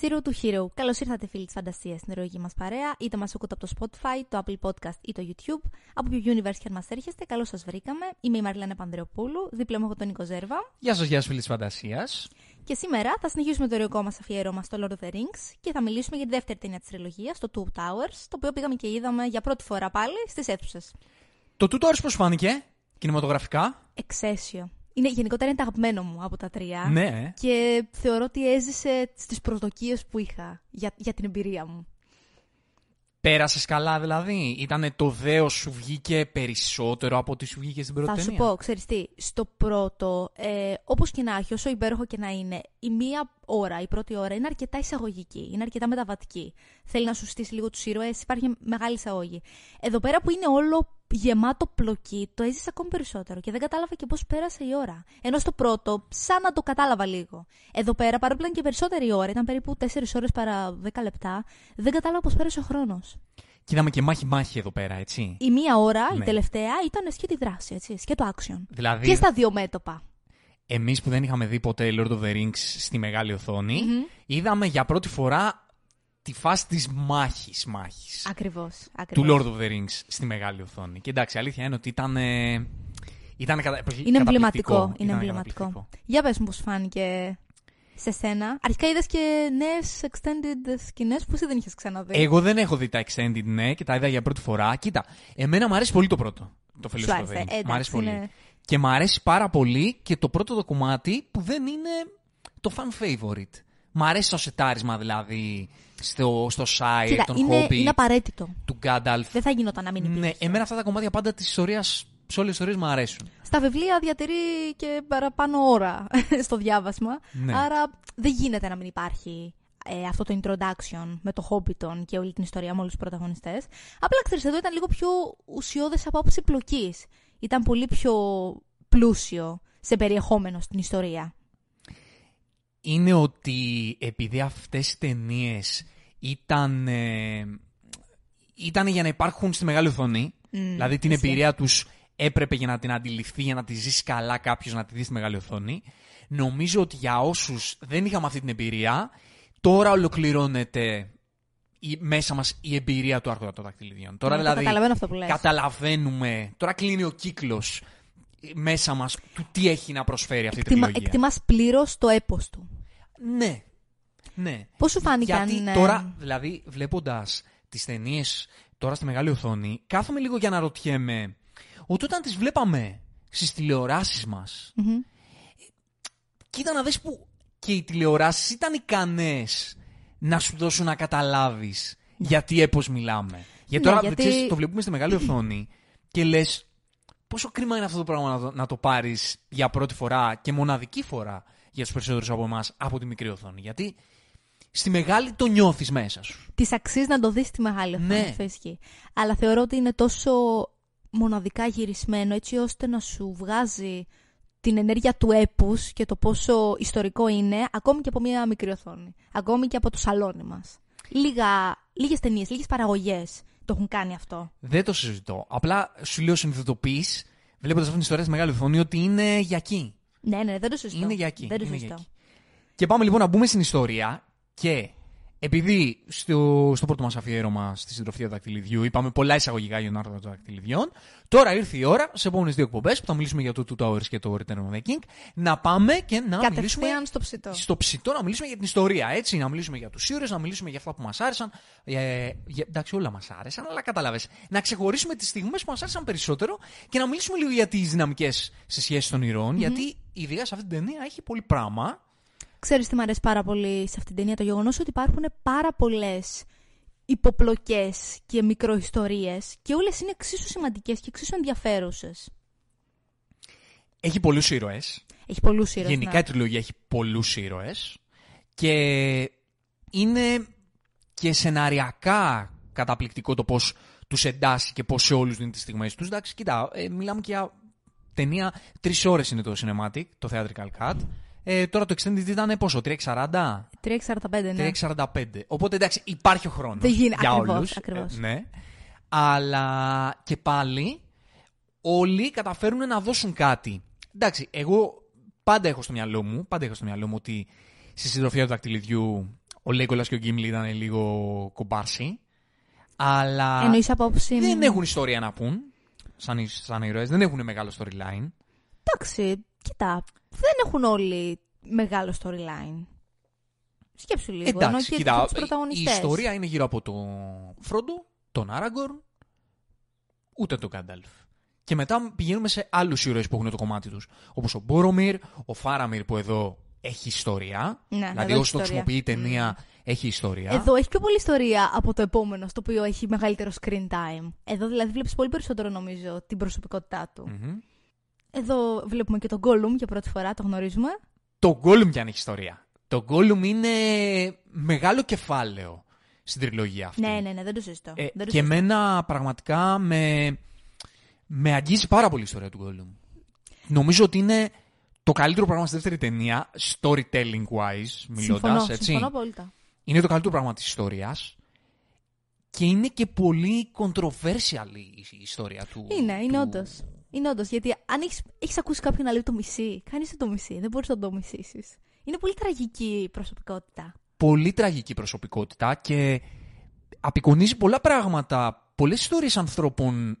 Zero to Hero. Καλώς ήρθατε, φίλοι της φαντασίας, στην ερωική μας παρέα. Είτε μας ακούτε από το Spotify, το Apple Podcast ή το YouTube. Από ποιο universe και αν μας έρχεστε, καλώς σας βρήκαμε. Είμαι η Μαριλένα Πανδρεοπούλου, δίπλα μου έχω τον Νίκο Ζέρβα. Γεια σας, γεια σας, φίλοι της φαντασίας. Και σήμερα θα συνεχίσουμε το ερωικό μας αφιέρωμα στο Lord of the Rings και θα μιλήσουμε για τη δεύτερη ταινία της τριλογίας, το Two Towers, το οποίο πήγαμε και είδαμε για πρώτη φορά πάλι στις αίθουσες. Το Two Towers πώς φάνηκε, κινηματογραφικά; Εξαίσιο. Είναι, γενικότερα είναι το αγαπημένο μου από τα τρία. Ναι. Και θεωρώ ότι έζησε στις προσδοκίες που είχα για, για την εμπειρία μου. Πέρασες καλά δηλαδή; Ήτανε το δέος σου βγήκε περισσότερο από ό,τι σου βγήκε στην πρώτη Θα ταινία; σου πω, ξέρεις τι, στο πρώτο, ε, όπως και να έχει, όσο υπέροχο και να είναι, η μία ώρα, η πρώτη ώρα είναι αρκετά εισαγωγική, είναι αρκετά μεταβατική. Θέλει να σου στήσει λίγο τους ήρωες, υπάρχει μεγάλη εισαγωγή. Εδώ πέρα που είναι όλο γεμάτο πλοκή, το έζησα ακόμη περισσότερο και δεν κατάλαβα και πώς πέρασε η ώρα. Ενώ στο πρώτο, σαν να το κατάλαβα λίγο. Εδώ πέρα, παρόλο που ήταν και περισσότερη η ώρα, ήταν περίπου 4 ώρες παρά 10 λεπτά, δεν κατάλαβα πώς πέρασε ο χρόνος. Και είδαμε και μάχη-μάχη εδώ πέρα, έτσι. Η μία ώρα, η Ναι. τελευταία, ήταν σκέτη δράση, έτσι, σκέτο action. Δηλαδή, Και στα δύο μέτωπα. εμείς που δεν είχαμε δει ποτέ Lord of the Rings στη μεγάλη οθόνη, είδαμε για πρώτη φορά τη φάση της μάχης μάχης Ακριβώς. του ακριβώς. Lord of the Rings στη μεγάλη οθόνη. Και εντάξει, η αλήθεια είναι ότι ήταν. ε, Ήταν κατα... Είναι εμβληματικό. καταπληκτικό. Είναι Ήταν εμβληματικό. καταπληκτικό. Για πες μου πώς φάνηκε σε σένα. Αρχικά είδες και νέες extended σκηνές που εσύ δεν είχες ξαναδεί; Εγώ δεν έχω δει τα extended, ναι, και τα είδα για πρώτη φορά. Κοίτα, εμένα μου αρέσει πολύ το πρώτο. Το Σου Fellowship of άρεσε, the Ring. εντάξει, Μ' αρέσει πολύ. είναι- Και μου αρέσει πάρα πολύ και το πρώτο το κομμάτι που δεν είναι το fan favorite. Μ' αρέσει το σετάρισμα δηλαδή στο, στο Shire, Κοίτα, τον είναι, Hobbit, είναι απαραίτητο. του Gandalf. Δεν θα γινόταν να μην υπήρχε. Ναι, εμένα αυτά τα κομμάτια πάντα της ιστορίας, σε όλες τις ιστορίες μου αρέσουν. Στα βιβλία διατηρεί και παραπάνω ώρα στο διάβασμα. Ναι. Άρα δεν γίνεται να μην υπάρχει ε, αυτό το introduction με το Hobbiton και όλη την ιστορία με όλους τους πρωταγωνιστές. Απλά ξέρεις, εδώ ήταν λίγο πιο ουσιώδες από άποψη πλοκής. Ήταν πολύ πιο πλούσιο σε περιεχόμενο στην ιστορία. Είναι ότι επειδή αυτές οι ταινίες ήταν, ε, ήταν για να υπάρχουν στη μεγάλη οθόνη, δηλαδή την ισχύει. εμπειρία τους έπρεπε για να την αντιληφθεί, για να τη ζήσει καλά κάποιος να τη δει στη μεγάλη οθόνη, νομίζω ότι για όσους δεν είχαμε αυτή την εμπειρία, τώρα ολοκληρώνεται η, μέσα μας η εμπειρία του άρχοντα των δακτυλιδιών. Τώρα Ναι, το δηλαδή καταλαβαίνω αυτό που λες. καταλαβαίνουμε, τώρα κλείνει ο κύκλος μέσα μας του τι έχει να προσφέρει αυτή η Εκτιμα, τριλογία. εκτιμάς πλήρως το έπος του. Ναι. Ναι. Πώς σου φάνηκαν... Γιατί ε, τώρα, δηλαδή, βλέποντας τις ταινίες τώρα στη μεγάλη οθόνη, κάθομαι λίγο για να ρωτιέμαι ότι όταν τις βλέπαμε στις τηλεοράσεις μας, μμμ. κοίτα να δεις που και οι τηλεοράσεις ήταν ικανές να σου δώσουν να καταλάβεις γιατί έπω μιλάμε. Γιατί Ναι, τώρα γιατί- ξέρεις, το βλέπουμε στη μεγάλη οθόνη και λες. Πόσο κρίμα είναι αυτό το πράγμα να το, να το πάρεις για πρώτη φορά και μοναδική φορά για τους περισσότερους από εμάς από τη μικρή οθόνη. Γιατί στη μεγάλη το νιώθεις μέσα σου. Της αξίζει να το δεις στη μεγάλη οθόνη. Ναι. αυτό ισχύει. Αλλά θεωρώ ότι είναι τόσο μοναδικά γυρισμένο έτσι ώστε να σου βγάζει την ενέργεια του έπους και το πόσο ιστορικό είναι ακόμη και από μια μικρή οθόνη. Ακόμη και από το σαλόνι μας. Λίγα, λίγες ταινίες, λίγες παραγωγές το έχουν κάνει αυτό. Δεν το συζητώ. Απλά σου λέω συνειδητοποιείς, βλέποντας αυτή την ιστορία στη μεγάλη οθόνη, ότι είναι για εκεί. Ναι, ναι, δεν το συζητώ. Είναι για εκεί. Δεν το είναι για συζητώ. εκεί. Και πάμε λοιπόν να μπούμε στην ιστορία και επειδή στο, στο πρώτο μας αφιέρωμα στη συντροφία του δακτυλιδιού είπαμε πολλά εισαγωγικά για τον άρθρο των δακτυλιδιών, τώρα ήρθε η ώρα, σε επόμενες δύο εκπομπές που θα μιλήσουμε για το Two Towers και το Return of the King, να πάμε και να μιλήσουμε Κατευθείαν στο ψητό. στο ψητό να μιλήσουμε για την ιστορία, έτσι. Να μιλήσουμε για τους ήρωες, να μιλήσουμε για αυτά που μας άρεσαν. Ε, για, εντάξει, όλα μας άρεσαν, αλλά κατάλαβες. Να ξεχωρίσουμε τις στιγμές που μας άρεσαν περισσότερο και να μιλήσουμε λίγο για τις δυναμικές σε σχέση των ηρωων Γιατί ειδικά σε αυτή την ταινία έχει πολύ πράγμα. Ξέρεις τι μου αρέσει πάρα πολύ σε αυτήν την ταινία, το γεγονός ότι υπάρχουν πάρα πολλές υποπλοκές και μικροϊστορίες και όλες είναι εξίσου σημαντικές και εξίσου ενδιαφέρουσες. Έχει πολλούς ήρωες. Έχει πολλούς ήρωες. Γενικά ναι. η τριλογία έχει πολλούς ήρωες. Και είναι και σεναριακά καταπληκτικό το πώς τους εντάσσει και πώς σε όλους δίνει τις στιγμές τους. Εντάξει, κοίτα, ε, μιλάμε και για ταινία. Τρεις ώρες είναι το cinematic, το theatrical cut. Ε, τώρα το extended ήταν πόσο, 3.40? 3.45, ναι. 3.45. Οπότε εντάξει, υπάρχει ο χρόνος. Δεν γίνει- για ακριβώς, όλους. ακριβώς. Ε, ναι. Αλλά και πάλι όλοι καταφέρουν να δώσουν κάτι. Εντάξει, εγώ πάντα έχω στο μυαλό μου, πάντα έχω στο μυαλό μου ότι στη συντροφιά του δακτυλιδιού ο Λέγκολας και ο Γκίμλι ήταν λίγο κομπάρσι. Αλλά Εννοείς απόψη... δεν έχουν ιστορία να πούν. Σαν, σαν ήρωες. Δεν έχουν μεγάλο storyline. Εντάξει, κοίτα, δεν έχουν όλοι μεγάλο storyline. Σκέψου λίγο. ενώ Εντάξει, και κοίτα, τους η πρωταγωνιστές. ιστορία είναι γύρω από τον Φρόντο, τον Άραγκορν, ούτε τον Γκάνταλφ. Και μετά πηγαίνουμε σε άλλους ήρωες που έχουν το κομμάτι τους. Όπως ο Μπόρομιρ, ο Φάραμιρ που εδώ έχει ιστορία. Ναι, δηλαδή, εδώ όσο το έχει ιστορία. χρησιμοποιεί η ταινία, έχει ιστορία. Εδώ έχει πιο πολλή ιστορία από το επόμενο, στο οποίο έχει μεγαλύτερο screen time. Εδώ δηλαδή βλέπεις πολύ περισσότερο, νομίζω, την προσωπικότητά του. Μμμ. Εδώ βλέπουμε και τον Gollum για πρώτη φορά, το γνωρίζουμε. Το Gollum κι αν έχει ιστορία. Το Gollum είναι μεγάλο κεφάλαιο στην τριλογία αυτή. Ναι, ναι, ναι, δεν το συζητώ. Ε, δεν το και συζητώ. εμένα πραγματικά με, με αγγίζει πάρα πολύ η ιστορία του Gollum. Νομίζω ότι είναι το καλύτερο πράγμα στη δεύτερη ταινία, storytelling wise, μιλώντας. Συμφωνώ, έτσι. συμφωνώ απόλυτα. Είναι το καλύτερο πράγμα της ιστορίας. Και είναι και πολύ controversial η η ιστορία του. Είναι, είναι του- όντως. Είναι όντως. Γιατί αν έχεις έχεις ακούσει κάποιον να λέει το μισή, κάνεις το μισή. Δεν μπορείς να το μισήσεις. Είναι πολύ τραγική η προσωπικότητα. Πολύ τραγική προσωπικότητα και απεικονίζει πολλά πράγματα, πολλές ιστορίες ανθρώπων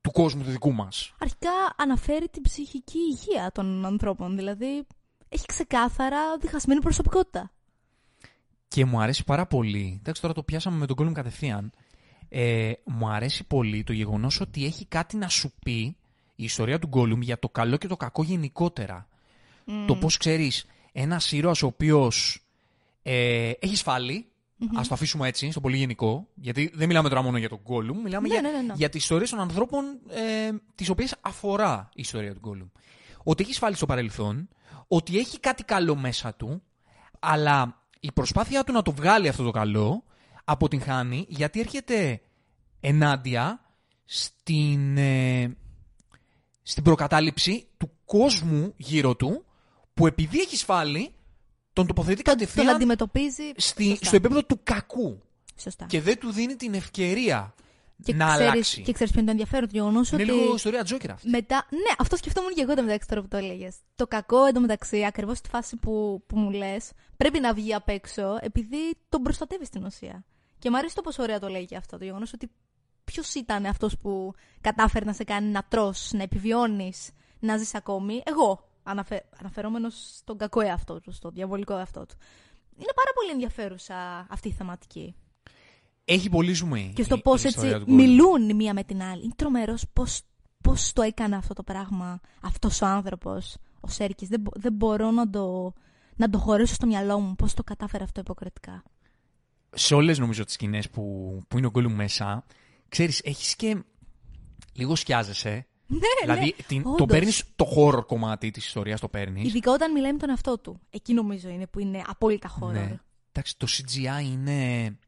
του κόσμου του δικού μας. Αρχικά αναφέρει την ψυχική υγεία των ανθρώπων. Δηλαδή, έχει ξεκάθαρα διχασμένη προσωπικότητα. Και μου αρέσει πάρα πολύ. Εντάξει, τώρα το πιάσαμε με τον Gollum κατευθείαν. Ε, μου αρέσει πολύ το γεγονός ότι έχει κάτι να σου πει η ιστορία του Gollum για το καλό και το κακό γενικότερα. Το πώς ξέρεις ένας ήρωας ο οποίος ε, έχει σφάλει. Α το αφήσουμε έτσι, στο πολύ γενικό. Γιατί δεν μιλάμε τώρα μόνο για τον Gollum, μιλάμε Ναι, για, ναι, ναι, ναι. για τι ιστορίε των ανθρώπων ε, τις οποίες αφορά η ιστορία του Gollum. Ότι έχει σφάλει στο παρελθόν, ότι έχει κάτι καλό μέσα του, αλλά η προσπάθειά του να το βγάλει αυτό το καλό αποτυγχάνει γιατί έρχεται ενάντια στην, ε, στην προκατάληψη του κόσμου γύρω του που επειδή έχεις σφάλει τον τοποθετεί Τον κατευθείαν αντιμετωπίζει. στη, σωστά. στο επίπεδο του κακού Σωστά. και δεν του δίνει την ευκαιρία Και να ξέρεις, αλλάξει. Και ξέρεις ποιο είναι το ενδιαφέρον του γεγονός Είναι ότι. λίγο ιστορία Τζόκερ αυτή. Μετά, ναι, αυτό σκεφτόμουν και εγώ εντωμεταξύ τώρα που το έλεγες. Το κακό εντωμεταξύ, ακριβώς στη φάση που, που μου λες, πρέπει να βγει απ' έξω επειδή τον προστατεύεις στην ουσία. Και μου αρέσει το πόσο ωραία το λέει και αυτό. Το γεγονός ότι ποιος ήταν αυτός που κατάφερε να σε κάνει να τρως, να επιβιώνεις, να ζεις ακόμη. Εγώ, αναφε... αναφερόμενος στον κακό εαυτό του, στον διαβολικό εαυτό του. Είναι πάρα πολύ ενδιαφέρουσα αυτή η θεματική. Έχει πολύ ζουμί. Και στο η- πώς η έτσι ιστορία του Gollum. μιλούν η μία με την άλλη. Είναι τρομερός πώς πώς το έκανε αυτό το πράγμα, αυτός ο άνθρωπος, ο Σέρκης. Δεν, μπο- δεν μπορώ να το, να το χωρίσω στο μυαλό μου πώς το κατάφερε αυτό υποκριτικά. σε όλες νομίζω τις σκηνές που, που είναι ο Gollum μέσα, ξέρεις, έχεις και λίγο σκιάζεσαι. Ναι, δηλαδή, την, το όντως. παίρνεις το horror κομμάτι της ιστορίας, το παίρνεις. Ειδικά όταν μιλάει με τον εαυτό του. Εκεί νομίζω είναι που είναι απόλυτα horror. Ναι. Εντάξει, το CGI είναι...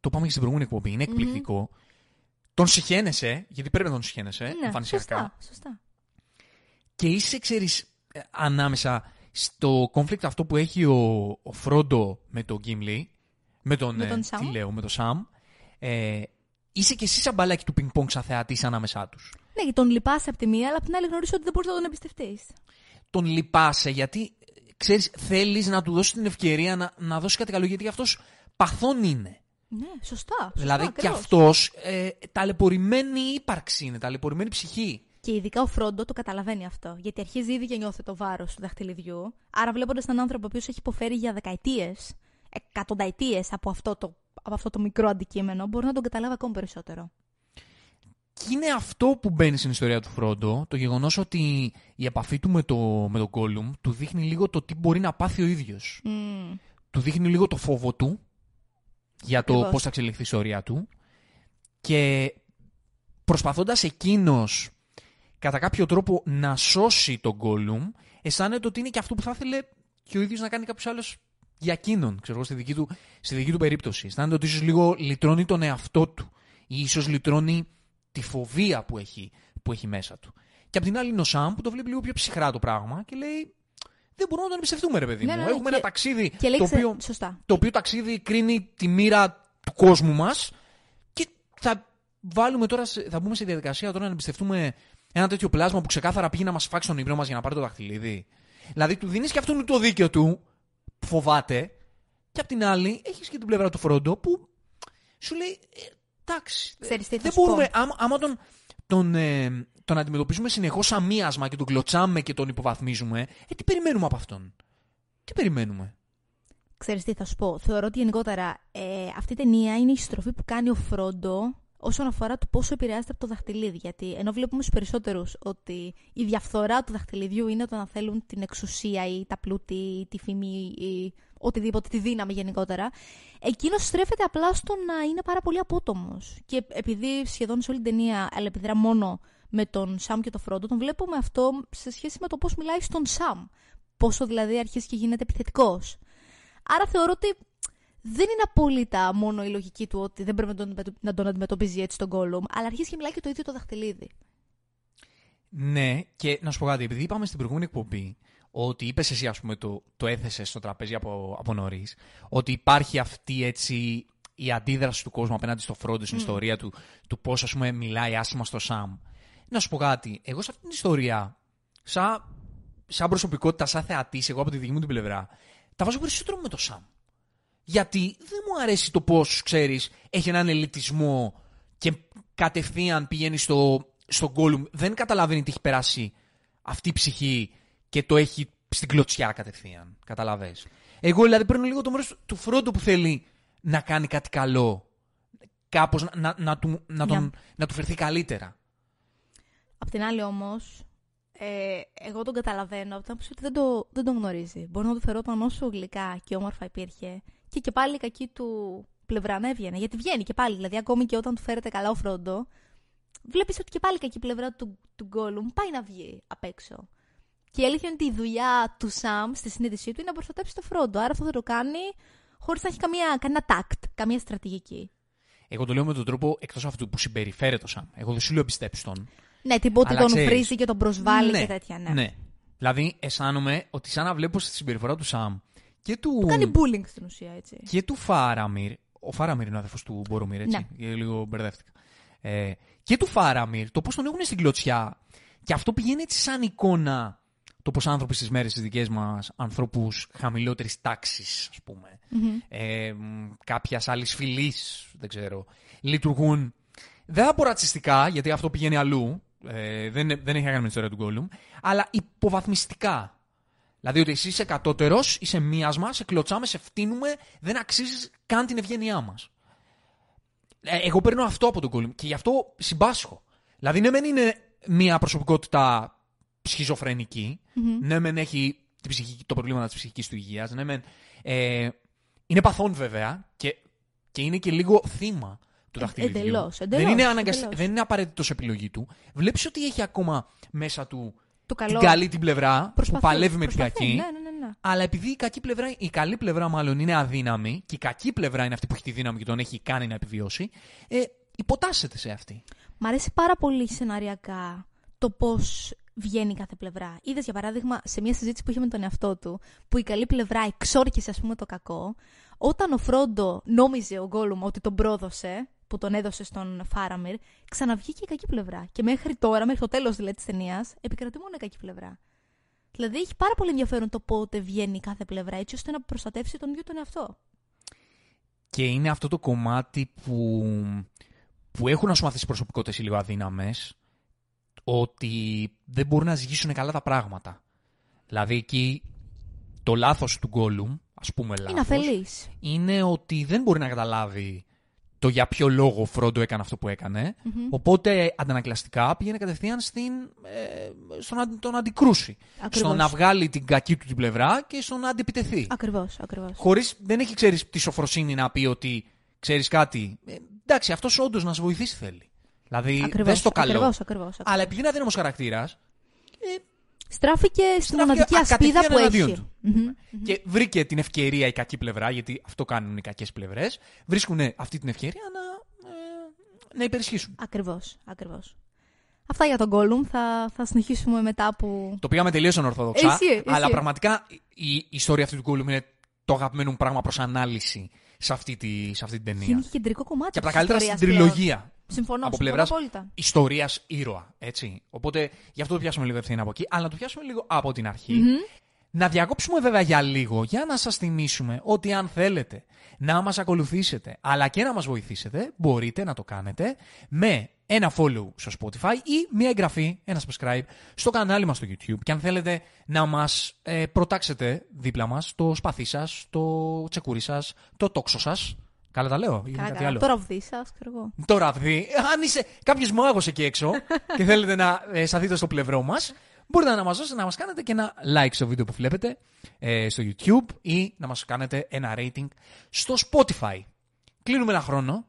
Το πάμε και στην προηγούμενη εκπομπή, είναι εκπληκτικό. Τον συχαίνεσαι, γιατί πρέπει να τον συχαίνεσαι, Ναι, εμφανισιακά. σωστά, σωστά. Και είσαι, ξέρεις, ε, ανάμεσα στο conflict αυτό που έχει ο, ο Φρόντο με τον Gimli, με τον, Με ε, τον τι Sam. λέω, με τον Sam, ε, είσαι και εσύ σαν μπαλάκι του πινκ-πονγκ σαν θεατής ανάμεσά τους. Ναι, γιατί τον λυπάσαι από τη μία, αλλά από την άλλη γνωρίζει ότι δεν μπορείς να τον εμπιστευτείς. Τον λυπάσαι γιατί, ε, ξέρεις, θέλεις να του δώσεις την ευκαιρία να, να δώσει κάτι καλό, γιατί αυτός παθόν είναι. Ναι, σωστά. σωστά δηλαδή και ακριβώς. αυτός ε, ταλαιπωρημένη ύπαρξη είναι, ταλαιπωρημένη ψυχή. Και ειδικά ο Φρόντο το καταλαβαίνει αυτό. Γιατί αρχίζει ήδη και νιώθει το βάρος του δαχτυλιδιού. Άρα, βλέποντας έναν άνθρωπο ο οποίος έχει υποφέρει για δεκαετίες, εκατονταετίες από, αυτό το, από αυτό το μικρό αντικείμενο, μπορεί να τον καταλάβει ακόμη περισσότερο. Και είναι αυτό που μπαίνει στην ιστορία του Φρόντο, το γεγονός ότι η επαφή του με, το, με τον Gollum του δείχνει λίγο το τι μπορεί να πάθει ο ίδιος. Μμμ. Του δείχνει λίγο το φόβο του για το Ακριβώς. πώς θα εξελιχθεί η ιστορία του και προσπαθώντας εκείνος κατά κάποιο τρόπο να σώσει τον Gollum, αισθάνεται ότι είναι και αυτό που θα ήθελε και ο ίδιος να κάνει κάποιος άλλος για εκείνον, ξέρω εγώ, στη δική του, στη δική του περίπτωση. Αισθάνεται ότι ίσως λίγο λυτρώνει τον εαυτό του ή ίσως λυτρώνει τη φοβία που έχει, που έχει μέσα του. Και απ' την άλλη είναι ο Σαμ που το βλέπει λίγο πιο ψυχρά το πράγμα και λέει δεν μπορούμε να τον εμπιστευτούμε ρε παιδί Ναι, μου. ναι, ναι, Έχουμε και- ένα ταξίδι Και λέει, το, ξε- οποίο, Σωστά. το οποίο ταξίδι κρίνει τη μοίρα του κόσμου μας και θα βάλουμε τώρα, σε- θα μπούμε σε διαδικασία τώρα να εμπιστευτούμε ένα τέτοιο πλάσμα που ξεκάθαρα πήγε να μας φάξει τον ύπνο μας για να πάρει το δαχτυλίδι. Δηλαδή του δίνεις και αυτόν το δίκαιο του που φοβάται Και απ' την άλλη, έχεις και την πλευρά του Φρόντο που σου λέει. «Ε, εντάξει. Ξέρεις τι θα δεν σου πω. μπορούμε. Άμα, άμα τον, τον, ε, τον αντιμετωπίζουμε συνεχώς σαν μίασμα και τον κλωτσάμε και τον υποβαθμίζουμε, ε, τι περιμένουμε από αυτόν; Τι περιμένουμε; Ξέρεις τι θα σου πω. Θεωρώ ότι γενικότερα ε, αυτή η ταινία είναι η στροφή που κάνει ο Φρόντο όσον αφορά το πόσο επηρεάζεται από το δαχτυλίδι. Γιατί ενώ βλέπουμε στους περισσότερους ότι η διαφθορά του δαχτυλιδιού είναι το να θέλουν την εξουσία ή τα πλούτη ή τη φήμη ή οτιδήποτε, τη δύναμη γενικότερα, εκείνος στρέφεται απλά στο να είναι πάρα πολύ απότομος. Και επειδή σχεδόν σε όλη την ταινία αλληλεπιδρά μόνο με τον Σαμ και τον Φρόντο, τον βλέπουμε αυτό σε σχέση με το πώς μιλάει στον Σαμ. Πόσο δηλαδή αρχίζει και γίνεται επιθετικός. Άρα θεωρώ ότι δεν είναι απόλυτα μόνο η λογική του ότι δεν πρέπει να τον, αντιμετω- να τον αντιμετωπίζει έτσι τον Gollum, αλλά αρχίζει και μιλάει και το ίδιο το δαχτυλίδι. Ναι, και να σου πω κάτι, επειδή είπαμε στην προηγούμενη εκπομπή ότι είπες εσύ, ας πούμε, το, το έθεσες στο τραπέζι από, από νωρίς, ότι υπάρχει αυτή έτσι η αντίδραση του κόσμου απέναντι στο Φρόντο στην ιστορία του, του πώς ας πούμε μιλάει άσχημα στο Σαμ. Να σου πω κάτι, εγώ σε αυτή την ιστορία, σαν, σαν προσωπικότητα, σαν θεατής, εγώ από τη δική μου την πλευρά, τα βάζω περισσότερο με το Σαμ. Γιατί δεν μου αρέσει το πώς, ξέρεις, έχει έναν ελιτισμό και κατευθείαν πηγαίνει στο, στο Gollum. Δεν καταλαβαίνει τι έχει περάσει αυτή η ψυχή και το έχει στην κλωτσιά κατευθείαν. Καταλαβες. Εγώ δηλαδή παίρνω λίγο το μέρος του Φρόντο που θέλει να κάνει κάτι καλό. Κάπως να, να, να, του, να, τον, Ναι. να του φερθεί καλύτερα. Απ' την άλλη όμως, ε, εγώ τον καταλαβαίνω από την άποψη ότι δεν, το, δεν τον γνωρίζει. Μπορεί να του φερόταν όσο γλυκά και όμορφα υπήρχε και και πάλι η κακή του πλευρά να έβγαινε. Γιατί βγαίνει και πάλι. Δηλαδή, ακόμη και όταν του φέρεται καλά ο Φρόντο, βλέπεις ότι και πάλι η κακή πλευρά του, του Gollum πάει να βγει απ' έξω. Και η αλήθεια είναι ότι η δουλειά του Σαμ στη συνείδησή του είναι να προστατέψει το Φρόντο. Άρα αυτό θα το κάνει χωρίς να έχει καμία, κανένα τάκτ, καμία στρατηγική. Εγώ το λέω με τον τρόπο εκτός αυτού που συμπεριφέρεται ο Σαμ. Εγώ δεν σου λέω πιστέψει τον. Ναι, τίποτε Αλλά τον ξέρεις, βρίζει και τον προσβάλλει ναι, και τέτοια. Ναι. ναι. Δηλαδή, αισθάνομαι ότι σαν να βλέπω στη συμπεριφορά του Σαμ και του, Του κάνει bullying στην ουσία, έτσι. και του Φάραμιρ. Ο Φάραμιρ είναι ο αδερφός του Μπορομίρ, έτσι. Ναι. Γιατί Λίγο μπερδεύτηκα. Ε, και του Φάραμιρ, το πώς τον έχουν στην κλωτσιά. Και αυτό πηγαίνει έτσι σαν εικόνα το πώς άνθρωποι στις μέρες τις δικές μας, ανθρώπους χαμηλότερης τάξης, ας πούμε, ε, κάποιας άλλης φυλής, δεν ξέρω, λειτουργούν. Δεν θα πω ρατσιστικά, γιατί αυτό πηγαίνει αλλού. Ε, δεν, δεν έχει να κάνει με την ιστορία του Gollum, αλλά υποβαθμιστικά. Δηλαδή ότι εσύ είσαι κατώτερος, είσαι μίασμα, σε κλωτσάμε, σε φτύνουμε, δεν αξίζεις καν την ευγένειά μας. Ε, εγώ παίρνω αυτό από τον Gollum και γι' αυτό συμπάσχω. Δηλαδή, ναι, μεν είναι μια προσωπικότητα σχιζοφρενική, ναι, μεν έχει την ψυχική, το προβλήμα της ψυχικής του υγείας, ναι, μεν. Ε, είναι παθών βέβαια και, και είναι και λίγο θύμα του Ε, δαχτυλιδιού. εντελώς, δεν, εντελώς, είναι αναγκασ... εντελώς. δεν είναι απαραίτητος επιλογή του. Βλέπεις ότι έχει ακόμα μέσα του Το καλό. την καλή την πλευρά Προσπαθεί, που παλεύει με την προσπαθεί, κακή. Ναι, ναι, ναι, ναι. Αλλά επειδή η, κακή πλευρά, η καλή πλευρά μάλλον είναι αδύναμη και η κακή πλευρά είναι αυτή που έχει τη δύναμη και τον έχει κάνει να επιβιώσει, ε, υποτάσσεται σε αυτή. Μ' αρέσει πάρα πολύ σεναριακά το πώς βγαίνει κάθε πλευρά. Είδες, για παράδειγμα, σε μια συζήτηση που είχε με τον εαυτό του, που η καλή πλευρά εξόρκησε, ας πούμε, το κακό, όταν ο Φρόντο νόμιζε ο Γκόλουμ ότι τον πρόδωσε, που τον έδωσε στον Φάραμιρ, ξαναβγήκε η κακή πλευρά. Και μέχρι τώρα, μέχρι το τέλος δηλαδή της ταινίας, επικρατεί μόνο η κακή πλευρά. Δηλαδή έχει πάρα πολύ ενδιαφέρον το πότε βγαίνει κάθε πλευρά, έτσι ώστε να προστατεύσει τον ίδιο τον εαυτό. Και είναι αυτό το κομμάτι που, που έχουν ας πούμε αυτές τις προσωπικότητες οι λίγο αδύναμες, ότι δεν μπορούν να ζυγίσουν καλά τα πράγματα. Δηλαδή εκεί το λάθος του Gollum, ας πούμε λάθος, Είναι αφελής. είναι ότι δεν μπορεί να καταλάβει το για ποιο λόγο ο Φρόντο έκανε αυτό που έκανε. Οπότε αντανακλαστικά πήγαινε κατευθείαν στην, ε, στο να τον αντικρούσει. Ακριβώς. Στο να βγάλει την κακή του την πλευρά και στο να αντιπιτεθεί. Ακριβώς, ακριβώς. Χωρίς δεν έχει ξέρεις τη σοφροσύνη να πει ότι ξέρεις κάτι. Ε, εντάξει, αυτός όντως να σε βοηθήσει θέλει. Δηλαδή δεν στο καλό. Ακριβώς, ακριβώς, Αλλά επειδή είναι αδύναμος χαρακτήρας. Στράφηκε στην Στράφηκε μοναδική ασπίδα κατευθείαν που εναντίον έχει. του. Μμμ. Και βρήκε την ευκαιρία η κακή πλευρά, γιατί αυτό κάνουν οι κακές πλευρές. Βρίσκουν αυτή την ευκαιρία να, ε, να υπερισχύσουν. Ακριβώς, ακριβώς. Αυτά για τον Gollum. Θα, θα συνεχίσουμε μετά που... Το πήγαμε τελείως ανορθόδοξα. Εσύ, εσύ. Αλλά πραγματικά η, η ιστορία αυτή του Gollum είναι το αγαπημένο μου πράγμα προς ανάλυση σε αυτή, τη, σε αυτή την ταινία. Είναι και κεντρικό κομμάτι Και από τα της καλύτερα στην ιστορίας πλέον. τριλογία. Συμφωνώ, από συμφωνώ πλευράς απόλυτα. ιστορίας ήρωα. Έτσι. Οπότε γι' αυτό το πιάσουμε λίγο ευθύνη από εκεί. Αλλά να το πιάσουμε λίγο από την αρχη Να διακόψουμε βέβαια για λίγο για να σας θυμίσουμε ότι αν θέλετε να μας ακολουθήσετε αλλά και να μας βοηθήσετε μπορείτε να το κάνετε με ένα follow στο Spotify ή μια εγγραφή, ένα subscribe στο κανάλι μας στο YouTube και αν θέλετε να μας ε, προτάξετε δίπλα μας το σπαθί σας, το τσεκούρι σας, το τόξο σας. Καλά τα λέω. ή Καλά, κάτι καλά. άλλο; Το ραβδί σας, ξέρω εγώ. Το ραβδί. Αν είσαι κάποιος μάγος εκεί έξω και θέλετε να ε, σταθείτε στο πλευρό μας, μπορείτε να μας δώσετε να μας κάνετε και ένα like στο βίντεο που βλέπετε ε, στο YouTube ή να μας κάνετε ένα rating στο Spotify. Κλείνουμε ένα χρόνο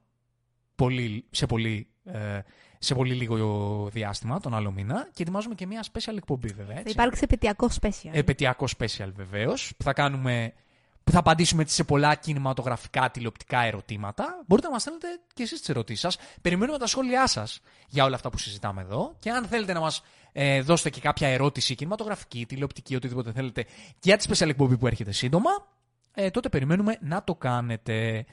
πολύ, σε, πολύ, ε, σε πολύ λίγο διάστημα, τον άλλο μήνα, και ετοιμάζουμε και μια special εκπομπή, βέβαια. Θα Έτσι. υπάρξει επαιτειακό special. Επαιτειακό special βεβαίως, που θα κάνουμε. Που θα απαντήσουμε έτσι σε πολλά κινηματογραφικά τηλεοπτικά ερωτήματα. Μπορείτε να μας στέλνετε και εσείς τις ερωτήσεις σας. Περιμένουμε τα σχόλιά σας για όλα αυτά που συζητάμε εδώ. Και αν θέλετε να μας ε, δώσετε και κάποια ερώτηση κινηματογραφική, τηλεοπτική, οτιδήποτε θέλετε για τη special εκπομπή που έρχεται σύντομα, ε, τότε περιμένουμε να το κάνετε.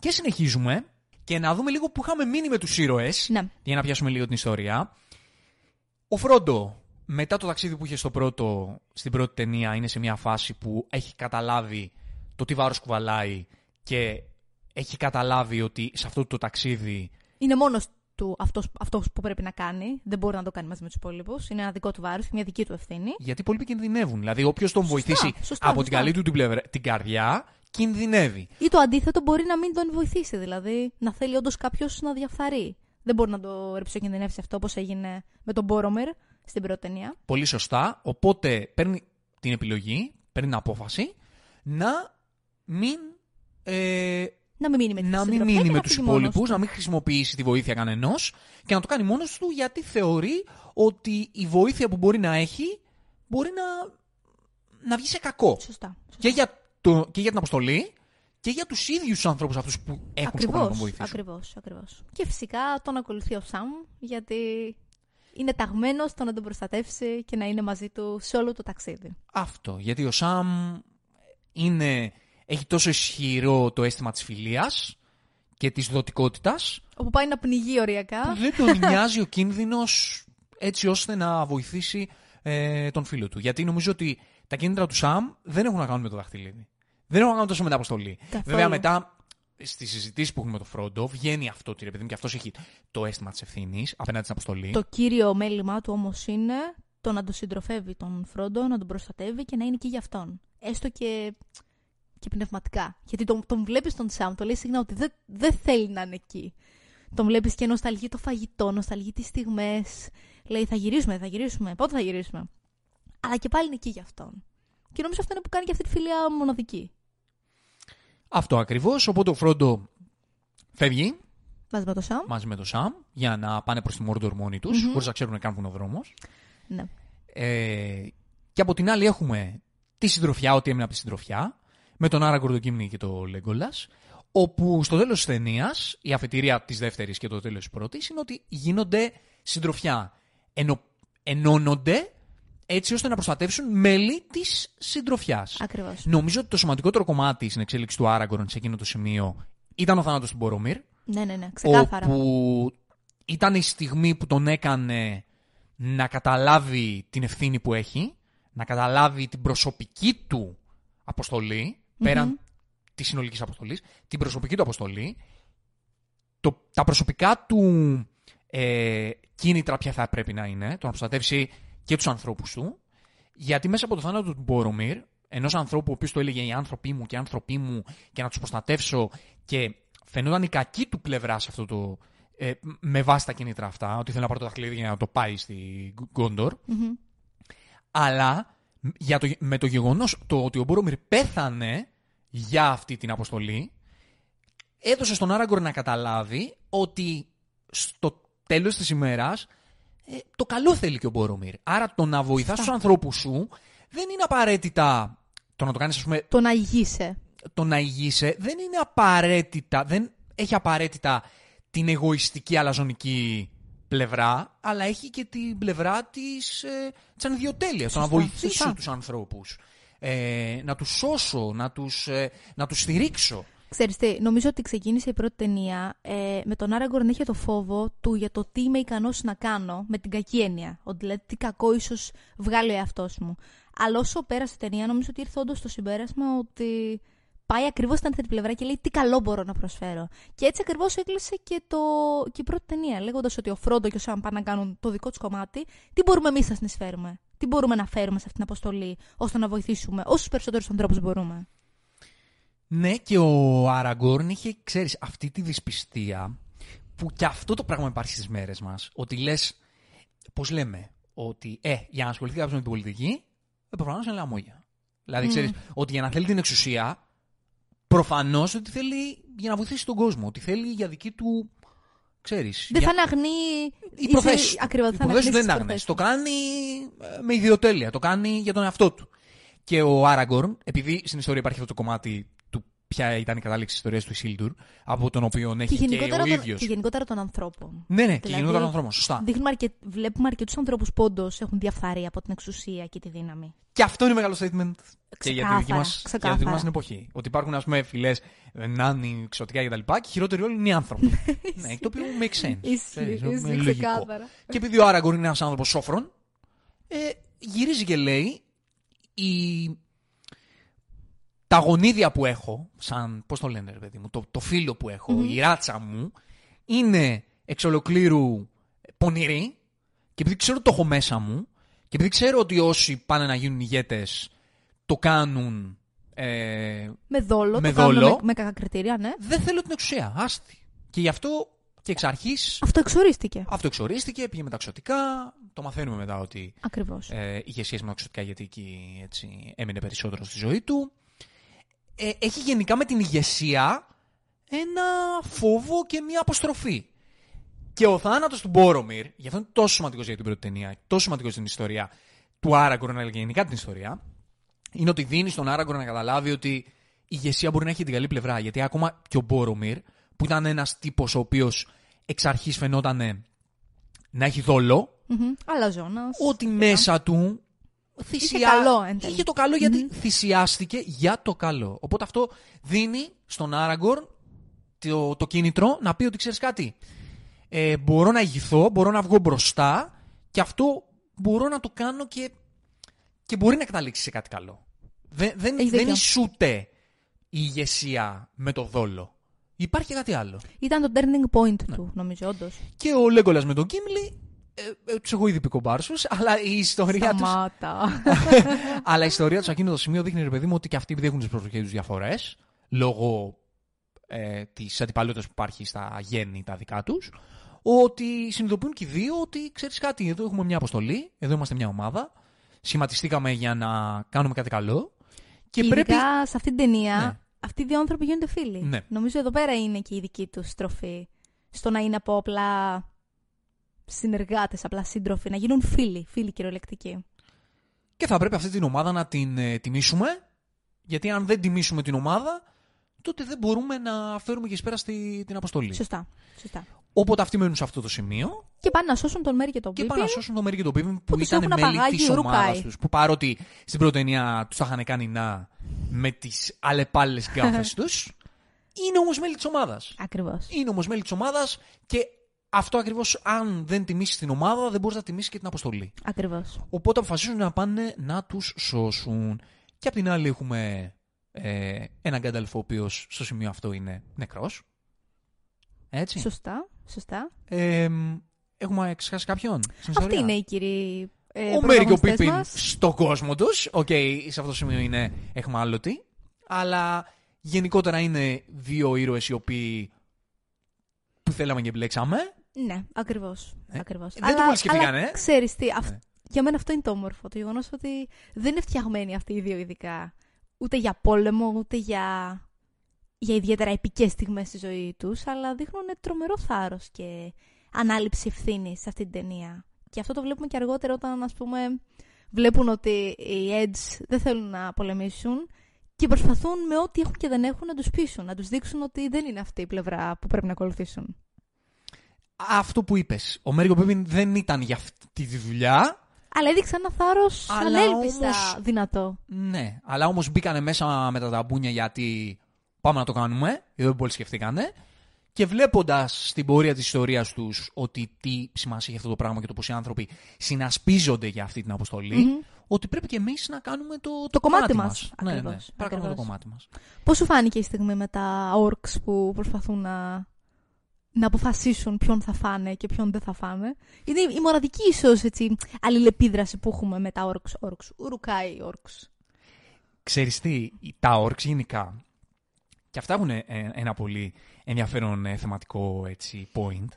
Και συνεχίζουμε και να δούμε λίγο που είχαμε μείνει με τους ήρωες. Ναι. Για να πιάσουμε λίγο την ιστορία. Ο Φρόντο, μετά το ταξίδι που είχε στο πρώτο, στην πρώτη ταινία, είναι σε μια φάση που έχει καταλάβει το τι βάρος κουβαλάει και έχει καταλάβει ότι σε αυτό το ταξίδι Είναι μόνος του αυτός, αυτός που πρέπει να κάνει. Δεν μπορεί να το κάνει μαζί με τους υπόλοιπους. Είναι ένα δικό του βάρος και μια δική του ευθύνη. γιατί οι υπόλοιποι κινδυνεύουν. Δηλαδή, όποιος τον βοηθήσει σωστά, από σωστά. την καλή του την, πλευρά, την καρδιά, κινδυνεύει. Ή το αντίθετο μπορεί να μην τον βοηθήσει. Δηλαδή να θέλει όντως κάποιος να διαφθαρεί. Δεν μπορεί να το ρεψοκινδυνεύσει αυτό όπως έγινε με τον Μπόρομερ στην πρώτη ταινία. Πολύ σωστά. Οπότε παίρνει την επιλογή, παίρνει την απόφαση να μην ε, Να μην μείνει με τη να μην συντροφιά μείνει και με να τους φύγει μόνος υπόλοιπους, του. να μην χρησιμοποιήσει τη βοήθεια κανενός και να το κάνει μόνος του γιατί θεωρεί ότι η βοήθεια που μπορεί να έχει μπορεί να, να βγει σε κακό. Σωστά. Και για, το, και για την αποστολή και για τους ίδιους του ανθρώπου αυτούς που έχουν σκοπό να τον Ακριβώς, βοηθήσουν. ακριβώς, ακριβώς. Και φυσικά τον ακολουθεί ο Σαμ γιατί είναι ταγμένος στο να τον προστατεύσει και να είναι μαζί του σε όλο το ταξίδι. Αυτό. Γιατί ο Σαμ είναι, έχει τόσο ισχυρό το αίσθημα της φιλίας και της δοτικότητας Όπου πάει να πνιγεί οριακά. που δεν τον νοιάζει ο κίνδυνος έτσι ώστε να βοηθήσει ε, τον φίλο του. Γιατί νομίζω ότι τα κίνητρα του Σαμ δεν έχουν να κάνουν με το δαχτυλίδι. Δεν έχουν να κάνουν τόσο με την αποστολή. Καθόλου. Βέβαια μετά στις συζητήσεις που έχουμε με τον Φρόντο βγαίνει αυτό ότι ρε παιδί μου και αυτός έχει το αίσθημα της ευθύνης απέναντι στην αποστολή. Το κύριο μέλημά του όμως είναι το να τον συντροφεύει τον Φρόντο, να τον προστατεύει και να είναι εκεί για αυτόν. Έστω και, και πνευματικά. Γιατί τον, τον βλέπεις τον Σαμ, το λέει συχνά ότι δεν, δεν θέλει να είναι εκεί. Τον βλέπεις και νοσταλγεί το φαγητό, νοσταλγεί τις στιγμές. Λέει θα γυρίσουμε, θα γυρίσουμε, πότε θα γυρίσουμε. Αλλά και πάλι είναι εκεί για αυτόν. Και νομίζω αυτό είναι που κάνει και αυτή τη φιλία μοναδική. Αυτό ακριβώς. Οπότε ο Φρόντο φεύγει Μαζί με το Σαμ. μαζί με τον Σαμ για να πάνε προς τη Μόρντορ μόνοι τους, Μμμ. χωρίς να ξέρουν καν που είναι ο δρόμος. Ναι. Ε, και από την άλλη έχουμε τη συντροφιά, ό,τι έμεινε από τη συντροφιά, με τον Άρα Κορδοκίμνη και τον Λέγκολα, όπου στο τέλος της ταινίας, η αφετηρία της δεύτερης και το τέλος της πρώτης, είναι ότι γίνονται συντροφιά. Ενω, ενώνονται έτσι ώστε να προστατεύσουν μέλη της συντροφιάς. Ακριβώς. Νομίζω ότι το σημαντικότερο κομμάτι στην εξέλιξη του Άραγκορν σε εκείνο το σημείο ήταν ο θάνατος του Μπορομίρ. Ναι, ναι, ναι, ξεκάθαρα. Όπου ήταν η στιγμή που τον έκανε να καταλάβει την ευθύνη που έχει, να καταλάβει την προσωπική του αποστολή, πέραν της συνολικής αποστολής, την προσωπική του αποστολή, το, τα προσωπικά του ε, κίνητρα ποια θα πρέπει να είναι, το να προστατεύσει και τους ανθρώπους του, γιατί μέσα από το θάνατο του Μπορομίρ, ενός ανθρώπου ο οποίος το έλεγε οι άνθρωποι μου και οι άνθρωποι μου και να τους προστατεύσω και φαινόταν η κακή του πλευρά σε αυτό το. Ε, με βάση τα κίνητρα αυτά, ότι θέλει να πάρει το δαχτυλίδι για να το πάει στη Γκόντορ. Μμμ. Αλλά για το, με το γεγονός το ότι ο Μπορομίρ πέθανε για αυτή την αποστολή, έδωσε στον Άραγκορ να καταλάβει ότι στο τέλος της ημέρας ε, το καλό θέλει και ο Μπορομίρ. Άρα το να βοηθάς τους ανθρώπους σου δεν είναι απαραίτητα το να το κάνεις ας πούμε Το να ηγείσαι. το να ηγείσαι δεν είναι απαραίτητα, δεν έχει απαραίτητα την εγωιστική αλαζονική πλευρά, αλλά έχει και την πλευρά της, ε, της ανιδιοτέλειας, το να Σωστά, βοηθήσω σωστά. τους ανθρώπους, ε, να τους σώσω, να τους, ε, να τους στηρίξω. Ξέρεις τι, νομίζω ότι ξεκίνησε η πρώτη ταινία ε, με τον Άραγκορν είχε το φόβο του για το τι είμαι ικανός να κάνω με την κακή έννοια. Ότι δηλαδή τι κακό ίσως βγάλει ο εαυτός μου. Αλλά όσο πέρασε η ταινία, νομίζω ότι ήρθε όντως το συμπέρασμα ότι πάει ακριβώς στην αντίθετη πλευρά και λέει τι καλό μπορώ να προσφέρω. Και έτσι ακριβώς έκλεισε και, το... και η πρώτη ταινία, λέγοντας ότι ο Φρόντο και ο Σαμ πάνε να κάνουν το δικό τους κομμάτι, τι μπορούμε εμείς να συνεισφέρουμε; Τι μπορούμε να φέρουμε σε αυτήν την αποστολή, ώστε να βοηθήσουμε όσους περισσότερους ανθρώπους μπορούμε; Ναι, και ο Αραγκόρν είχε, ξέρεις, αυτή τη δυσπιστία που και αυτό το πράγμα υπάρχει στις μέρες μας. Ότι λες, πώς λέμε, ότι ε, για να ασχοληθεί κάποιος με την πολιτική, ε, προφανώς είναι λαμόγια. Δηλαδή, ξέρεις, ότι για να θέλει την εξουσία, προφανώς ότι θέλει για να βοηθήσει τον κόσμο. Ότι θέλει για δική του. Ξέρεις, δεν για... θα είναι αγνή. Οι προθέσει. Ακριβώς, οι προθέσεις δεν είναι αγνέ. Το κάνει ε, με ιδιοτέλεια. Το κάνει για τον εαυτό του. Και ο Άραγκορν, επειδή στην ιστορία υπάρχει αυτό το κομμάτι του ποια ήταν η κατάληξη τη ιστορίας του Ισίλντουρ, από τον οποίο έχει και, και ο ίδιος. Και γενικότερα των ανθρώπων. Ναι, ναι, δηλαδή, και γενικότερα των ανθρώπων. Σωστά. Αρκε... Βλέπουμε αρκετούς ανθρώπους που όντως έχουν διαφθαρεί από την εξουσία και τη δύναμη. Και αυτό είναι μεγάλο statement και για τη δική μα μας εποχή. Ότι υπάρχουν, ας πούμε, φυλές νάνοι, ξωτικά κτλ. Και, και χειρότεροι όλοι είναι οι άνθρωποι. ναι, το οποίο makes sense. Ισχύει, ξεκάθαρα. Και επειδή ο Άραγκορ είναι ένας άνθρωπος σόφρον, ε, γυρίζει και λέει η τα γονίδια που έχω, σαν, πώς το λένε ρε παιδί μου, το, το φίλο που έχω, η ράτσα μου, είναι εξ ολοκλήρου πονηρή και επειδή ξέρω ότι το έχω μέσα μου και επειδή ξέρω ότι όσοι πάνε να γίνουν ηγέτες το κάνουν ε, με δόλο, με, το δόλο, με, με κριτήρια, ναι. Δεν θέλω την εξουσία, άστη. Και γι' αυτό και εξ αρχής. Αυτό εξορίστηκε. Αυτό εξορίστηκε, πήγε με τα ξωτικά. Το μαθαίνουμε μετά ότι. Ακριβώς. Ε, είχε σχέση με τα ξωτικά γιατί εκεί έτσι, έμεινε περισσότερο στη ζωή του ε, έχει γενικά με την ηγεσία ένα φόβο και μια αποστροφή. Και ο θάνατος του Μπόρομιρ, γι' αυτό είναι τόσο σημαντικός για την πρώτη ταινία, τόσο σημαντικός στην ιστορία του Άραγκορ, αλλά γενικά την ιστορία, είναι ότι δίνει στον Άραγκορ να καταλάβει ότι η ηγεσία μπορεί να έχει την καλή πλευρά. Γιατί ακόμα και ο Μπόρομιρ, που ήταν ένας τύπος ο οποίος εξ αρχής φαινόταν να έχει δόλο, mm-hmm. ότι μέσα του θυσιά... Είχε, καλό, Είχε το καλό γιατί θυσιάστηκε για το καλό. Οπότε αυτό δίνει στον Άραγκορν το, το κίνητρο να πει ότι ξέρεις κάτι. Ε, μπορώ να ηγηθώ, μπορώ να βγω μπροστά και αυτό μπορώ να το κάνω και, και μπορεί να καταλήξει σε κάτι καλό. Δεν, δεν, δεν ισούται η ηγεσία με το δόλο. Υπάρχει κάτι άλλο. Ήταν το turning point ναι. του, νομίζω, όντως. Και ο Λέγκολας με τον Κίμλι ε, ε, τους έχω ήδη πει κομπάρσου, αλλά η ιστορία του. αλλά η ιστορία τους εκείνο το σημείο δείχνει, ρε παιδί μου, ότι και αυτοί επειδή έχουν τις προσωπικέ τους διαφορές, λόγω ε, της αντιπαλότητας που υπάρχει στα γέννη τα δικά τους, ότι συνειδητοποιούν και οι δύο ότι ξέρεις κάτι, εδώ έχουμε μια αποστολή, εδώ είμαστε μια ομάδα, σχηματιστήκαμε για να κάνουμε κάτι καλό. Και Ειδικά πρέπει... σε αυτήν την ταινία, ναι. αυτοί οι δύο άνθρωποι γίνονται φίλοι. Ναι. Νομίζω εδώ πέρα είναι και η δική τους στροφή. Στο να είναι από απλά συνεργάτες, απλά σύντροφοι, να γίνουν φίλοι, φίλοι κυριολεκτικοί. Και θα πρέπει αυτή την ομάδα να την ε, τιμήσουμε, γιατί αν δεν τιμήσουμε την ομάδα, τότε δεν μπορούμε να φέρουμε και πέρα στη, την αποστολή. Σωστά. Σωστά. Οπότε αυτοί μένουν σε αυτό το σημείο. Και πάνε να σώσουν τον Μέρι και τον Πίπιν. Και πάνε να σώσουν τον Μέρι και τον Πίπιν που, που ήταν μέλη της ομάδας τους. Που παρότι στην πρώτη ταινία τους τα είχαν κάνει να με τις αλλεπάλληλε γκάφες τους. Είναι όμως μέλη της ομάδας. Ακριβώς. Είναι όμως μέλη της ομάδας και αυτό ακριβώς, αν δεν τιμήσεις την ομάδα, δεν μπορείς να τιμήσεις και την αποστολή. Ακριβώς. Οπότε αποφασίζουν να πάνε να τους σώσουν. Και απ' την άλλη έχουμε ε, έναν Γκάνταλφ ο οποίος στο σημείο αυτό είναι νεκρός. Έτσι. Σωστά. Σωστά. Ε, έχουμε ξεχάσει κάποιον. Αυτή είναι η κυρία. Ε, ο Μέρι και ο Πίπιν στον κόσμο τους. Ok, okay, σε αυτό το σημείο είναι αιχμάλωτοι. Αλλά γενικότερα είναι δύο ήρωες οι οποίοι που θέλαμε και επιλέξαμε. Ναι, ακριβώς. Ε, ακριβώς. Δεν το πολύ σκεφτήκανε. Ε. Ξέρεις τι, αυ... ναι. για μένα αυτό είναι το όμορφο. Το γεγονός ότι δεν είναι φτιαγμένοι αυτοί οι δύο ειδικά. Ούτε για πόλεμο, ούτε για, για ιδιαίτερα επικές στιγμές στη ζωή τους, αλλά δείχνουν τρομερό θάρρος και ανάληψη ευθύνης σε αυτή την ταινία. Και αυτό το βλέπουμε και αργότερα όταν, ας πούμε, βλέπουν ότι οι Edge δεν θέλουν να πολεμήσουν και προσπαθούν με ό,τι έχουν και δεν έχουν να τους πείσουν, να τους δείξουν ότι δεν είναι αυτή η πλευρά που πρέπει να ακολουθήσουν αυτό που είπες. Ο Μέρικο Πίπιν δεν ήταν για αυτή τη δουλειά. Αλλά έδειξε ένα θάρρος ανέλπιστα όμως... δυνατό. Ναι, αλλά όμως μπήκανε μέσα με τα ταμπούνια γιατί πάμε να το κάνουμε, γιατί δεν πολύ σκεφτήκανε. Και βλέποντας στην πορεία της ιστορίας τους ότι τι σημασία έχει αυτό το πράγμα και το πώς οι άνθρωποι συνασπίζονται για αυτή την αποστολή, ότι πρέπει και εμείς να κάνουμε το, Το κομμάτι μας. μας. Ναι, ναι, Ακριβώς, πρέπει να κάνουμε το ακριβώς. κομμάτι μας. Πώς σου φάνηκε η στιγμή με τα orcs που προσπαθούν να, να αποφασίσουν ποιον θα φάνε και ποιον δεν θα φάνε. Είναι η μοναδική ίσως έτσι, αλληλεπίδραση που έχουμε με τα orcs. orcs. Ουρουκάι orcs. Ξέρεις τι, τα orcs γενικά, και αυτά έχουν ε, ένα πολύ ενδιαφέρον ε, θεματικό έτσι, point,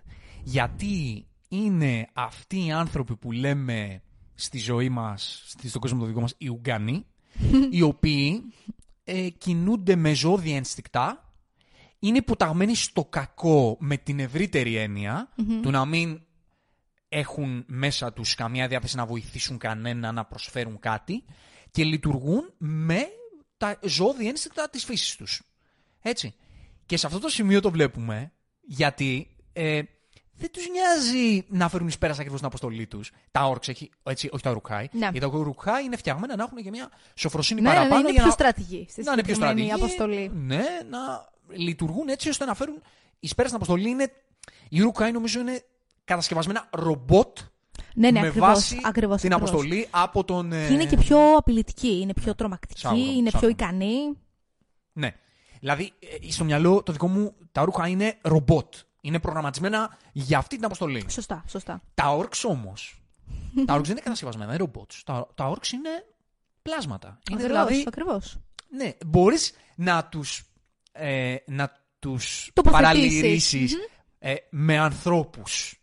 γιατί είναι αυτοί οι άνθρωποι που λέμε στη ζωή μας, στη- στον κόσμο το δικό μας, οι Ουγγανοί, οι οποίοι ε, κινούνται με ζώδια ενστικτά, είναι υποταγμένοι στο κακό με την ευρύτερη έννοια του να μην έχουν μέσα τους καμία διάθεση να βοηθήσουν κανένα, να προσφέρουν κάτι και λειτουργούν με τα ζώδια ένστικτα της φύσης τους. Έτσι. Και σε αυτό το σημείο το βλέπουμε γιατί ε, δεν τους νοιάζει να φέρουν εις πέρας ακριβώς την αποστολή τους. Τα όρξ, έχει, έτσι, όχι τα ρουκάι. Ναι. Γιατί τα ρουκάι είναι φτιαγμένα να έχουν και μια σοφροσύνη Ναι, ναι, παραπάνω είναι για πιο να, στρατηγή στη να είναι πιο συγκεκριμένη στρατηγοί. αποστολή. Ναι, να λειτουργούν έτσι ώστε να φέρουν εις πέρας την αποστολή. Είναι, οι ρουκάι νομίζω είναι κατασκευασμένα ρομπότ Ναι, ναι, με ακριβώς, βάση ακριβώς, την ακριβώς. αποστολή από τον. ε, Και είναι και πιο απειλητική, είναι πιο τρομακτική, Σάουρο, είναι πιο Σάουρο. ικανή. Ναι. Δηλαδή, ε, στο μυαλό το δικό μου τα ρούχα είναι ρομπότ. Είναι προγραμματισμένα για αυτή την αποστολή. Σωστά, σωστά. Τα όρξ όμως. τα όρξ δεν είναι κατασκευασμένα, είναι ρομπότς. Τα, τα όρξ είναι πλάσματα. Είναι Ακριβώς, δηλαδή. ακριβώς. Ναι, μπορείς να τους ε, να τους Τοποθετήσεις. παραλυρήσεις, ε, με ανθρώπους.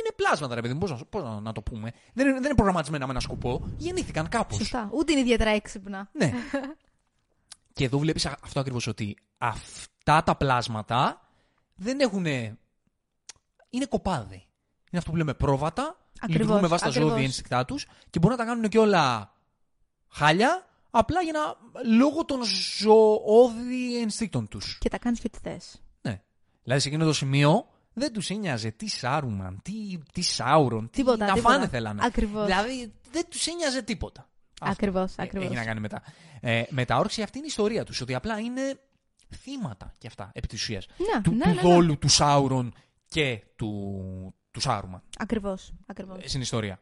Είναι πλάσματα, ρε παιδί μου. Πώς να, πώς να, να το πούμε. Δεν είναι, δεν είναι προγραμματισμένα με ένα σκοπό. Γεννήθηκαν κάπως. Σωστά. Ούτε είναι ιδιαίτερα έξυπνα. Ναι. και εδώ βλέπεις α- αυτό ακριβώς ότι αυτά τα πλάσματα δεν έχουν... Είναι κοπάδι. Είναι αυτό που λέμε πρόβατα. Ακριβώς, λειτουργούν με βάση τα ακριβώς. ζώδια ένστικτά τους και μπορούν να τα κάνουν και όλα χάλια απλά για να... λόγω των ζωώδη ενστίκτων τους. Και τα κάνεις και ό,τι θες. Ναι. Δηλαδή σε εκείνο το σημείο δεν τους ένοιαζε τι Σάρουμαν, τι, τι Σάουρον, τι Τίποτα, να τίποτα. φάνε θέλανε. Ακριβώς. Δηλαδή δεν τους ένοιαζε τίποτα. Αυτό. Ακριβώς, Ε, ακριβώς. Έχει να κάνει μετά. Ε, με τα όρξη αυτή είναι η ιστορία τους. Ότι απλά είναι θύματα κι αυτά επί της ουσίας. Ναι, του, ναι, του ναι, ναι. δόλου του Σάουρον και του, του Σάρουμαν Ακριβώς. Ακριβώς. ε, στην ιστορία.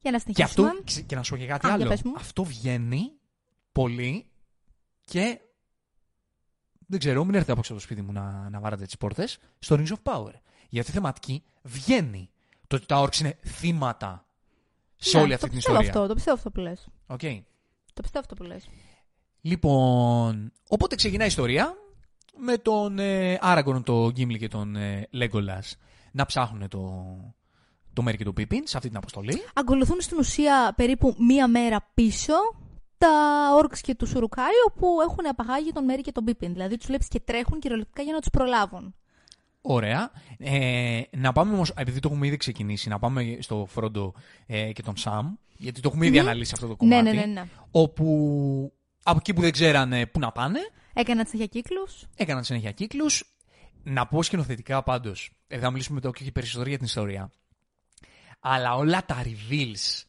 Για να Και συνεχίσουμε. αυτό, ξε- και να σου πω και κάτι Α, για άλλο. πες μου. Αυτό βγαίνει πολύ και δεν ξέρω, μην έρθετε από το σπίτι μου να, να βάρατε τις πόρτες στο Rings of Power. Γιατί η θεματική βγαίνει το ότι τα orcs είναι θύματα σε Ναι, όλη το αυτή την πιστεύω ιστορία. Αυτό, το πιστεύω αυτό που λες. Οκ. Το πιστεύω αυτό που λες. Λοιπόν, οπότε ξεκινάει η ιστορία με τον ε, Άραγκον, τον Γκίμλι και τον ε, Λέγκολας να ψάχνουν το, το Μέρι και το Πίπιν σε αυτή την αποστολή. Ακολουθούν στην ουσία περίπου μία μέρα πίσω τα όρξ και τους Ουρουκάι όπου έχουν απαγάγει τον Μέρι και τον Πίπιν. Δηλαδή τους βλέπεις και τρέχουν κυριολεκτικά για να τους προλάβουν. Ωραία. Ε, να πάμε όμως, επειδή το έχουμε ήδη ξεκινήσει, να πάμε στο Φρόντο ε, και τον Σαμ, γιατί το έχουμε ήδη αναλύσει αυτό το Ναι, κομμάτι. ναι, ναι, ναι. Όπου από εκεί που δεν ξέρανε πού να πάνε, Έκανα συνέχεια κύκλους. έκαναν συνέχεια κύκλους. Να πω σκηνοθετικά πάντως, εδώ θα μιλήσουμε μετά και περισσότερο για την ιστορία. Αλλά όλα τα reveals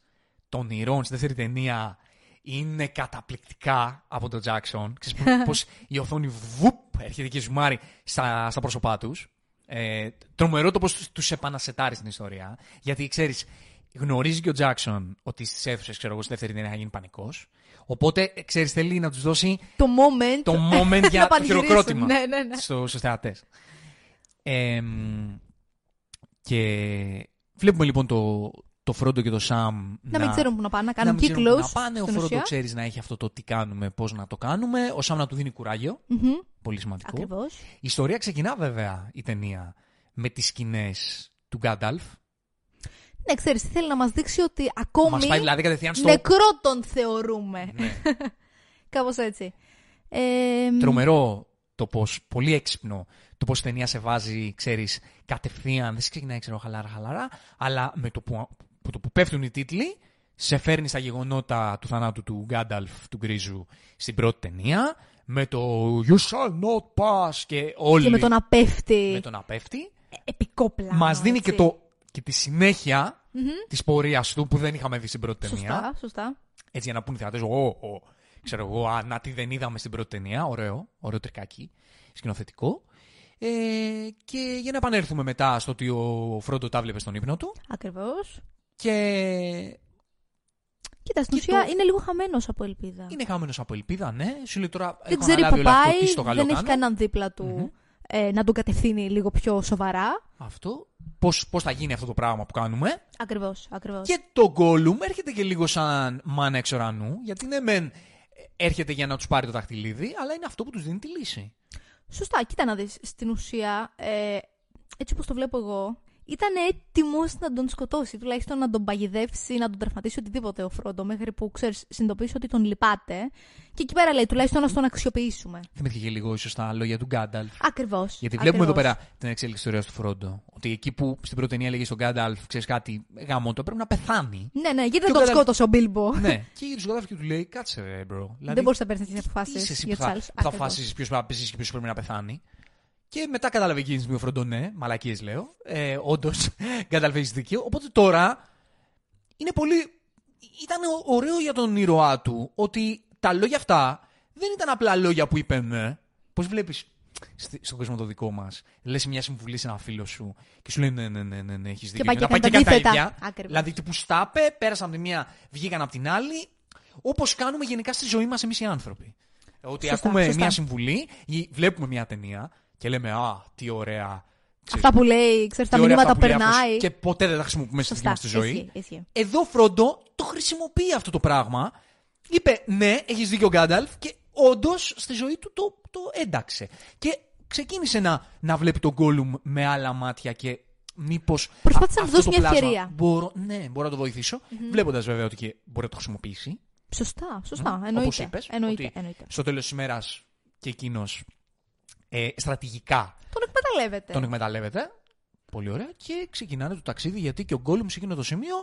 των ηρώων στη δεύτερη ταινία είναι καταπληκτικά από τον Jackson. Ξέρεις πώς- πώς η οθόνη βουπ, έρχεται και ζουμάρει στα, στα πρόσωπά τους. Ε, τρομερό το πώς τους, τους επανασετάρει στην ιστορία. Γιατί ξέρεις, γνωρίζει και ο Jackson ότι στις αίθουσες, ξέρω εγώ, στη δεύτερη ταινία θα γίνει πανικός. Οπότε, ε, ξέρεις, θέλει να τους δώσει Το moment. το moment για να το πανηγυρίσουν. χειροκρότημα Ναι, ναι, ναι. στο, στους θεατές. Ε, μ, και βλέπουμε λοιπόν το, το Φρόντο και το Σαμ Να μην ξέρουν που να πάνε, να κάνουν μην ξέρουν κύκλου. πού Να πάνε, ο Φρόντο ξέρει να έχει αυτό το τι κάνουμε, πώς να το κάνουμε. Ο Σαμ να του δίνει κουράγιο. Πολύ σημαντικό. Ακριβώς. Η ιστορία ξεκινά βέβαια η ταινία με τις σκηνές του Γκάνταλφ. Ναι, ξέρεις, θέλει να μας δείξει ότι ακόμη Μας πάει δηλαδή κατευθείαν στο. νεκρό τον θεωρούμε. Ναι. Κάπως έτσι. Ε, Τρομερό το πώ, πολύ έξυπνο το πώ η ταινία σε βάζει, ξέρεις, κατευθείαν. Δεν σε ξεκινάει, ξέρω, χαλάρα, χαλάρα, αλλά με το που, που, το που πέφτουν οι τίτλοι, σε φέρνει στα γεγονότα του θανάτου του Γκάνταλφ του Γκρίζου στην πρώτη ταινία, με το You shall not pass και όλοι. και με το να πέφτει. με το να πέφτει. Επικό πλάνο. Μας δίνει και, έτσι. το, και τη συνέχεια Μμμ. της πορείας του που δεν είχαμε δει στην πρώτη ταινία. Σωστά, σωστά. Έτσι για να πούνε οι θεατές, «Ω, ω, ξέρω εγώ, α, να τι δεν είδαμε στην πρώτη ταινία. Ωραίο, ωραίο τρικάκι, σκηνοθετικό. Ε, και για να επανέλθουμε μετά στο ότι ο Φρόντο τα βλέπε στον ύπνο του Ακριβώς. και Κοίτα, στην Και ουσία το- είναι λίγο χαμένος από ελπίδα. Είναι χαμένος από ελπίδα, ναι. Σου λέει τώρα. δεν έχω ξέρει αναλάβει που όλο αυτό, πάει, τι στο καλό δεν έχει κάνω. κανέναν δίπλα του Μμμ. ε, να τον κατευθύνει λίγο πιο σοβαρά. Αυτό. Πώς, πώς θα γίνει αυτό το πράγμα που κάνουμε. Ακριβώς, ακριβώς. Και το Gollum έρχεται και λίγο σαν μάνα εξ ουρανού, γιατί ναι, μεν έρχεται για να τους πάρει το δαχτυλίδι, αλλά είναι αυτό που τους δίνει τη λύση. Σωστά, κοίτα να δεις, στην ουσία, ε, έτσι όπως το βλέπω εγώ, ήταν έτοιμος να τον σκοτώσει, τουλάχιστον να τον παγιδεύσει, να τον τραυματίσει οτιδήποτε ο Φρόντο, μέχρι που, ξέρεις, συνειδητοποιήσει ότι τον λυπάται. Και εκεί πέρα λέει, τουλάχιστον να τον αξιοποιήσουμε. Θυμήθηκε και λίγο ίσως τα λόγια του Γκάνταλφ. Ακριβώς. Γιατί βλέπουμε εδώ ακριβώς. πέρα την εξέλιξη της ιστορίας του Φρόντο. Ότι εκεί που στην πρώτη ταινία έλεγε στον Γκάνταλφ, ξέρεις κάτι, γάμο το πρέπει να πεθάνει. Ναι, ναι, γιατί Και δεν ο τον Γκάνταλφ- σκότωσε ο Μπίλμπο. ναι. Και γύρω στον Γκάνταλφ και του λέει, κάτσε, ρε, bro. Δηλαδή, δεν μπορείς να παίρνεις τέτοιες τι αποφάσεις είσαι εσύ για που τους θα, άλλους. που θα αποφασίσει ποιος πρέπει να πέσει και ποιος πρέπει να πεθάνει. Και μετά κατάλαβε εκείνη τη στιγμή ο Φρόντο, ναι, μαλακίες λέω. Ε, Όντως, Γκάνταλφ έχει δίκιο. Οπότε τώρα είναι πολύ. Ήταν ω- ωραίο για τον ήρωά του ότι τα λόγια αυτά δεν ήταν απλά λόγια που είπε ναι. Πώς βλέπεις στον κόσμο το δικό μας, λες μια συμβουλή σε ένα φίλο σου και σου λέει ναι, ναι, ναι, ναι, ναι έχεις δίκιο. πάει και μετά κάνει τα κάνει αντίθετα. ίδια. Ακριβώς. Δηλαδή, τύπου στάπε, πέρασαν από τη μία, βγήκαν από την άλλη. Όπως κάνουμε γενικά στη ζωή μας εμείς οι άνθρωποι. Ότι Σωστά, ακούμε σωστά. μια συμβουλή ή βλέπουμε μια ταινία και λέμε Α, τι ωραία. Ξέρεις, Αυτά που λέει, ξέρεις, τα τι ωραία μηνύματα αυτά που λέει αυτός περνάει. Και ποτέ δεν τα χρησιμοποιούμε στη δική Σωστά. μας τη ζωή. Ισχύει, ισχύει. Εδώ Φρόντο το χρησιμοποιεί αυτό το πράγμα. Είπε ναι, έχεις δίκιο ο Γκάνταλφ και όντως στη ζωή του το, το ένταξε. Και ξεκίνησε να, να βλέπει τον Γκόλουμ με άλλα μάτια και μήπως. Προσπάθησε να του δώσει μια ευκαιρία. Μπορώ, ναι, μπορώ να το βοηθήσω. Βλέποντας βέβαια ότι και μπορεί να το χρησιμοποιήσει. Σωστά, σωστά. Μμ, Εννοείται. όπως είπες, εννοείται, ότι- εννοείται. Στο τέλος της ημέρας και εκείνος ε, στρατηγικά Τον εκμεταλλεύεται. τον εκμεταλλεύεται. Πολύ ωραία. Και ξεκινάνε το ταξίδι γιατί και ο Γκόλουμ σε εκείνο το σημείο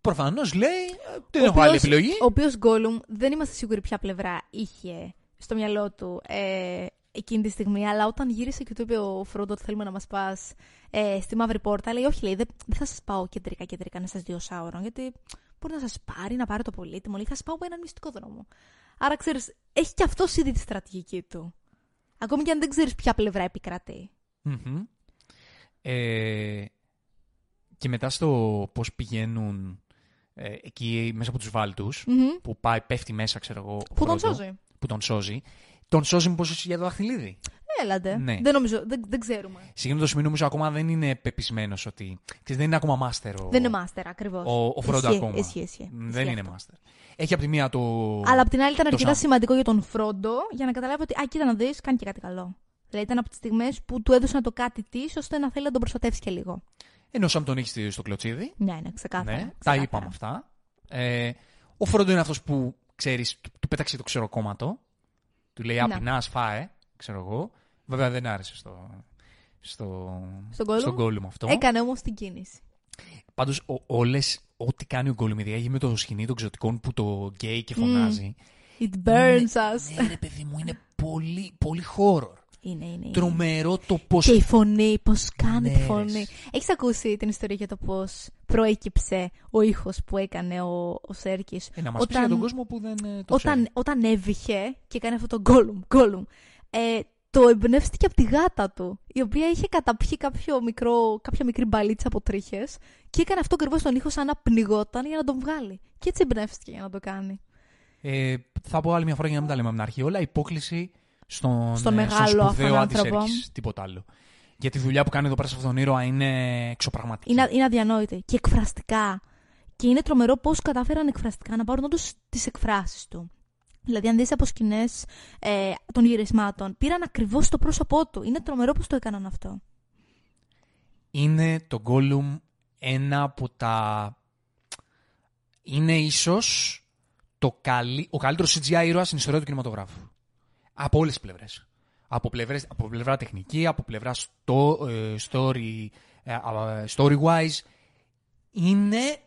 προφανώς λέει ε, δεν Ο έχω άλλη οποίος- επιλογή. Ο οποίος Γκόλουμ δεν είμαστε σίγουροι ποια πλευρά είχε στο μυαλό του ε, εκείνη τη στιγμή, αλλά όταν γύρισε και του είπε ο Φρόντο ότι θέλουμε να μας πας ε, στη μαύρη πόρτα, λέει: Όχι, λέει, δεν, δεν θα σας πάω κεντρικά-κεντρικά να σας δύο σάωρο, γιατί μπορεί να σας πάρει, να πάρει το πολύτιμο, λέει: Θα σας πάω από έναν μυστικό δρόμο. Άρα ξέρεις, έχει και αυτός ήδη τη στρατηγική του. Ακόμη και αν δεν ξέρεις ποια πλευρά επικρατεί. Μμμ. Ε, και μετά στο πώς πηγαίνουν ε, εκεί μέσα από τους βάλτους, Μμμ. που πάει, πέφτει μέσα, ξέρω εγώ, ο Που τον Φρόντο, σώζει. Που τον σώζει. Τον σώζει μήπως για το δαχτυλίδι. Έλατε. Ναι. Δεν νομίζω, δεν, δεν ξέρουμε. Σε εκείνο το σημείο νομίζω ακόμα δεν είναι πεπισμένος ότι... Ξέρεις, δεν είναι ακόμα master ο, Δεν είναι μάστερ, ακριβώς. ο, ο Φρόντο Ισχύει, ακόμα. Ισχύει, ισχύει. Δεν Ισχύει είναι αυτό. Master. Έχει από τη μία το... Αλλά απ' την άλλη ήταν το αρκετά Sam. σημαντικό για τον Φρόντο για να καταλάβει ότι, α, κοίτα να δεις, κάνει και κάτι καλό. Δηλαδή ήταν από τις στιγμές που του έδωσαν το κάτι της, ώστε να θέλει να τον προστατεύσει και λίγο. Ενώ σαν τον έχεις στο κλωτσίδι. Ναι, ναι, ξεκάθαρα. Ναι, τα ξεκάθαρα. είπαμε αυτά. Ε, ο Φρόντο είναι αυτός που ξέρεις, του, του πέταξε το ξεροκόμματο. Του λέει Ναι. Απεινάς, φάε, ξέρω εγώ. Βέβαια δεν άρεσε στο, στο, Στον Gollum? στον Gollum αυτό. Έκανε όμως την κίνηση. Πάντως, όλες, ό,τι κάνει ο Gollum, ειδικά με το σκηνή των ξωτικών που το γκέι και φωνάζει. It burns είναι- us. Ναι, ρε παιδί μου, είναι πολύ, πολύ horror. Είναι, είναι. είναι. Τρομερό το πώ. Και η φωνή, πώς κάνει Ναι, τη ρε, φωνή. εσύ. Έχεις ακούσει την ιστορία για το πώς προέκυψε ο ήχος που έκανε ο, ο Σέρκης; Ε, να μας πει για τον κόσμο που δεν ε, το όταν, ξέρει. όταν έβηχε και έκανε αυτό το γκόλουμ, γκόλουμ, ε, το εμπνεύστηκε από τη γάτα του, η οποία είχε καταπιεί κάποιο μικρό, κάποια μικρή μπαλίτσα από τρίχες και έκανε αυτό ακριβώς τον ήχο σαν να πνιγόταν για να τον βγάλει. Και έτσι εμπνεύστηκε για να το κάνει. Ε, θα πω άλλη μια φορά για να μην τα λέμε από την αρχή. Όλα υπόκληση στον, Στον ε, μεγάλο στον αυτόν σπουδαίο άνθρωπο. Άντι Τίποτα άλλο. Γιατί η δουλειά που κάνει εδώ πέρα σε αυτόν τον ήρωα είναι εξωπραγματική. Είναι, είναι αδιανόητη. Και εκφραστικά. Και είναι τρομερό πώς κατάφεραν εκφραστικά να πάρουν όντως τις εκφράσεις του. Δηλαδή, αν δεις από σκηνές ε, των γυρισμάτων, πήραν ακριβώς το πρόσωπό του. Είναι τρομερό πώ το έκαναν αυτό. Είναι το Gollum ένα από τα... Είναι ίσως το καλύ... ο καλύτερος CGI ήρωας στην ιστορία του κινηματογράφου. Από όλες τις πλευρές. Από, πλευρές, από πλευρά τεχνική, από πλευρά στο, ε, story, ε, α, story-wise. Είναι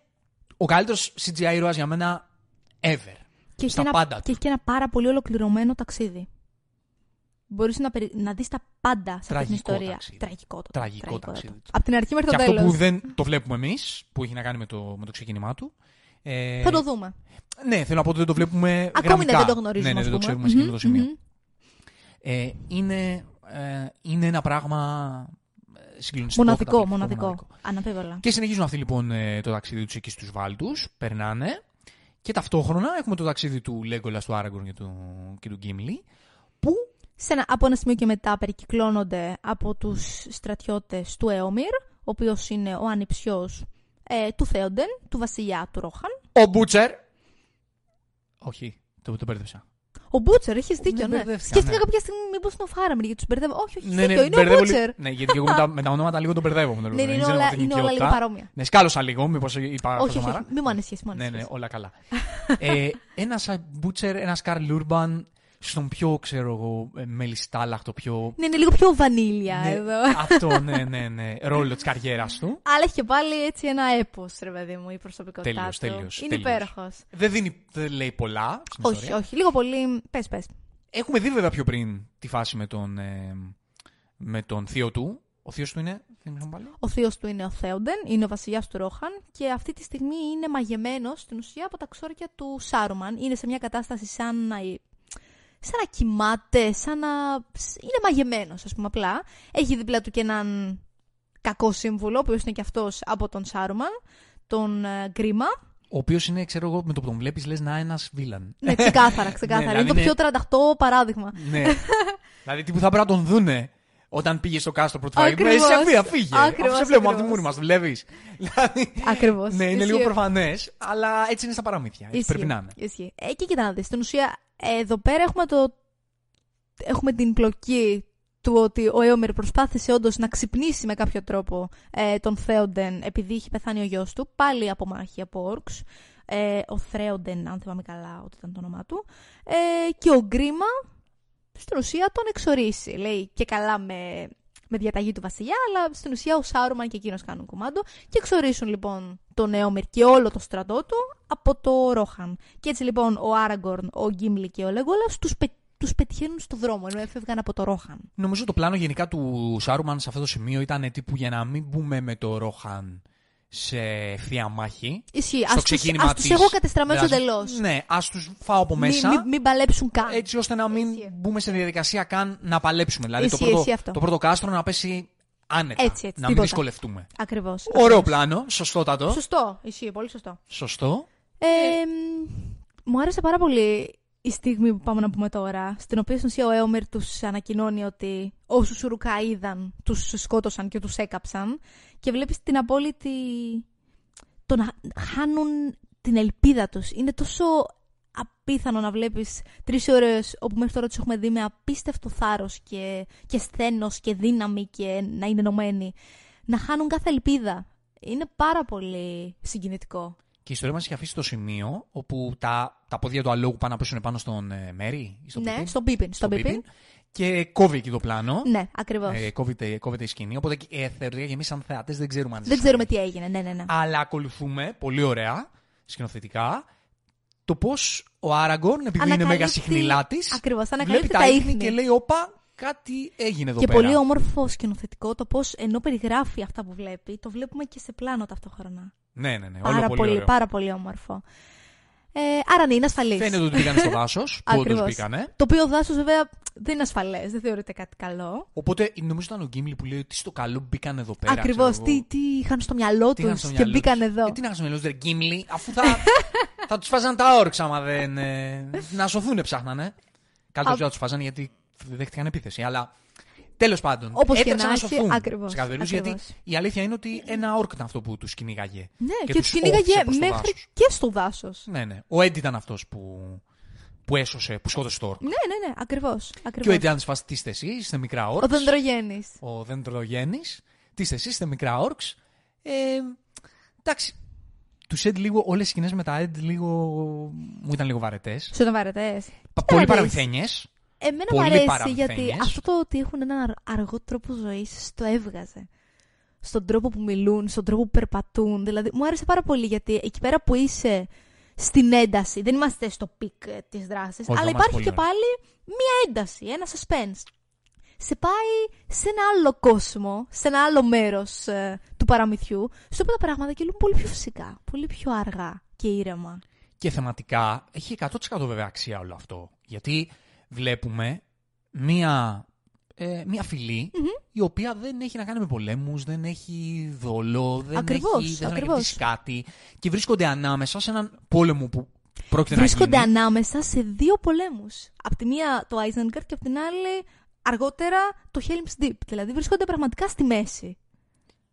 ο καλύτερος CGI ήρωας για μένα ever. Και έχει, Στα ένα, πάντα και του. έχει και ένα πάρα πολύ ολοκληρωμένο ταξίδι. Μπορείς να, περι... να δεις τα πάντα σε αυτή την Τραγικό ιστορία. ταξίδι. Τραγικό, το Τραγικό ταξίδι του. Από την αρχή μέχρι Και το αυτό τέλος. που δεν το βλέπουμε εμείς, που έχει να κάνει με το, με το ξεκίνημά του. Ε, Θα το δούμε. Ναι, θέλω να πω ότι δεν το βλέπουμε Ακόμη ναι, γραμμικά. δεν το γνωρίζουμε. Ναι, ναι, δεν το ας πούμε. ξέρουμε σε εκείνο το Μμμ, σημείο. μμμ. Ε, είναι, ε, είναι ένα πράγμα ε, συγκλονιστικό. Μοναδικό, καταπληκτικό, μοναδικό. Αναμφίβολα. Και συνεχίζουν αυτοί λοιπόν ε, το ταξίδι τους εκεί στους Βάλτους, περνάνε Και ταυτόχρονα έχουμε το ταξίδι του Λέγκολα, του Άραγκορν και του, και του Γκίμλι, που σε ένα, από ένα σημείο και μετά περικυκλώνονται από τους στρατιώτες του Εόμυρ, ο οποίος είναι ο ανιψιός ε, του Θέοντεν, του βασιλιά του Ρόχαν. ο Μπούτσερ. Όχι, το, το μπέρδεψα. Ο Μπούτσερ, έχεις δίκιο, Ναι, ναι. μπερδεύτηκα, Σκέφτηκα ναι. κάποια στιγμή μήπως είναι ο Φάραμιρ γιατί τους μπερδεύω. Όχι, όχι, Ναι, δίκιο, ναι, είναι ο μπερδεύω λι- Μπούτσερ. Ναι, γιατί και εγώ με τα, με τα ονόματα λίγο τον μπερδεύω. με το Ναι, λόγο. ναι, είναι Δεν ξέρω όλα, την είναι όλα λίγο οικειότητα. παρόμοια. Ναι, σκάλωσα λίγο, μήπως είπα Όχι, όχι, χαζομάρα. όχι, μη μου ανησυχείς, μη μου Ναι, ναι, ανησυχείς. όλα καλά. ε, ένας Μπούτσερ, ένας Καρλ Ούρμπαν στον πιο, ξέρω εγώ, ε, μελιστάλαχτο, πιο. Ναι, είναι λίγο πιο βανίλια Ναι, εδώ. αυτό, ναι, ναι, ναι. Ρόλο της καριέρας του. Αλλά έχει και πάλι έτσι ένα έπος, ρε παιδί μου, η προσωπικότητά Τέλειος, του. τέλειος, είναι τέλειος. υπέροχος. Δεν, δίνει, δεν λέει πολλά. Στην Όχι, ιστορία. όχι. Λίγο πολύ. Πες, πες. Έχουμε δει βέβαια πιο πριν τη φάση με τον, ε, με τον θείο του. Ο θείος του είναι. Θυμάμαι πάλι. Ο θείος του είναι ο Θέοντεν, είναι ο βασιλιάς του Ρόχαν και αυτή τη στιγμή είναι μαγεμένος στην ουσία από τα ξόρκια του Σάρουμαν. Είναι σε μια κατάσταση σαν να, σαν να κοιμάται, σαν να. είναι μαγεμένος, ας πούμε απλά. Έχει δίπλα του και έναν κακό σύμβουλο, ο οποίος είναι και αυτός από τον Σάρουμαν, τον ε, Γκρίμα. Ο οποίος είναι, ξέρω εγώ, με το που τον βλέπεις, λες να είναι ένας βίλαν. Ναι, ξεκάθαρα, ξεκάθαρα. Ναι, είναι το δηλαδή πιο 38 παράδειγμα. ναι. δηλαδή τι που θα πρέπει να τον δούνε όταν πήγε στο κάστρο πρώτη φορά. Ακριβώς. Εσύ αφή, φύγε. Ακριβώς, Αφού σε βλέπουμε από τη ακριβώς. μούρη μας, δουλεύει. δηλαδή. Ακριβώς. Ναι, είναι λίγο προφανές, αλλά έτσι είναι στα παραμύθια. Έτσι πρέπει να είναι. Ισχύει. Ε, και κοίτα να δεις. Στην ουσία, εδώ πέρα έχουμε, το... έχουμε την πλοκή του ότι ο Έομερ προσπάθησε όντως να ξυπνήσει με κάποιο τρόπο ε, τον Θέοντεν επειδή είχε πεθάνει ο γιος του, πάλι από μάχη από όρξ. Ε, ο Θρέοντεν, αν θυμάμαι καλά ότι ήταν το όνομά του. Ε, και ο Γκρίμα, στην ουσία τον εξορίσει. Λέει και καλά με, με διαταγή του βασιλιά, αλλά στην ουσία ο Σάρουμαν και εκείνος κάνουν κουμάντο. Και εξορίσουν λοιπόν τον Έομερ και όλο το στρατό του από το Ρόχαν. Και έτσι λοιπόν ο Άραγκορν, ο Γκίμλι και ο Λέγκολας τους, πε, τους πετυχαίνουν στο δρόμο, ενώ έφευγαν από το Ρόχαν. Νομίζω το πλάνο γενικά του Σάρουμαν σε αυτό το σημείο ήταν τύπου για να μην μπούμε με το Ρόχαν σε ευθεία μάχη. Ισχύει. Στο Ας τους, ξεκίνημα ας τους της έχω κατεστραμμένους δράσης. εντελώς. Ναι, ας τους φάω από μέσα. Μην, μην, μην παλέψουν καν. Έτσι ώστε να μην Ισχύει. μπούμε σε διαδικασία καν να παλέψουμε. Δηλαδή το Ισχύει, πρώτο, ισχύει αυτό. το πρώτο κάστρο να πέσει άνετα. Έτσι, έτσι, να μην τίποτα. δυσκολευτούμε. Ακριβώς. Ωραίο ακριβώς. πλάνο, σωστότατο. Σωστό. Ισχύει, πολύ σωστό. Σωστό. Ε, μ, μου άρεσε πάρα πολύ η στιγμή που πάμε να πούμε τώρα, στην οποία στην ουσία ο Έομερ τους ανακοινώνει ότι όσους Ουρουκά είδαν, τους σκότωσαν και τους έκαψαν. Και βλέπεις την απόλυτη. το να χάνουν την ελπίδα τους. Είναι τόσο απίθανο να βλέπεις τρεις ώρες όπου μέχρι τώρα τους έχουμε δει με απίστευτο θάρρος και, και σθένος και δύναμη και να είναι ενωμένοι. Να χάνουν κάθε ελπίδα. Είναι πάρα πολύ συγκινητικό. Και η ιστορία μας έχει αφήσει το σημείο όπου τα, τα πόδια του αλόγου πάνε να πέσουν πάνω στον ε, Μέρι ή στον ναι, Πίπιν. στον Πίπιν. Στον Πίπιν. Και κόβει εκεί το πλάνο. Ναι, ακριβώς. Ε, κόβεται, κόβεται η σκηνή. Οπότε ε, θεωρητικά και εμείς, σαν θεατέ, δεν ξέρουμε αν Δεν σας ξέρουμε αρέσει. τι έγινε. Ναι, ναι, ναι. Αλλά ακολουθούμε πολύ ωραία σκηνοθετικά το πώς ο Άραγκορν, επειδή είναι Ανακαλύπτει- μέγα συχνηλάτης, Ακριβώς, βλέπει ανακαλύπτει τα τα ίχνη ίχνη. και λέει: Όπα, κάτι έγινε εδώ Και πέρα. πολύ όμορφο σκηνοθετικό το πώς ενώ περιγράφει αυτά που βλέπει, το βλέπουμε και σε πλάνο ταυτόχρονα. Ναι, ναι, ναι. Όλο Πάρα πολύ, πολύ, ωραίο. πάρα πολύ όμορφο. Ε, άρα ναι, είναι ασφαλής. Φαίνεται ότι μπήκανε στο δάσος. που όντω Ακριβώς. μπήκανε. Το οποίο δάσος βέβαια δεν είναι ασφαλές, δεν θεωρείται κάτι καλό. Οπότε νομίζω ήταν ο Γκίμλι που λέει ότι στο καλό μπήκαν εδώ πέρα. Ακριβώς. ξέρω Τι, εγώ. τι είχαν στο μυαλό Τι τους είχαν στο και μυαλό μπήκαν τους. εδώ. Ε, τι να είχαν στο μυαλό τους, Γκίμλι, αφού θα, θα τους φάζαν τα όρξα άμα δεν. ε, να σωθούν ψάχνανε. Καλύτερα Α- δεν τους φάζανε γιατί δέχτηκαν επίθεση. Αλλά τέλος πάντων. Όπως και έτρεξαν να να έχει, σωθούν. ακριβώς, στους καβερούς, γιατί ακριβώς. η αλήθεια είναι ότι ένα όρκ ήταν αυτό που τους κυνήγαγε. Ναι, και και, τους τους κυνήγαγε όθησε προς το μέχρι δάσος. και στο δάσος. Ναι, ναι. Ο Έντ ήταν αυτός που, που έσωσε, που σκότωσε το όρκ. Ναι, ναι, ναι, ακριβώς. Και ο Έντ ήταν τη φάση τι είστε εσείς, είστε μικρά όρκς. Ο δεντρογέννη. ο δέντρογέννη. Τι είστε εσείς, είστε μικρά όρξ. Ε, εντάξει. Τους Ed λίγο, όλες οι σκηνές με τα Ed λίγο. μου ήταν λίγο βαρετές. Σου ήταν βαρετές. Πολύ δεις. παραμυθένιες. Εμένα Πολύ μου αρέσει παραμυθένιες. γιατί αυτό το ότι έχουν έναν αρ- αργό τρόπο ζωής το έβγαζε. Στον τρόπο που μιλούν, στον τρόπο που περπατούν. Δηλαδή, μου άρεσε πάρα πολύ γιατί εκεί πέρα που είσαι στην ένταση, δεν είμαστε στο peak της δράσης, Όχι, αλλά μας υπάρχει πολύ και ωραία. πάλι μία ένταση, ένα suspense. Σε πάει σε ένα άλλο κόσμο, σε ένα άλλο μέρος του παραμυθιού, στο οποίο τα πράγματα κυλούν πολύ πιο φυσικά, πολύ πιο αργά και ήρεμα. Και θεματικά έχει 100% βέβαια αξία όλο αυτό. Γιατί βλέπουμε μία, ε, μία φυλή η οποία δεν έχει να κάνει με πολέμους, δεν έχει δόλο, δεν Ακριβώς, έχει, δεν θέλει να ακριβώς. κερδίσει κάτι και βρίσκονται ανάμεσα σε έναν πόλεμο που πρόκειται να Βρίσκονται γίνει. ανάμεσα σε δύο πολέμους. Απ' τη μία το Isengard και απ' την άλλη αργότερα το Helm's Deep. Δηλαδή βρίσκονται πραγματικά στη μέση.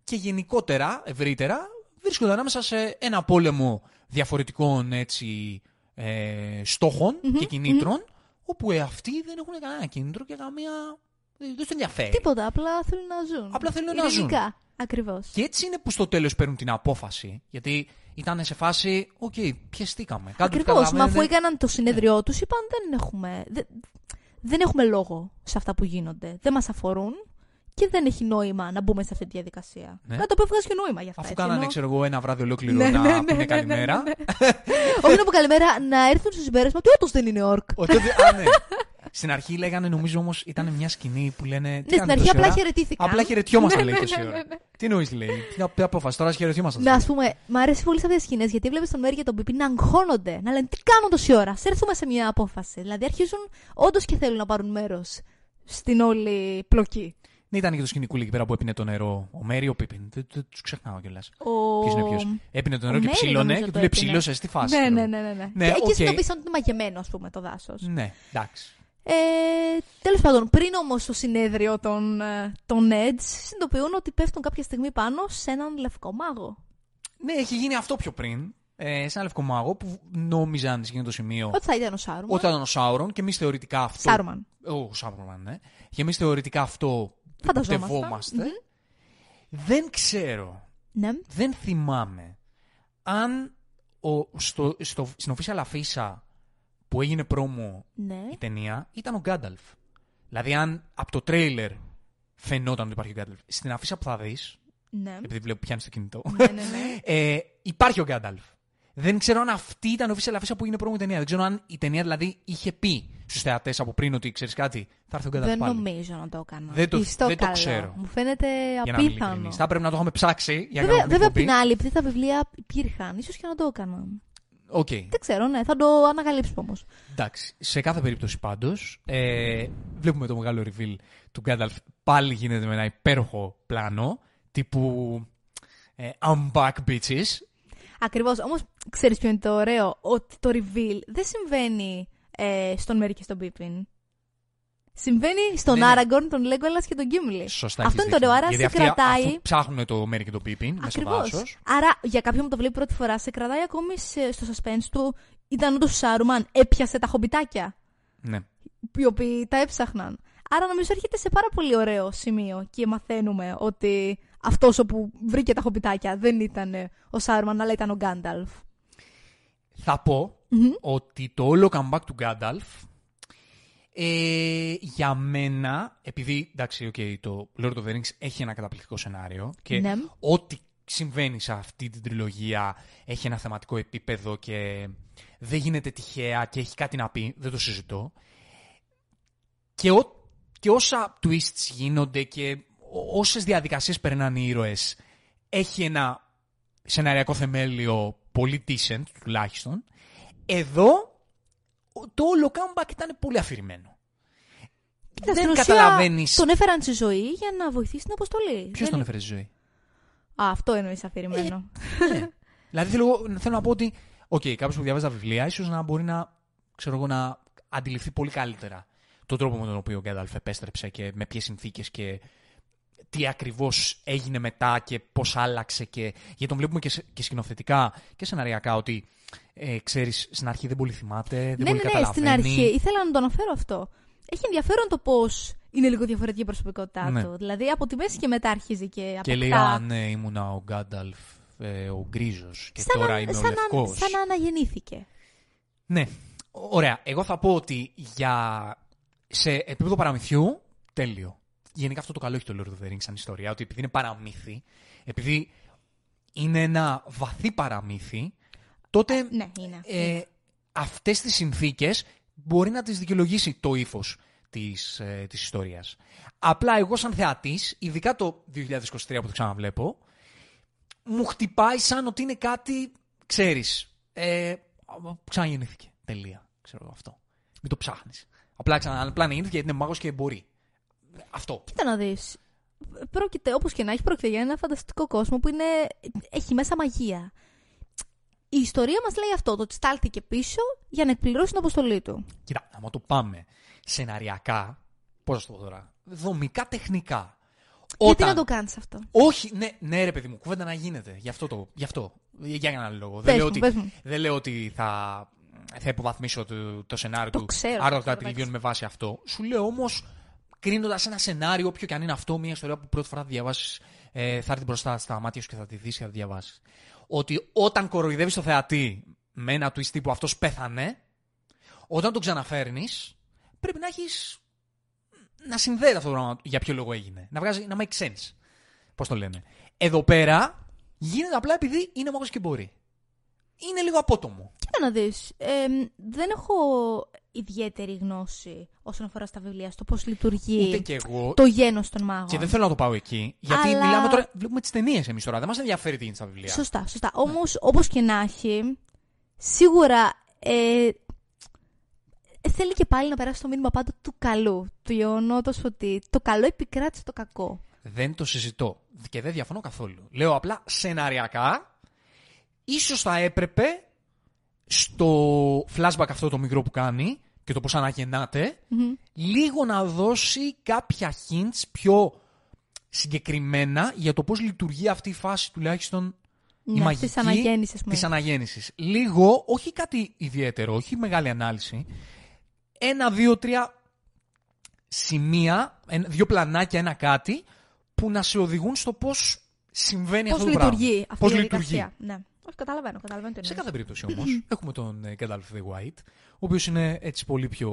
Και γενικότερα, ευρύτερα, βρίσκονται ανάμεσα σε ένα πόλεμο διαφορετικών έτσι, ε, στόχων και κινήτρων όπου ε, αυτοί δεν έχουν κανένα κίνητρο και καμία. δεν τους ενδιαφέρει. Τίποτα, απλά θέλουν να ζουν. Απλά θέλουν να ζουν. Ειρηνικά, Ακριβώς. Και έτσι είναι που στο τέλος παίρνουν την απόφαση. Γιατί ήταν σε φάση, οκ, πιεστήκαμε. Κάτι που Ακριβώς, μα αφού καταλαβαίνετε- έκαναν το συνεδριό τους, είπαν δεν έχουμε, δεν, δεν έχουμε λόγο σε αυτά που γίνονται. Δεν μας αφορούν και δεν έχει νόημα να μπούμε σε αυτή τη διαδικασία. Ναι. Κάτι το οποίο βγάζει και νόημα για αυτά. Αφού έτσι, κάνανε, ενώ- ξέρω εγώ, ένα βράδυ ολόκληρο Ναι, να ναι, ναι, πούνε ναι, καλημέρα. ναι, ναι. Όχι να πω καλημέρα, να έρθουν στο συμπέρασμα ότι όντως δεν είναι όρκ. Ο, τότε, α, ναι. Στην αρχή λέγανε, νομίζω όμως, ήταν μια σκηνή που λένε. Ναι, στην αρχή απλά χαιρετήθηκαν. Απλά χαιρετιόμασταν, Ναι, λέει ναι, τόση ναι, ώρα. ναι, ναι. Τι νοεί, λέει. Ποια ποια απόφαση, τώρα χαιρετιόμασταν. Να, ας πούμε, μ' αρέσει πολύ σε αυτές τις σκηνές γιατί βλέπεις τον Μέρι και τον Πιπί να αγχώνονται. Να λένε τι κάνουν τόση ώρα. Σε έρθουμε σε μια απόφαση. Δηλαδή αρχίζουν όντως και θέλουν να πάρουν μέρος στην όλη πλοκή. Ναι, ήταν και το σκηνικούλι εκεί πέρα που έπινε το νερό. Ο Μέρι, ο Πίπιν. Δεν τους ξεχνάω κιόλας. Ο... Ποιος είναι ποιος. Έπινε το ο νερό και Μέρι ψήλωνε νομίζω και το του λέει έπινε. ψήλωσε στη φάση. Ναι, ξέρω. ναι, ναι. ναι, ναι. Ναι, και εκεί οκ. συνειδητοποίησαν ότι είναι μαγεμένο, ας πούμε, το δάσος. Ναι, εντάξει. Ε, Τέλος πάντων, πριν όμως το συνέδριο των, ε, των Ents, συνειδητοποιούν ότι πέφτουν κάποια στιγμή πάνω σε έναν λευκό μάγο. Ναι, έχει γίνει αυτό πιο πριν. Ε, σε ένα λευκό μάγο που νόμιζαν σε εκείνο το σημείο Ότι θα ήταν ο Σάρουμαν. ότι ήταν ο Σάουρον και εμείς θεωρητικά αυτό. Σάρουμαν. Ο Σάουρον, ναι. Και εμείς θεωρητικά αυτό Φανταζόμασταν. πιστεύόμαστε. Δεν ξέρω, Ναι. δεν θυμάμαι αν ο, στο, στο, στην official αφίσα που έγινε πρόμο Ναι. η ταινία ήταν ο Γκάνταλφ. Δηλαδή, αν από το τρέιλερ φαινόταν ότι υπάρχει ο Γκάνταλφ, στην αφίσα που θα δεις, Ναι. επειδή βλέπω που πιάνεις το κινητό, ναι, ναι, ναι. ε, υπάρχει ο Γκάνταλφ. Δεν ξέρω αν αυτή ήταν η official αφίσα που έγινε πρόμο η ταινία. Δεν ξέρω αν η ταινία δηλαδή είχε πει στους θεατές από πριν ότι ξέρεις κάτι, θα έρθει ο Γκάνταλφ Δεν πάλι. νομίζω να το έκανα. Δεν το- Πιστό δεν το καλό. ξέρω. Μου φαίνεται Για να είμαι απίθανο. ειλικρινής. Θα πρέπει να το είχαμε ψάξει για να Βέβαια, κάνουμε βέβαια απ' την την άλλη, επειδή τα βιβλία υπήρχαν, ίσως και να το έκαναν. Οκ. Δεν ξέρω, ναι, θα το ανακαλύψουμε όμως. Εντάξει. Σε κάθε περίπτωση πάντως, ε, βλέπουμε το μεγάλο reveal του Γκάνταλφ. Πάλι γίνεται με ένα υπέροχο πλάνο τύπου ε, I'm back bitches. Ακριβώς. Όμως, ξέρεις ποιο είναι το ωραίο, ότι το reveal δεν συμβαίνει ε, στον Μέρι και στον Πίπιν. Συμβαίνει στον Ναι, ναι. Άραγκορν, τον Λέγκολα και τον Γκίμλι. Σωστά. Αυτό έχεις είναι το ωραίο, άρα δίκιο. σε Γιατί αυτοί, κρατάει. αφού ψάχνουν το Μέρι και το Πίπιν μέσα στο Ακριβώς. δάσο. Άρα, για κάποιον που το βλέπει πρώτη φορά, σε κρατάει ακόμη σε- στο suspense του. Ήταν όντως ο Σάρουμαν, έπιασε τα χομπιτάκια. Ναι. οι οποίοι τα έψαχναν. Άρα νομίζω έρχεται σε πάρα πολύ ωραίο σημείο και μαθαίνουμε ότι αυτός όπου βρήκε τα χομπιτάκια δεν ήταν ο Σάρμαν, αλλά ήταν ο Γκάνταλφ. Θα πω ότι το όλο comeback του Γκάνταλφ ε, για μένα, επειδή εντάξει, okay, το Lord of the Rings έχει ένα καταπληκτικό σενάριο και Ναι. ό,τι συμβαίνει σε αυτή την τριλογία έχει ένα θεματικό επίπεδο και δεν γίνεται τυχαία και έχει κάτι να πει, δεν το συζητώ. Και, ό, και όσα twists γίνονται και ό- όσες διαδικασίες περνάνε οι ήρωες έχει ένα σεναριακό θεμέλιο πολύ decent τουλάχιστον. Εδώ το όλο comeback ήταν πολύ αφηρημένο. Κοίτα, στην δεν ουσία, καταλαβαίνεις Τον έφεραν στη ζωή για να βοηθήσει την αποστολή. ποιος Δεν- τον έφερε στη ζωή; Α, αυτό εννοείς αφηρημένο. Ναι. δηλαδή θέλω, θέλω να πω ότι, ok, okay, κάποιος που διαβάζει τα βιβλία, ίσως να μπορεί να, ξέρω εγώ, να αντιληφθεί πολύ καλύτερα τον τρόπο με τον οποίο ο Γκένταλφ επέστρεψε και με ποιες συνθήκες και τι ακριβώς έγινε μετά και πώς άλλαξε. Και... Γιατί τον βλέπουμε και, σε- και σκηνοθετικά και σεναριακά ότι ε, ξέρεις, στην αρχή δεν πολύ θυμάται, δεν ναι, πολύ ναι, ναι, στην καταλαβαίνει. αρχή ήθελα να το αναφέρω αυτό. Έχει ενδιαφέρον το πώς είναι λίγο διαφορετική η προσωπικότητά Ναι. του. Δηλαδή από τη μέση και μετά αρχίζει και αποκτά. Και λέει, Α, ναι, ήμουνα ο Γκάνταλφ, ε, ο γκρίζος. Και σαν τώρα να, είμαι σαν ο να- λευκός. σαν να αναγεννήθηκε. Ναι. Ωραία. Εγώ θα πω ότι για... σε επίπεδο παραμυθιού, τέλειο. Γενικά αυτό το καλό έχει το Lord of the Rings σαν ιστορία, ότι επειδή είναι παραμύθι, επειδή είναι ένα βαθύ παραμύθι, τότε Ναι, είναι. ε, αυτές τις συνθήκες μπορεί να τις δικαιολογήσει το ύφος της, ε, της ιστορίας. Απλά εγώ σαν θεατής, ειδικά το 2023 που το ξαναβλέπω, μου χτυπάει σαν ότι είναι κάτι, ξέρεις, ε, ξαναγεννήθηκε. Τελεία. Ξέρω εγώ αυτό. Μην το ψάχνεις. Απλά ξαναγεννήθηκε γιατί είναι μάγος και μπορεί. Αυτό. Κοίτα να δεις. Πρόκειται, όπως και να έχει, πρόκειται για ένα φανταστικό κόσμο που είναι, έχει μέσα μαγεία. η ιστορία μας λέει αυτό, το ότι στάλθηκε πίσω για να εκπληρώσει την αποστολή του. Κοίτα, άμα το πάμε σεναριακά, πώς θα το πω τώρα, δομικά τεχνικά. Γιατί Όταν- να το κάνεις αυτό; Όχι, ναι, ναι, ρε παιδί μου, κουβέντα να γίνεται. Γι' αυτό. Το, γι αυτό. Για έναν άλλο λόγο. Πες δεν, λέω μου, ότι, πες μου. δεν λέω ότι θα, θα υποβαθμίσω το, το σενάριο Το του. ξέρω Άρα αυτό, θα εντάξει. τελειώνει με βάση αυτό. Σου λέω όμως, κρίνοντας ένα σενάριο, όποιο και αν είναι αυτό, μια ιστορία που πρώτη φορά θα διαβάσεις, ε, θα έρθει μπροστά στα μάτια σου και θα τη δεις και θα τη διαβάσεις. Ότι όταν κοροϊδεύεις το θεατή με ένα twist τύπου αυτός πέθανε, όταν τον ξαναφέρνεις, πρέπει να έχεις. να συνδέεται αυτό το πράγμα για ποιο λόγο έγινε. Να, βγάζει, να make sense. Πώς το λένε. Εδώ πέρα γίνεται απλά επειδή είναι μάγος και μπορεί. Είναι λίγο απότομο. Κοίτα να δεις, ε, δεν έχω ιδιαίτερη γνώση όσον αφορά στα βιβλία, στο πώς λειτουργεί Ούτε και εγώ. το γένος των μάγων. Και δεν θέλω να το πάω εκεί. Γιατί Αλλά- μιλάμε τώρα. Βλέπουμε τις ταινίες εμείς τώρα. Δεν μας ενδιαφέρει τι είναι στα βιβλία. Σωστά, σωστά. Όμως, όπως και να έχει, σίγουρα ε, ε, θέλει και πάλι να περάσει το μήνυμα πάντα του καλού. Του γεγονότος ότι το καλό επικράτησε το κακό. Δεν το συζητώ. Και δεν διαφωνώ καθόλου. Λέω απλά σεναριακά, ίσως θα έπρεπε στο flashback αυτό το μικρό που κάνει και το πώς αναγεννάται, Μμμ. λίγο να δώσει κάποια hints πιο συγκεκριμένα για το πώς λειτουργεί αυτή η φάση τουλάχιστον η Ναι, μαγική της αναγέννησης, πούμε. της αναγέννησης. Λίγο, όχι κάτι ιδιαίτερο, όχι μεγάλη ανάλυση, ένα, δύο, τρία σημεία, ένα- δύο πλανάκια, ένα κάτι, που να σε οδηγούν στο πώς συμβαίνει Πώς αυτό το πράγμα. λειτουργεί αυτή Πώς η λειτουργεί. διαδικασία. Ναι. Όχι, καταλαβαίνω, καταλαβαίνω τι Σε εννοείς. κάθε περίπτωση όμως, έχουμε τον ε, Gandalf the White, ο οποίος είναι έτσι πολύ πιο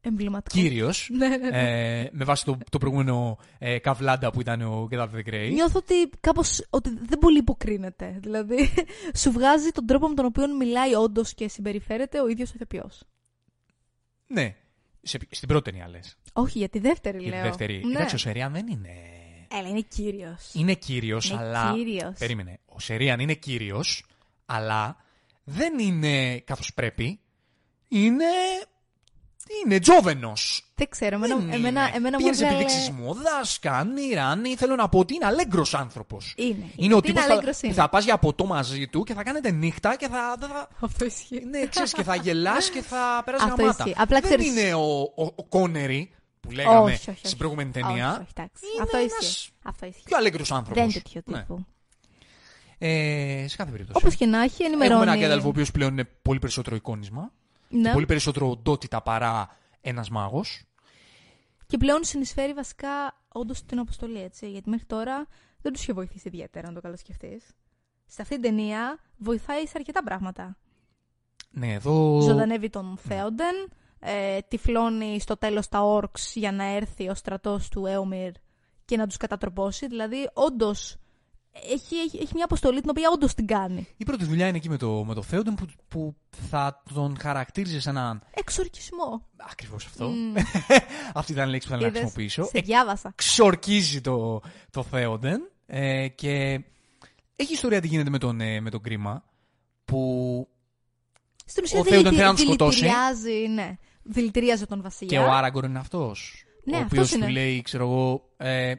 Εμβληματικός. κύριος. Ναι, ναι, ναι. ε, με βάση το, το προηγούμενο ε, καβλάντα που ήταν ο Gandalf the Grey. Νιώθω ότι κάπως ότι δεν πολύ υποκρίνεται. Δηλαδή, σου βγάζει τον τρόπο με τον οποίο μιλάει όντως και συμπεριφέρεται ο ίδιος ο ηθοποιός. Ναι. Σε, στην πρώτη ταινία λες. Όχι, για τη δεύτερη Για τη λέω. δεύτερη. Ναι. Εντάξει, ο Σερίαν δεν είναι. Έλα, είναι κύριος. Είναι κύριος, Είναι αλλά. κύριος. Περίμενε. Ο Σερίαν είναι κύριος, αλλά δεν είναι καθώς πρέπει. Είναι. Είναι τζόβενος. Δεν ξέρω, εμένα, εμένα, εμένα μου Πήγαινες σε έβγαλε... επιδείξεις μόδα, κάνει, ράνει. Θέλω να πω ότι είναι αλέγκρος άνθρωπος. Είναι. Είναι ο Τι τύπος αλέγκρος που είναι; θα πας για ποτό μαζί του και θα κάνετε νύχτα και θα. δεν θα... Αυτό ισχύει. Ναι, ξέρεις, και θα γελάς και θα περάσεις Αυτό γαμάτα. ισχύει. Απλά δεν ξέρεις- είναι ο, ο, ο Κόνερι που λέγαμε όχι, όχι, όχι. στην προηγούμενη Όχι, ταινία. όχι, εντάξει. Είναι Αυτό ένας ισχύει. Αυτό ισχύει. Πιο αλέγκρο άνθρωπος. Δεν είναι τέτοιο τύπου. Ε, σε κάθε περίπτωση. Όπως και να έχει, ενημερώνει. Έχουμε έναν Γκένταλφ ο οποίος πλέον είναι πολύ περισσότερο εικόνισμα. Ναι. Πολύ περισσότερο οντότητα παρά ένας μάγος. Και πλέον συνεισφέρει βασικά όντως την αποστολή, έτσι. Γιατί μέχρι τώρα δεν τους είχε βοηθήσει ιδιαίτερα, να το καλοσκεφτείς. Σε αυτή την ταινία βοηθάει σε αρκετά πράγματα. Ναι, εδώ. Ζωντανεύει τον Θέοντεν, ε, τυφλώνει στο τέλος τα όρξ για να έρθει ο στρατός του Έομιρ και να τους κατατροπώσει. Δηλαδή, όντως, έχει, έχει, έχει μια αποστολή την οποία όντως την κάνει. Η πρώτη δουλειά είναι εκεί με το, με το Θέοντεν που, που θα τον χαρακτήριζε σαν έναν. Εξορκισμό. Ακριβώς αυτό. Μμ. Αυτή ήταν η λέξη που ήθελα να Είδες, χρησιμοποιήσω. Σε διάβασα. Εξορκίζει το, το Θέοντεν. Ε, και έχει ιστορία τι γίνεται με τον, ε, με τον κρίμα. Που Στην ουσία Ο Θέοντεν θέλει να τον δηλητηριάζει, ναι. Δηλητηρίαζε τον βασιλιά. και ο Άραγκορ είναι αυτός. Ναι, ο αυτός οποίος του είναι. λέει, ξέρω εγώ. Ε,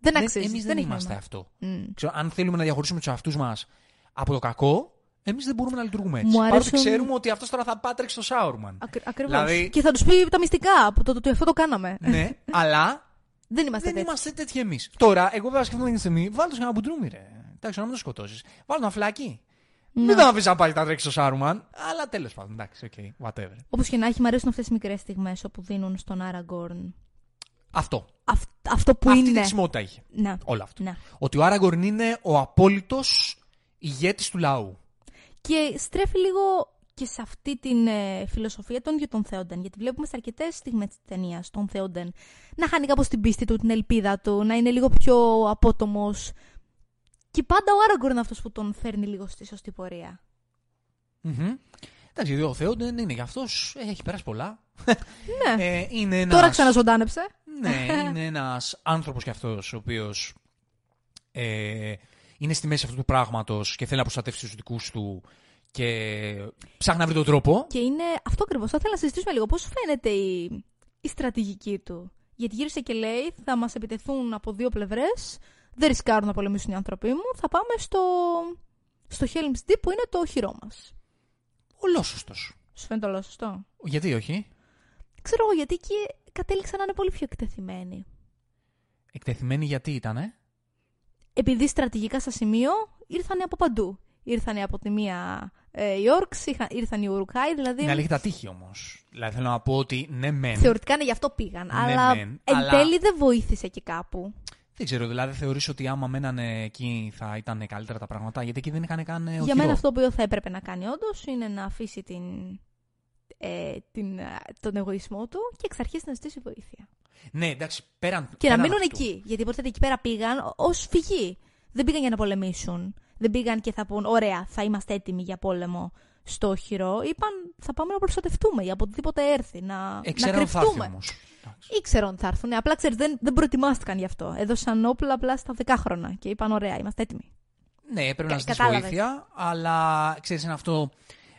δεν αξίζει. Εμείς δεν, έχει είμαστε νόημα. αυτό. Μμ. Ξέρω, αν θέλουμε να διαχωρίσουμε τους εαυτούς μας από το κακό, εμείς δεν μπορούμε να λειτουργούμε έτσι. Μου Παρότι αρέσουν- ξέρουμε ότι αυτός τώρα θα πάτρεξει στο Σάουρμαν. Ακρι- ακριβώς. Δηλαδή- Και θα τους πει τα μυστικά, που το, το, το, αυτό το κάναμε. ναι, αλλά δεν είμαστε δεν τέτοιοι. είμαστε τέτοιοι εμείς. Τώρα, εγώ βέβαια σκέφτομαι την στιγμή, βάλτε ένα μπουντρούμι, ρε. Εντάξει, να μην το σκοτώσεις. Βάλτε τον φυλακή. Ναι. Μην τον αφήσεις να πάει να τρέξει στο Σάρουμαν. Αλλά τέλος πάντων, εντάξει, ok, whatever. Όπως και να έχει, μου αρέσουν αυτές οι μικρές στιγμές όπου δίνουν στον Άραγκορν Αυτό. αυ- αυτό που Αυτή είναι. τη χρησιμότητα είχε. Ναι. Όλο αυτό. ναι. Ότι ο Άραγκορν είναι ο απόλυτος ηγέτης του λαού. Και στρέφει λίγο και σε αυτή την ε, φιλοσοφία των ίδιων των Θεόντεν. Γιατί βλέπουμε σε αρκετές στιγμές της ταινίας τον Θεόντεν να χάνει κάπως την πίστη του, την ελπίδα του, να είναι λίγο πιο απότομος. Και πάντα ο Άραγκορν είναι αυτός που τον φέρνει λίγο στη σωστή πορεία. Μμμ. Εντάξει, γιατί ο Θεός δεν είναι για αυτός. Έχει περάσει πολλά. Ναι. Ε, είναι ένας... Τώρα ξαναζωντάνεψε. Ναι, είναι ένας άνθρωπος κι αυτός ο οποίος ε, είναι στη μέση αυτού του πράγματος και θέλει να προστατεύσει τους δικούς του και ψάχνει να βρει τον τρόπο. Και είναι αυτό ακριβώς. Θα ήθελα να συζητήσουμε λίγο πώς φαίνεται η, η στρατηγική του; Γιατί γύρισε και λέει: Θα μας επιτεθούν από δύο πλευρές. Δεν ρισκάρουν να πολεμήσουν οι άνθρωποι μου. Θα πάμε στο, στο Helm's Deep που είναι το οχυρό μας. Ολόσωστο. Σου φαίνεται όλο σωστό. Γιατί όχι; Ξέρω εγώ γιατί εκεί κατέληξαν να είναι πολύ πιο εκτεθειμένοι. Εκτεθειμένοι γιατί ήτανε; Επειδή στρατηγικά στα σημείο ήρθαν από παντού. Ήρθαν από τη μία ε, οι Όρξ, ήρθαν οι Ουρουκάοι, δηλαδή. Ναι, τα τύχη όμως. Δηλαδή θέλω να πω ότι ναι, μεν. Θεωρητικά ναι, γι' αυτό πήγαν. Ναι, αλλά μεν, εν αλλά- τέλει δεν βοήθησε και κάπου. Δεν ξέρω, δηλαδή θεωρείς ότι άμα μένανε εκεί θα ήταν καλύτερα τα πράγματα, γιατί εκεί δεν είχαν καν ε, Για οχυρό. μένα αυτό που θα έπρεπε να κάνει όντως είναι να αφήσει την, ε, την, ε, τον εγωισμό του και εξ αρχής να ζητήσει βοήθεια. Ναι, εντάξει, πέραν. Και να πέραν μείνουν αυτού. εκεί. Γιατί υποτίθεται εκεί πέρα πήγαν ως φυγή. Δεν πήγαν για να πολεμήσουν. Δεν πήγαν και θα πούν: Ωραία, θα είμαστε έτοιμοι για πόλεμο στο οχυρό. Είπαν: Θα πάμε να προστατευτούμε για οπουδήποτε έρθει. Να, Ε, να ξέρω αν θα έρθει κρυφτούμε. όμως. Εντάξει. Ήξεραν ότι θα έρθουν. Απλά ξέρεις, δεν, δεν προετοιμάστηκαν γι' αυτό. Έδωσαν όπλα απλά στα 10 χρόνια και είπαν: Ωραία, είμαστε έτοιμοι. Ναι, πρέπει Κα- να ζητήσει κατάλαβες. βοήθεια, αλλά ξέρεις, είναι αυτό.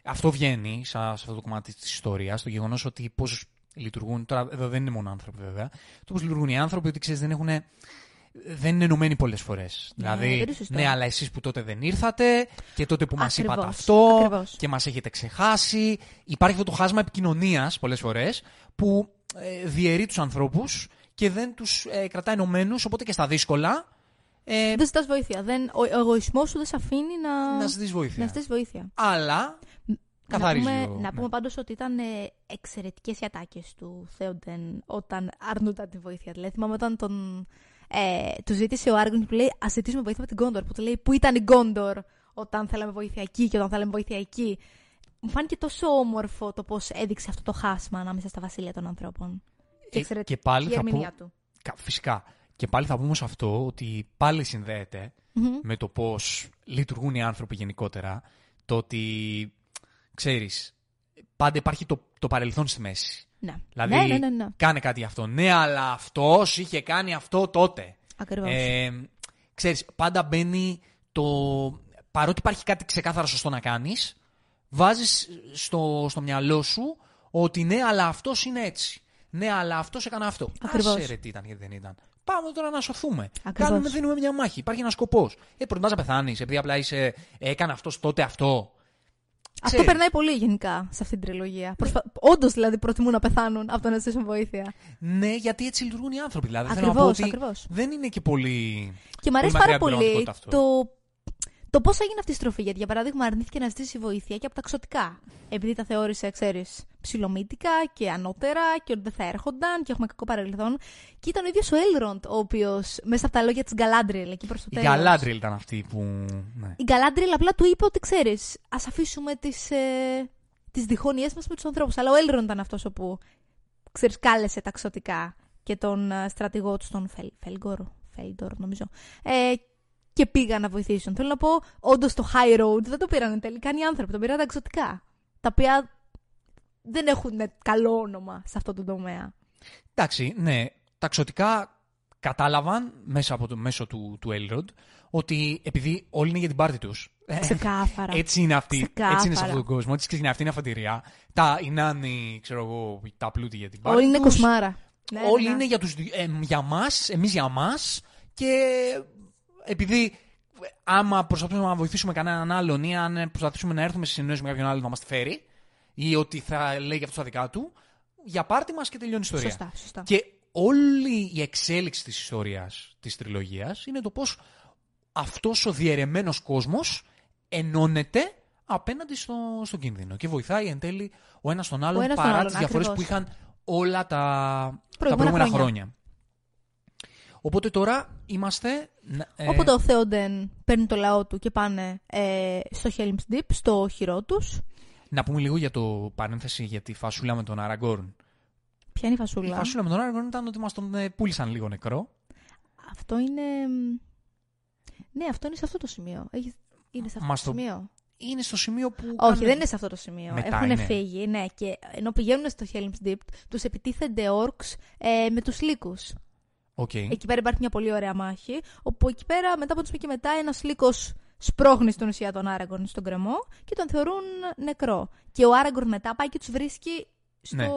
Αυτό βγαίνει σε, σε αυτό το κομμάτι της ιστορίας, το γεγονός ότι πώς λειτουργούν. Τώρα, εδώ δεν είναι μόνο άνθρωποι, βέβαια. Το πώς λειτουργούν οι άνθρωποι, ότι ξέρεις, δεν έχουν. Δεν είναι ενωμένοι πολλές φορές. δεν δηλαδή, είναι σωστό. ναι, αλλά εσείς που τότε δεν ήρθατε και τότε που μας Ακριβώς, είπατε αυτό ακριβώς. και μας έχετε ξεχάσει. Υπάρχει αυτό το χάσμα επικοινωνίας πολλές φορές που ε, διαιρεί τους ανθρώπους και δεν τους ε, κρατάει ενωμένους, οπότε και στα δύσκολα ε, Δεν ζητάς βοήθεια. Δεν, ο, ο εγωισμός σου δεν σε αφήνει να, να ζητήσει βοήθεια. να ζητήσει βοήθεια. Αλλά καθαρίζει. Να πούμε, ο- να ναι. πούμε πάντως ότι ήταν ε, εξαιρετικές οι ατάκες του Θέοντεν όταν αρνούνταν τη βοήθεια. Δηλαδή θυμάμαι όταν τον, ε, τους ζήτησε ο Άραγκορν που λέει ας ζητήσουμε βοήθεια από την Γκόντορ. Που του λέει πού ήταν η Γκόντορ όταν θέλαμε βοήθεια εκεί και όταν θέλαμε βοήθεια εκεί. Μου φάνηκε τόσο όμορφο το πώς έδειξε αυτό το χάσμα ανάμεσα στα βασίλεια των ανθρώπων. Και, Ε, εξαιρετική και πάλι η θα πω- ερμηνεία του. Κα- Φυσικά. Και πάλι θα πούμε σε αυτό ότι πάλι συνδέεται Μμμ. με το πώς λειτουργούν οι άνθρωποι γενικότερα. Το ότι, ξέρεις, πάντα υπάρχει το, το παρελθόν στη μέση. Ναι. Δηλαδή, ναι, ναι, ναι, ναι. κάνε κάτι γι' αυτό. Ναι, αλλά αυτός είχε κάνει αυτό τότε. Ακριβώς. Ε, ξέρεις, πάντα μπαίνει το... Παρότι υπάρχει κάτι ξεκάθαρα σωστό να κάνεις, βάζεις στο, στο μυαλό σου ότι ναι, αλλά αυτός είναι έτσι. Ναι, αλλά αυτός έκανε αυτό. Ακριβώς. Άσε ρε τι ήταν γιατί δεν ήταν. Πάμε τώρα να σωθούμε. Ακριβώς. Κάνουμε, δίνουμε μια μάχη. Υπάρχει ένας σκοπός. Ε, προτιμάς να πεθάνεις επειδή απλά είσαι. Έκανε αυτός τότε αυτό. Αυτό ξέρεις. περνάει πολύ γενικά σε αυτή την τριλογία. Προσπα... Όντως δηλαδή προτιμούν να πεθάνουν από το να ζητήσουν βοήθεια. Ναι, γιατί έτσι λειτουργούν οι άνθρωποι. Δηλαδή, θέλω να πω Ακριβώς, ότι ακριβώς. δεν είναι και πολύ. Και μου αρέσει Πολύ πάρα μακριά από την πολύ πραγματικότητα αυτό. το, το πώς έγινε αυτή η στροφή. Γιατί για παράδειγμα αρνήθηκε να ζητήσει βοήθεια και από τα ξωτικά. Επειδή τα θεώρησε, ξέρεις, ψηλομύτικα και ανώτερα και ότι δεν θα έρχονταν και έχουμε κακό παρελθόν. Και ήταν ο ίδιος ο Έλροντ, ο οποίος μέσα από τα λόγια της Γκαλάντριελ εκεί προς το Η τέλος. Γαλάντριλ ήταν αυτή που. Ναι. Η Γκαλάντριελ απλά του είπε ότι ξέρεις, ας αφήσουμε τις ε, τις διχόνοιέ μας με τους ανθρώπους. Αλλά ο Έλροντ ήταν αυτός όπου ξέρεις, κάλεσε τα ξωτικά και τον ε, στρατηγό του, τον Φελ, Φέλγκορ, Φέλντορ νομίζω. Ε, και πήγαν να βοηθήσουν. Θέλω να πω, όντως το high road δεν το πήραν τελικά οι άνθρωποι, το πήραν τα εξωτικά. Τα οποία δεν έχουν καλό όνομα σε αυτό το τομέα. Εντάξει, ναι. Τα ξωτικά κατάλαβαν μέσα από το μέσο του, του Elrond ότι επειδή όλοι είναι για την πάρτη τους. Ξεκάθαρα. Έτσι είναι αυτή. Ξεκάθαρα. Έτσι είναι σε αυτόν τον κόσμο. Έτσι ξεκινάει. Αυτή είναι η αφατηρία. Τα οι νάνοι, ξέρω εγώ, τα πλούτη για την πάρτη. Όλοι είναι τους. κοσμάρα. Ναι, Όλοι ναι, ναι. είναι για, τους, ε, για μας, εμείς για μας και επειδή άμα προσπαθούμε να βοηθήσουμε κανέναν άλλον ή αν προσπαθήσουμε να έρθουμε σε συνεννόηση με κάποιον άλλον να μας τη φέρει ή ότι θα λέει για αυτό τα δικά του, για πάρτι μας και τελειώνει η ιστορία. Σωστά, σωστά. Και όλη η εξέλιξη της ιστορίας της τριλογίας είναι το πώς αυτός ο διαιρεμένος κόσμος ενώνεται απέναντι στο, στον κίνδυνο και βοηθάει εν τέλη ο ένας τον άλλον ένας τον παρά άλλον, τις διαφορές που ακριβώς. είχαν όλα τα, τα Προηγούμενα προηγούμενα χρόνια. χρόνια. Οπότε τώρα είμαστε... ε, Όποτε ο Θεόντεν παίρνει το λαό του και πάνε ε, στο Helm's Deep, στο χειρό τους. Να πούμε λίγο για το παρένθεση για τη φασούλα με τον Αραγκόρν. Ποια είναι η Η φασούλα. φασούλα με τον Αραγκόρν ήταν ότι μας τον ε, πούλησαν λίγο νεκρό. Αυτό είναι. Ναι, αυτό είναι σε αυτό το σημείο. Έχεις... Είναι σε αυτό Μας το το- σημείο. Είναι στο σημείο που... Όχι, κάνουν- δεν είναι σε αυτό το σημείο. Μετά Έχουν είναι. φύγει, ναι. Και ενώ πηγαίνουν στο Helm's Deep, τους επιτίθενται orcs ε, με τους λύκους. Οκ. Εκεί πέρα υπάρχει μια πολύ ωραία μάχη. Όπου εκεί πέρα, μετά από τους και μετά, ένας λύκος σπρώχνει στην ουσία τον Άραγκορν στον κρεμό και τον θεωρούν νεκρό. Και ο Άραγκορν μετά πάει και τους βρίσκει στο. Ναι.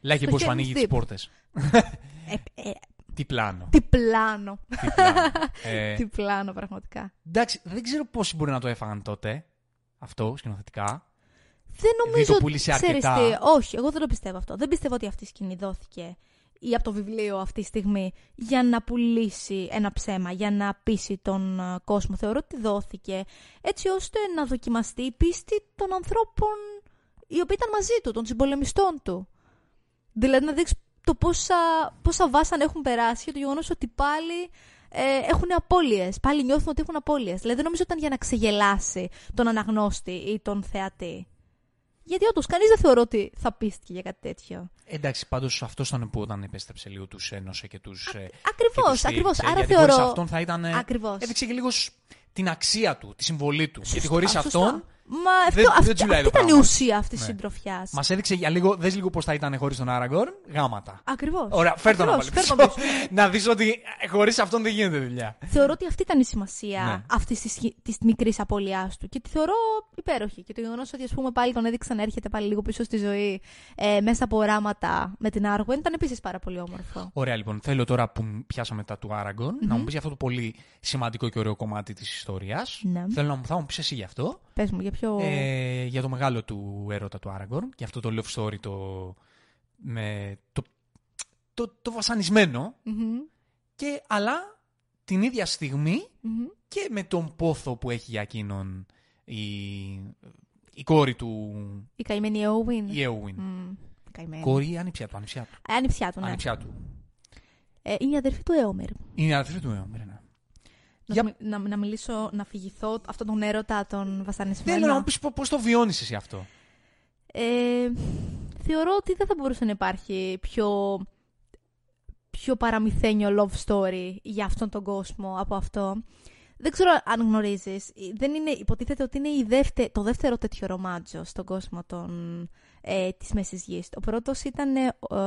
Λέγε στο πώς Helm's ανοίγεις Deep. τις πόρτες. Ε, ε, Τι Τι πλάνο. Τι πλάνο. Τι πλάνο. ε, Τι πλάνο, πραγματικά. εντάξει, δεν ξέρω πόσοι μπορεί να το έφαγαν τότε. Αυτό σκηνοθετικά. Δεν νομίζω το πούλησε ξέρεις αρκετά. τι, όχι, εγώ δεν το πιστεύω αυτό. Δεν πιστεύω ότι αυτή η σκηνή δόθηκε ή από το βιβλίο αυτή τη στιγμή για να πουλήσει ένα ψέμα, για να πείσει τον ε, κόσμο. Θεωρώ ότι δόθηκε έτσι ώστε να δοκιμαστεί η πίστη των ανθρώπων οι οποίοι ήταν μαζί του, των συμπολεμιστών του. Δηλαδή να δείξει το πόσα, πόσα βάσανα έχουν περάσει και το γεγονός ότι πάλι ε, έχουν απώλειες. Πάλι νιώθουν ότι έχουν απώλειες. Δηλαδή δεν νομίζω ότι ήταν για να ξεγελάσει τον αναγνώστη ή τον θεατή. Γιατί όντως κανείς δεν θεωρώ ότι θα πίστηκε για κάτι τέτοιο. Εντάξει, πάντως αυτός ήταν που όταν επέστρεψε λίγο τους ένωσε και τους. Ακριβώς, ακριβώς. Άρα γιατί θεωρώ. Χωρίς αυτόν θα ήταν. Ακριβώς. Έδειξε και λίγος σ- την αξία του, τη συμβολή του. Σωστά, γιατί χωρίς σωστά. αυτόν. Μα δεν- αυτό, δεν αυτή, τσουλάει αυτή το ήταν η πράγμα. ουσία αυτής της Ναι. συντροφιάς. Μας έδειξε για λίγο, δες λίγο πώς θα ήταν χωρίς τον Άραγκορν. Γάματα. Ακριβώς. Ωραία, φέρ τον να πάλι Φέρ τον πίσω. πίσω. να δεις ότι χωρίς αυτόν δεν γίνεται δουλειά. Θεωρώ ότι αυτή ήταν η σημασία Ναι. αυτής της μικρής απώλειάς του. Και τη θεωρώ υπέροχη. Και το γεγονός ότι ας πούμε, πάλι τον έδειξαν να έρχεται πάλι λίγο πίσω στη ζωή ε, μέσα από οράματα με την Άργουεν ήταν επίσης πάρα πολύ όμορφο. Ωραία, λοιπόν. Θέλω τώρα που πιάσαμε τα του άραγκορν να μου πεις για αυτό το πολύ σημαντικό και ωραίο κομμάτι της ιστορίας. Ναι. Θέλω να μου, θα μου πεις εσύ γι' αυτό. Πες μου, για ποιο. Ε, για το μεγάλο του έρωτα του Άραγκορν. Για αυτό το love story το. Με, το, το, το βασανισμένο. Μμμ, Και, αλλά την ίδια στιγμή μμμ. και με τον πόθο που έχει για εκείνον η, η κόρη του. Η καημένη Eowyn. Η Έουιν. Μμ, καημένη. Κόρη ή ανιψιά του. Ανιψιά του. Ε, Ανιψιά του, ναι. Ανιψιά του. Ε, είναι η αδερφή του Έωμερ. Είναι η αδερφή του Έωμερ, ναι. Να, Για- σου μι- να, να μιλήσω, να φυγηθώ αυτόν τον έρωτα των βασανισμένων. Θέλω να μου πεις πώς το βιώνεις εσύ αυτό. Ε, θεωρώ ότι δεν θα μπορούσε να υπάρχει πιο, πιο παραμυθένιο love story για αυτόν τον κόσμο από αυτό. Δεν ξέρω αν γνωρίζεις. Δεν είναι, υποτίθεται ότι είναι η δεύτε, το δεύτερο τέτοιο ρομάτζο στον κόσμο των, ε, της Μέσης Γης. Ο πρώτος ήταν, ε, ο, ε,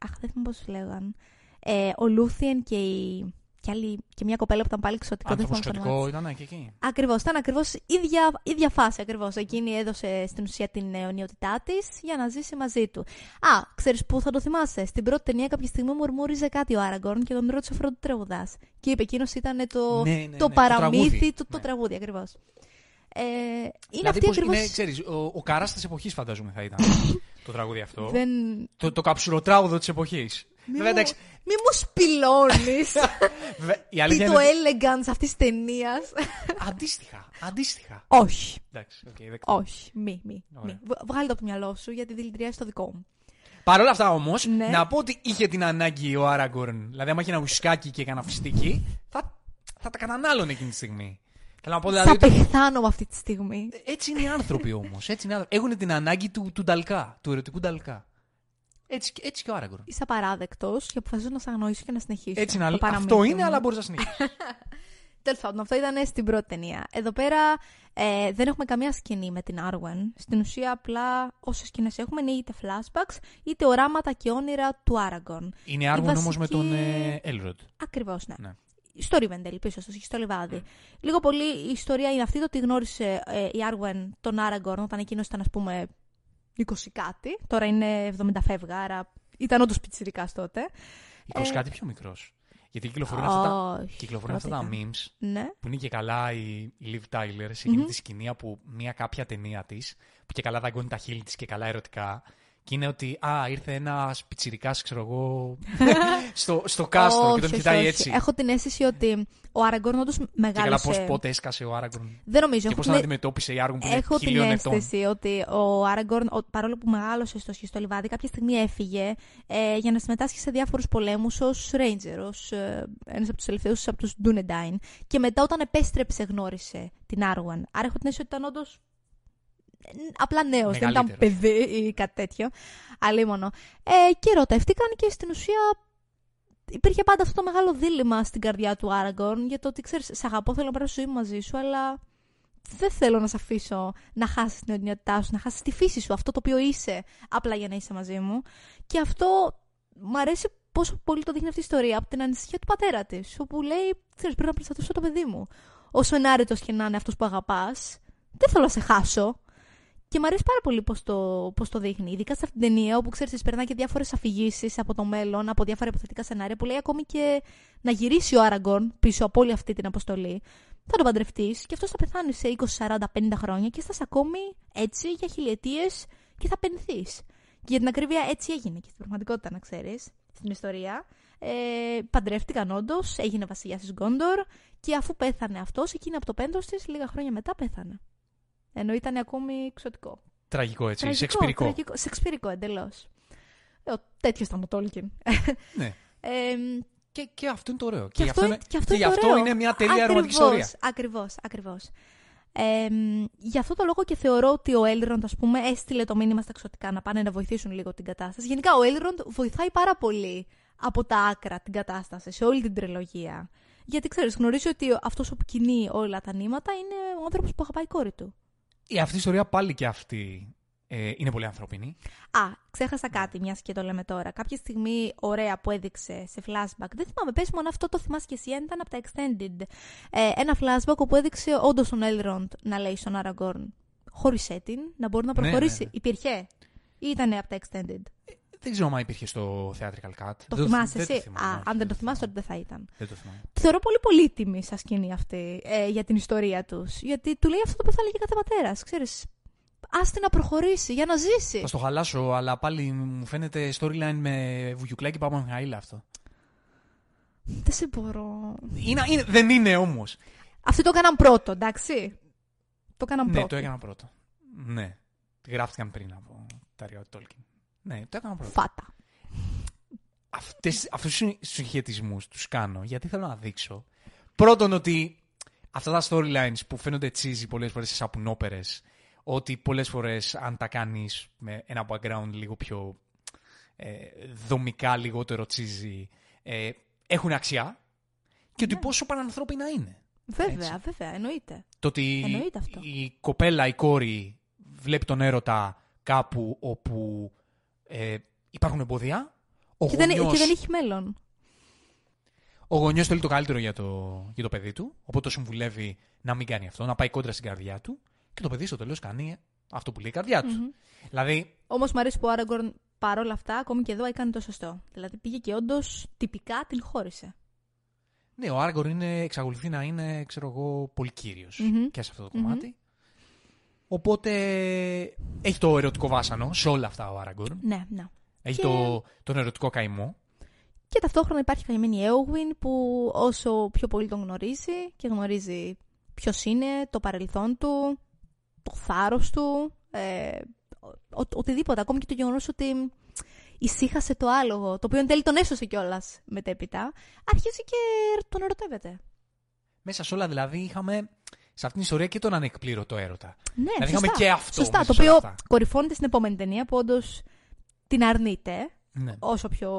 αχ δεν θυμάμαι πώς τους λέγαν, ε, ο Λούθιεν και, η, και, άλλη, και μια κοπέλα που ήταν πάλι εξωτικό. δεν θυμάμαι το όνομά Ανθρωποσκοτικό ήταν και εκεί. Ακριβώς, ήταν ακριβώς ίδια, ίδια φάση. Ακριβώς. Εκείνη έδωσε στην ουσία την αιωνιότητά της για να ζήσει μαζί του. Α, ξέρεις πού θα το θυμάσαι; Στην πρώτη ταινία κάποια στιγμή μουρμούριζε κάτι ο Άραγκορν και τον ρώτησε αυτό το τραγουδάς; Και είπε εκείνος ήταν το, Ναι, ναι, ναι, το το παραμύθι, τραγούδι. το, το Ναι. τραγούδι ακριβώς. Ε, είναι δηλαδή, αυτή πώς ακριβώ. είναι, ξέρεις, ο, ο καρά της εποχής φαντάζομαι θα ήταν το τραγούδι αυτό. Δεν... Το, το καψουροτράγουδο της εποχής. Μη, Βέβαια, μου, εντάξει, μη μου σπιλώνεις βε- η τι αλήθεια το είναι. ότι- elegance αυτής της ταινίας. Αντίστοιχα. Αντίστοιχα. όχι. Εντάξει, οκ, δεκτό. Όχι. Μη, μη. Ωραία. μη. Β- Βγάλε το από το μυαλό σου γιατί δηλητηριάζει το δικό μου. Παρ' όλα αυτά όμως, Ναι. να πω ότι είχε την ανάγκη ο Άραγκορν. Δηλαδή, άμα είχε ένα ουισκάκι και κανένα φιστίκι, θα, θα τα κατανάλωνε εκείνη τη στιγμή. Θέλω να πω δηλαδή. Θα ότι- πεθάνω αυτή τη στιγμή. Έτσι είναι οι άνθρωποι όμως. Έχουν την ανάγκη του, του νταλκά, του ερωτικού νταλκά. Έτσι, και- έτσι και ο Άραγκορν. Είσαι απαράδεκτος και αποφασίζω να σε αγνοήσω και να συνεχίσω. Έτσι είναι, το αλλά- παραμύθι αυτό είναι, μου. αλλά μπορείς να συνεχίσεις. Τέλος πάντων, αυτό ήταν στην πρώτη ταινία. Εδώ πέρα ε, δεν έχουμε καμία σκηνή με την Arwen. Στην ουσία, απλά όσε σκηνές έχουμε είναι είτε flashbacks είτε οράματα και όνειρα του Aragorn. είναι Άργον όμως με βασική- τον ε, Έλροντ. Ακριβώς, ναι. Ναι. Στο Rivendell, πίσω στο, στο λιβάδι. Λίγο πολύ η ιστορία είναι αυτή το ότι γνώρισε ε, η Arwen τον Aragorn όταν εκείνος ήταν, ας πούμε, 20 κάτι. Τώρα είναι 70 φεύγα, άρα ήταν όντως πιτσιρικά τότε. 20 Ε, κάτι πιο μικρός. Γιατί κυκλοφορούν αυτά τα, Όχι, κυκλοφορούν αυτά τα πρώτα memes Ναι. που είναι και καλά η, η Liv Tyler σε εκείνη τη σκηνή από μια κάποια ταινία της που και καλά δαγκώνει τα χείλη της και καλά ερωτικά. Και είναι ότι, α, ήρθε ένα πιτσιρικάς, ξέρω εγώ, στο, στο κάστρο και Όχι, τον όχι, κοιτάει όχι. έτσι. Έχω την αίσθηση ότι ο Άραγκορν όντως Και καλά, μεγάλωσε. πώς πότε έσκασε ο Άραγκορν. Δεν νομίζω. Και Έχω πώς την, τον αντιμετώπισε η Άραγκορν που είναι έχω την χιλίων ετών. αίσθηση ότι ο Άραγκορν, ο- παρόλο που μεγάλωσε στο σχιστό λιβάδι, κάποια στιγμή έφυγε ε, για να συμμετάσχει σε διάφορους πολέμους ως Ranger, ως ε, ένας από τους τελευταίους από τους Ντούνεντάιν. Και μετά, όταν επέστρεψε, γνώρισε την Άργουαν. Άρα έχω την αίσθηση ότι ήταν όντως. Απλά νέος, δεν ήταν Μεγαλύτερος. παιδί ή κάτι τέτοιο. Αλίμονο. Ε, και ερωτεύτηκαν και στην ουσία υπήρχε πάντα αυτό το μεγάλο δίλημα στην καρδιά του Άραγκορν για το ότι ξέρεις, σε αγαπώ, θέλω να περάσω ζωή μαζί σου, αλλά δεν θέλω να σε αφήσω να χάσεις την ορεινότητά σου, να χάσεις τη φύση σου, αυτό το οποίο είσαι, απλά για να είσαι μαζί μου. Και αυτό μου αρέσει πόσο πολύ το δείχνει αυτή η ιστορία από την ανησυχία του πατέρα της, όπου λέει: Ξέρεις, πρέπει να προστατεύσω το παιδί μου. Όσο ενάρετος και να είναι αυτός που αγαπάς, δεν θέλω να σε χάσω. Και μου αρέσει πάρα πολύ πώς το, πώς το δείχνει. Ειδικά σε αυτήν την ταινία, όπου ξέρεις, περνάει και διάφορες αφηγήσεις από το μέλλον, από διάφορα υποθετικά σενάρια, που λέει ακόμη και να γυρίσει ο Άραγκον πίσω από όλη αυτή την αποστολή. Θα τον παντρευτείς και αυτός θα πεθάνει σε 20, 40, 50 χρόνια και θα ακόμη έτσι για χιλιετίες και θα πενθεί. Και για την ακρίβεια έτσι έγινε και στην πραγματικότητα, να ξέρεις, στην ιστορία. Ε, παντρεύτηκαν όντως, έγινε βασιλιάς της Γκόντορ και αφού πέθανε αυτός, εκείνη από το πέντος της, λίγα χρόνια μετά πέθανε. Ενώ ήταν ακόμη εξωτικό. Τραγικό έτσι, Τραγικό, σεξπυρικό. τραγικό, σεξπυρικό εντελώς. Ε, τέτοιος ήταν ο Τόλκιν. Ναι. Ε, Και, και αυτό είναι το ωραίο. και, αυτό, είναι, και αυτό, και είναι, γι' αυτό ωραίο. είναι μια τέλεια Ακριβώς, ερωτική ιστορία. Ακριβώς, ακριβώς. Ε, γι' αυτό το λόγο και θεωρώ ότι ο Έλροντ, ας πούμε, έστειλε το μήνυμα στα εξωτικά να πάνε να βοηθήσουν λίγο την κατάσταση. Γενικά, ο Έλροντ βοηθάει πάρα πολύ από τα άκρα την κατάσταση σε όλη την τριλογία. Γιατί ξέρεις, γνωρίζει ότι αυτός που κινεί όλα τα νήματα είναι ο άνθρωπος που αγαπάει η κόρη του. Η αυτή η ιστορία πάλι και αυτή ε, είναι πολύ ανθρώπινη. Α, ξέχασα κάτι, μιας και το λέμε τώρα. Κάποια στιγμή ωραία που έδειξε σε flashback. Δεν θυμάμαι, πες μόνο αυτό το θυμάσαι και εσύ, αν ήταν από τα extended. Ε, ένα flashback όπου έδειξε όντως τον Elrond να λέει στον Aragorn. Χώρισέ την, να μπορεί να Ναι, προχωρήσει. ναι, ναι. Υπήρχε. Ή ήταν από τα extended; Δεν ξέρω αν υπήρχε στο theatrical cut. Το Δεν θυμάσαι δεν το εσύ. θυμάμαι, Α, όχι, αν δεν το το θυμάσαι, θυμάμαι. τότε δεν θα ήταν. Δεν το θυμάμαι. Θεωρώ πολύ πολύτιμη σαν σκηνή αυτή ε, για την ιστορία τους. Γιατί του λέει αυτό που θα έλεγε κάθε πατέρας. Ξέρεις, άστε να προχωρήσει για να ζήσει. Θα στο χαλάσω, αλλά πάλι μου φαίνεται storyline με Βουγιουκλάκη Πάπα Μιχαήλ αυτό. Δεν σε μπορώ. Είναι, είναι, δεν είναι όμως. Αυτοί το έκαναν πρώτο, εντάξει. Το έκαναν Ναι, πρώτο. το έκανα πρώτο. Ναι. Γράφτηκαν πριν από τα Ριό Τόλκιν. Ναι, το έκανα πρώτο. Φάτα. Αυτές, αυτούς τους συγχαιτισμούς τους κάνω γιατί θέλω να δείξω πρώτον ότι αυτά τα storylines που φαίνονται cheesy πολλές φορές σε σαπουνόπερες ότι πολλές φορές αν τα κάνεις με ένα background λίγο πιο ε, δομικά λιγότερο cheesy ε, έχουν αξιά και ότι Ναι. πόσο πανανθρώπινα είναι. Βέβαια, Έτσι. βέβαια, εννοείται. Το ότι Εννοείται αυτό. η κοπέλα, η κόρη βλέπει τον έρωτα κάπου όπου ε, υπάρχουν εμπόδια. Ο Και δεν, γονιός, και δεν έχει μέλλον. ο γονιός θέλει το καλύτερο για το, για το παιδί του, οπότε το συμβουλεύει να μην κάνει αυτό, να πάει κόντρα στην καρδιά του και το παιδί στο τέλος κάνει αυτό που λέει η καρδιά του. Μμμ. Δηλαδή, Όμως μου αρέσει που ο Άραγκορν παρόλα αυτά, ακόμη και εδώ, έκανε το σωστό. Δηλαδή πήγε και όντως τυπικά την χώρισε. ναι, ο Άργορ είναι, εξακολουθεί να είναι, ξέρω εγώ, πολύ κύριος Μμμ. και σε αυτό το Μμμ. Κομμάτι. Οπότε έχει το ερωτικό βάσανο σε όλα αυτά ο Άραγκορν. Ναι, ναι. Έχει Και- το, τον ερωτικό καημό. Και ταυτόχρονα υπάρχει καημένη Έογουιν που όσο πιο πολύ τον γνωρίζει και γνωρίζει ποιος είναι, το παρελθόν του, το θάρρος του, ε, ο- οτιδήποτε. Ακόμη και το γεγονός ότι ησύχασε το άλογο, το οποίο εν τέλει τον έσωσε κιόλας μετέπειτα, αρχίζει και τον ερωτεύεται. Μέσα σε όλα δηλαδή είχαμε σε αυτήν την ιστορία και τον ανεκπλήρωτο έρωτα. Ναι, Δηλαδή σωστά. είχαμε και αυτό Σωστά, μέσα το σε όλα οποίο αυτά. κορυφώνεται στην επόμενη ταινία που όντως την αρνείται. Ναι. Όσο πιο.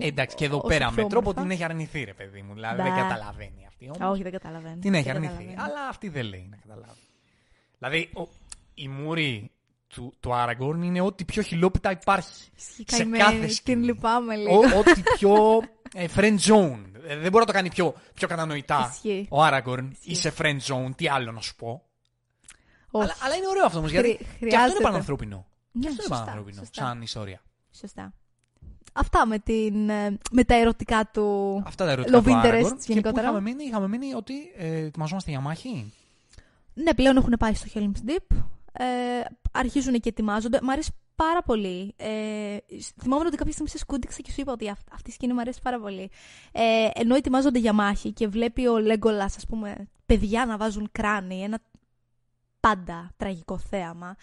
Ε, εντάξει, και εδώ όσο πέρα πιο με τρόπο όμορφα. την έχει αρνηθεί, ρε παιδί μου. Δηλαδή Ναι. δεν καταλαβαίνει αυτή. Α, Όμως, όχι, δεν καταλαβαίνω. την έχει Δεν αρνηθεί. καταλαβαίνω. Αλλά αυτή δεν λέει να καταλάβει. Δηλαδή, ο, η μούρη του, του Άραγκορν είναι ό,τι πιο χιλόπιτα υπάρχει. Ισχύει σε καημένη, κάθε σκηνή. Την λυπάμαι λίγο. Ο- ό,τι πιο ε, friend zone. Ε, δεν μπορεί να το κάνει πιο, πιο κατανοητά. Ισχύει. Ο Άραγκορν Ισχύει. είσαι friend zone, τι άλλο να σου πω; Όχι. Αλλά, αλλά είναι ωραίο αυτό όμως. Γιατί Χρει- και αυτό χρειάζεται. είναι πανανθρώπινο. Ναι, και αυτό είναι σωστά, πανανθρώπινο. σωστά. Σαν ιστορία. Σωστά. Αυτά με, την, ε, με τα ερωτικά του. Αυτά τα ερωτικά Love του interests Άραγκορν. Και που γενικότερα. είχαμε μείνει, είχαμε μείνει ότι ε, ετοιμαζόμαστε για μάχη. Ναι, πλέον έχουν πάει στο Helm's Deep. Ε, αρχίζουν και ετοιμάζονται. Μ' αρέσει πάρα πολύ. Ε, θυμάμαι ότι κάποια στιγμή σε σκούντιξα και σου είπα ότι αυ- αυτή η σκηνή μου αρέσει πάρα πολύ. Ε, ενώ ετοιμάζονται για μάχη και βλέπει ο Λέγκολα, ας πούμε, παιδιά να βάζουν κράνη, ένα πάντα τραγικό θέαμα.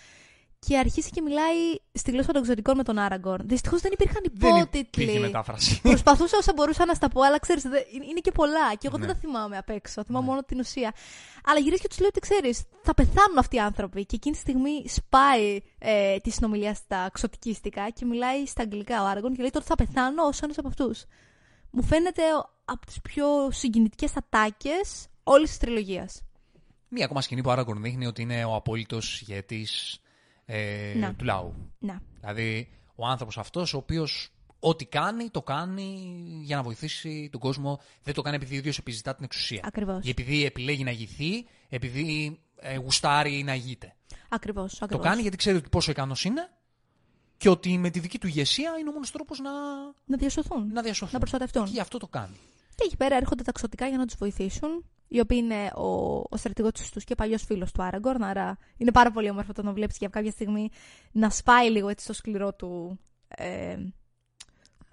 Και αρχίσει και μιλάει στη γλώσσα των εξωτικών με τον Άραγκορν. Δυστυχώς δεν υπήρχαν Δεν υπότιτλοι. υπήρχε μετάφραση. Προσπαθούσα όσα μπορούσα να στα πω, αλλά ξέρεις, είναι και πολλά. Και εγώ Ναι. δεν τα θυμάμαι απ' έξω. Θυμάμαι Ναι. μόνο την ουσία. Αλλά γυρίζει και τους λέω ότι ξέρεις, θα πεθάνουν αυτοί οι άνθρωποι. Και εκείνη τη στιγμή σπάει ε, τη συνομιλία στα ξωτικίστικα και μιλάει στα αγγλικά ο Άραγκον και λέει τότε θα πεθάνω ως ένας από αυτούς. Μου φαίνεται από τις πιο συγκινητικές ατάκες όλης της τριλογίας. Μία ακόμα σκηνή που ο Άραγκορν δείχνει ότι είναι ο απόλυτος ηγέτης ε, Να. του λαού. Να. Δηλαδή, ο άνθρωπος αυτός, ο οποίος ό,τι κάνει, το κάνει για να βοηθήσει τον κόσμο. Δεν το κάνει επειδή ο ίδιος επιζητά την εξουσία. Ακριβώς. Ή επειδή επιλέγει να ηγηθεί, επειδή ε, γουστάρει να ηγείται. Ακριβώς. Το κάνει γιατί ξέρει ότι πόσο ικανός είναι και ότι με τη δική του ηγεσία είναι ο μόνος τρόπος να, Να διασωθούν. να διασωθούν. Να προστατευτούν. Και γι' αυτό το κάνει. Και εκεί πέρα έρχονται τα ξωτικά για να τους βοηθήσουν. Οι οποίοι είναι ο, ο στρατηγός του και παλιός φίλος του Άραγκορν. Άρα είναι πάρα πολύ όμορφο το να βλέπεις και κάποια στιγμή να σπάει λίγο έτσι το σκληρό του. Ε,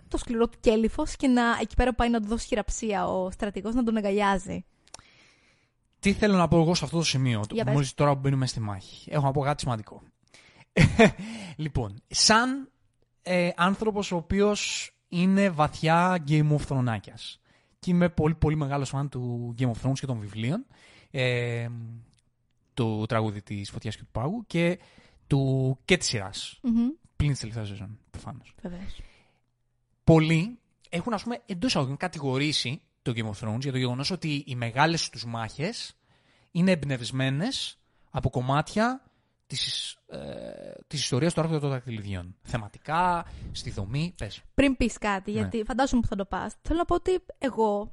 το σκληρό του κέλυφος και να εκεί πέρα που πάει να του δώσει χειραψία ο στρατηγός να τον αγκαλιάζει. Τι θέλω να πω εγώ σε αυτό το σημείο, Για πες. μόλις τώρα που μπαίνουμε στη μάχη. Έχω να πω κάτι σημαντικό. λοιπόν, σαν ε, άνθρωπος ο οποίος είναι βαθιά Game of Thrones και είμαι πολύ πολύ μεγάλος φαν του Game of Thrones και των βιβλίων, ε, του τραγούδι της Φωτιάς και του Πάγου και, του, και της σειράς, Μμμ, πλην της τελευταίας σεζόν, προφανώς. βεβαίως. Πολλοί έχουν, ας πούμε, εντός αγωγικών κατηγορήσει το Game of Thrones για το γεγονός ότι οι μεγάλες τους μάχες είναι εμπνευσμένες από κομμάτια της, ε, της ιστορίας του Άρχοντα των Δακτυλιδιών. Θεματικά, στη δομή, πες. Πριν πεις κάτι, Ναι. γιατί φαντάζομαι που θα το πας, θέλω να πω ότι εγώ.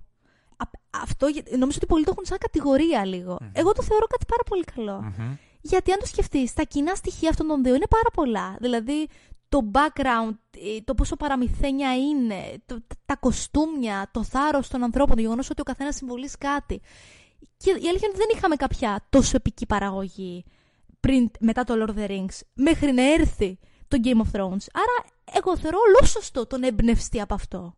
α- Αυτό γε- νομίζω ότι πολλοί το έχουν σαν κατηγορία λίγο. Εγώ το θεωρώ κάτι πάρα πολύ καλό. Μμμ. Γιατί αν το σκεφτείς, τα κοινά στοιχεία αυτών των δύο είναι πάρα πολλά. Δηλαδή, το background, ε, το πόσο παραμυθένια είναι, το, τα κοστούμια, το θάρρος των ανθρώπων, το γεγονός ότι ο καθένας συμβολίζει κάτι. Και η αλήθεια είναι ότι δεν είχαμε κάποια τόσο επική παραγωγή πριν, μετά το Lord of the Rings, μέχρι να έρθει το Game of Thrones. Άρα, εγώ θεωρώ ολόσωστο τον εμπνευστή από αυτό.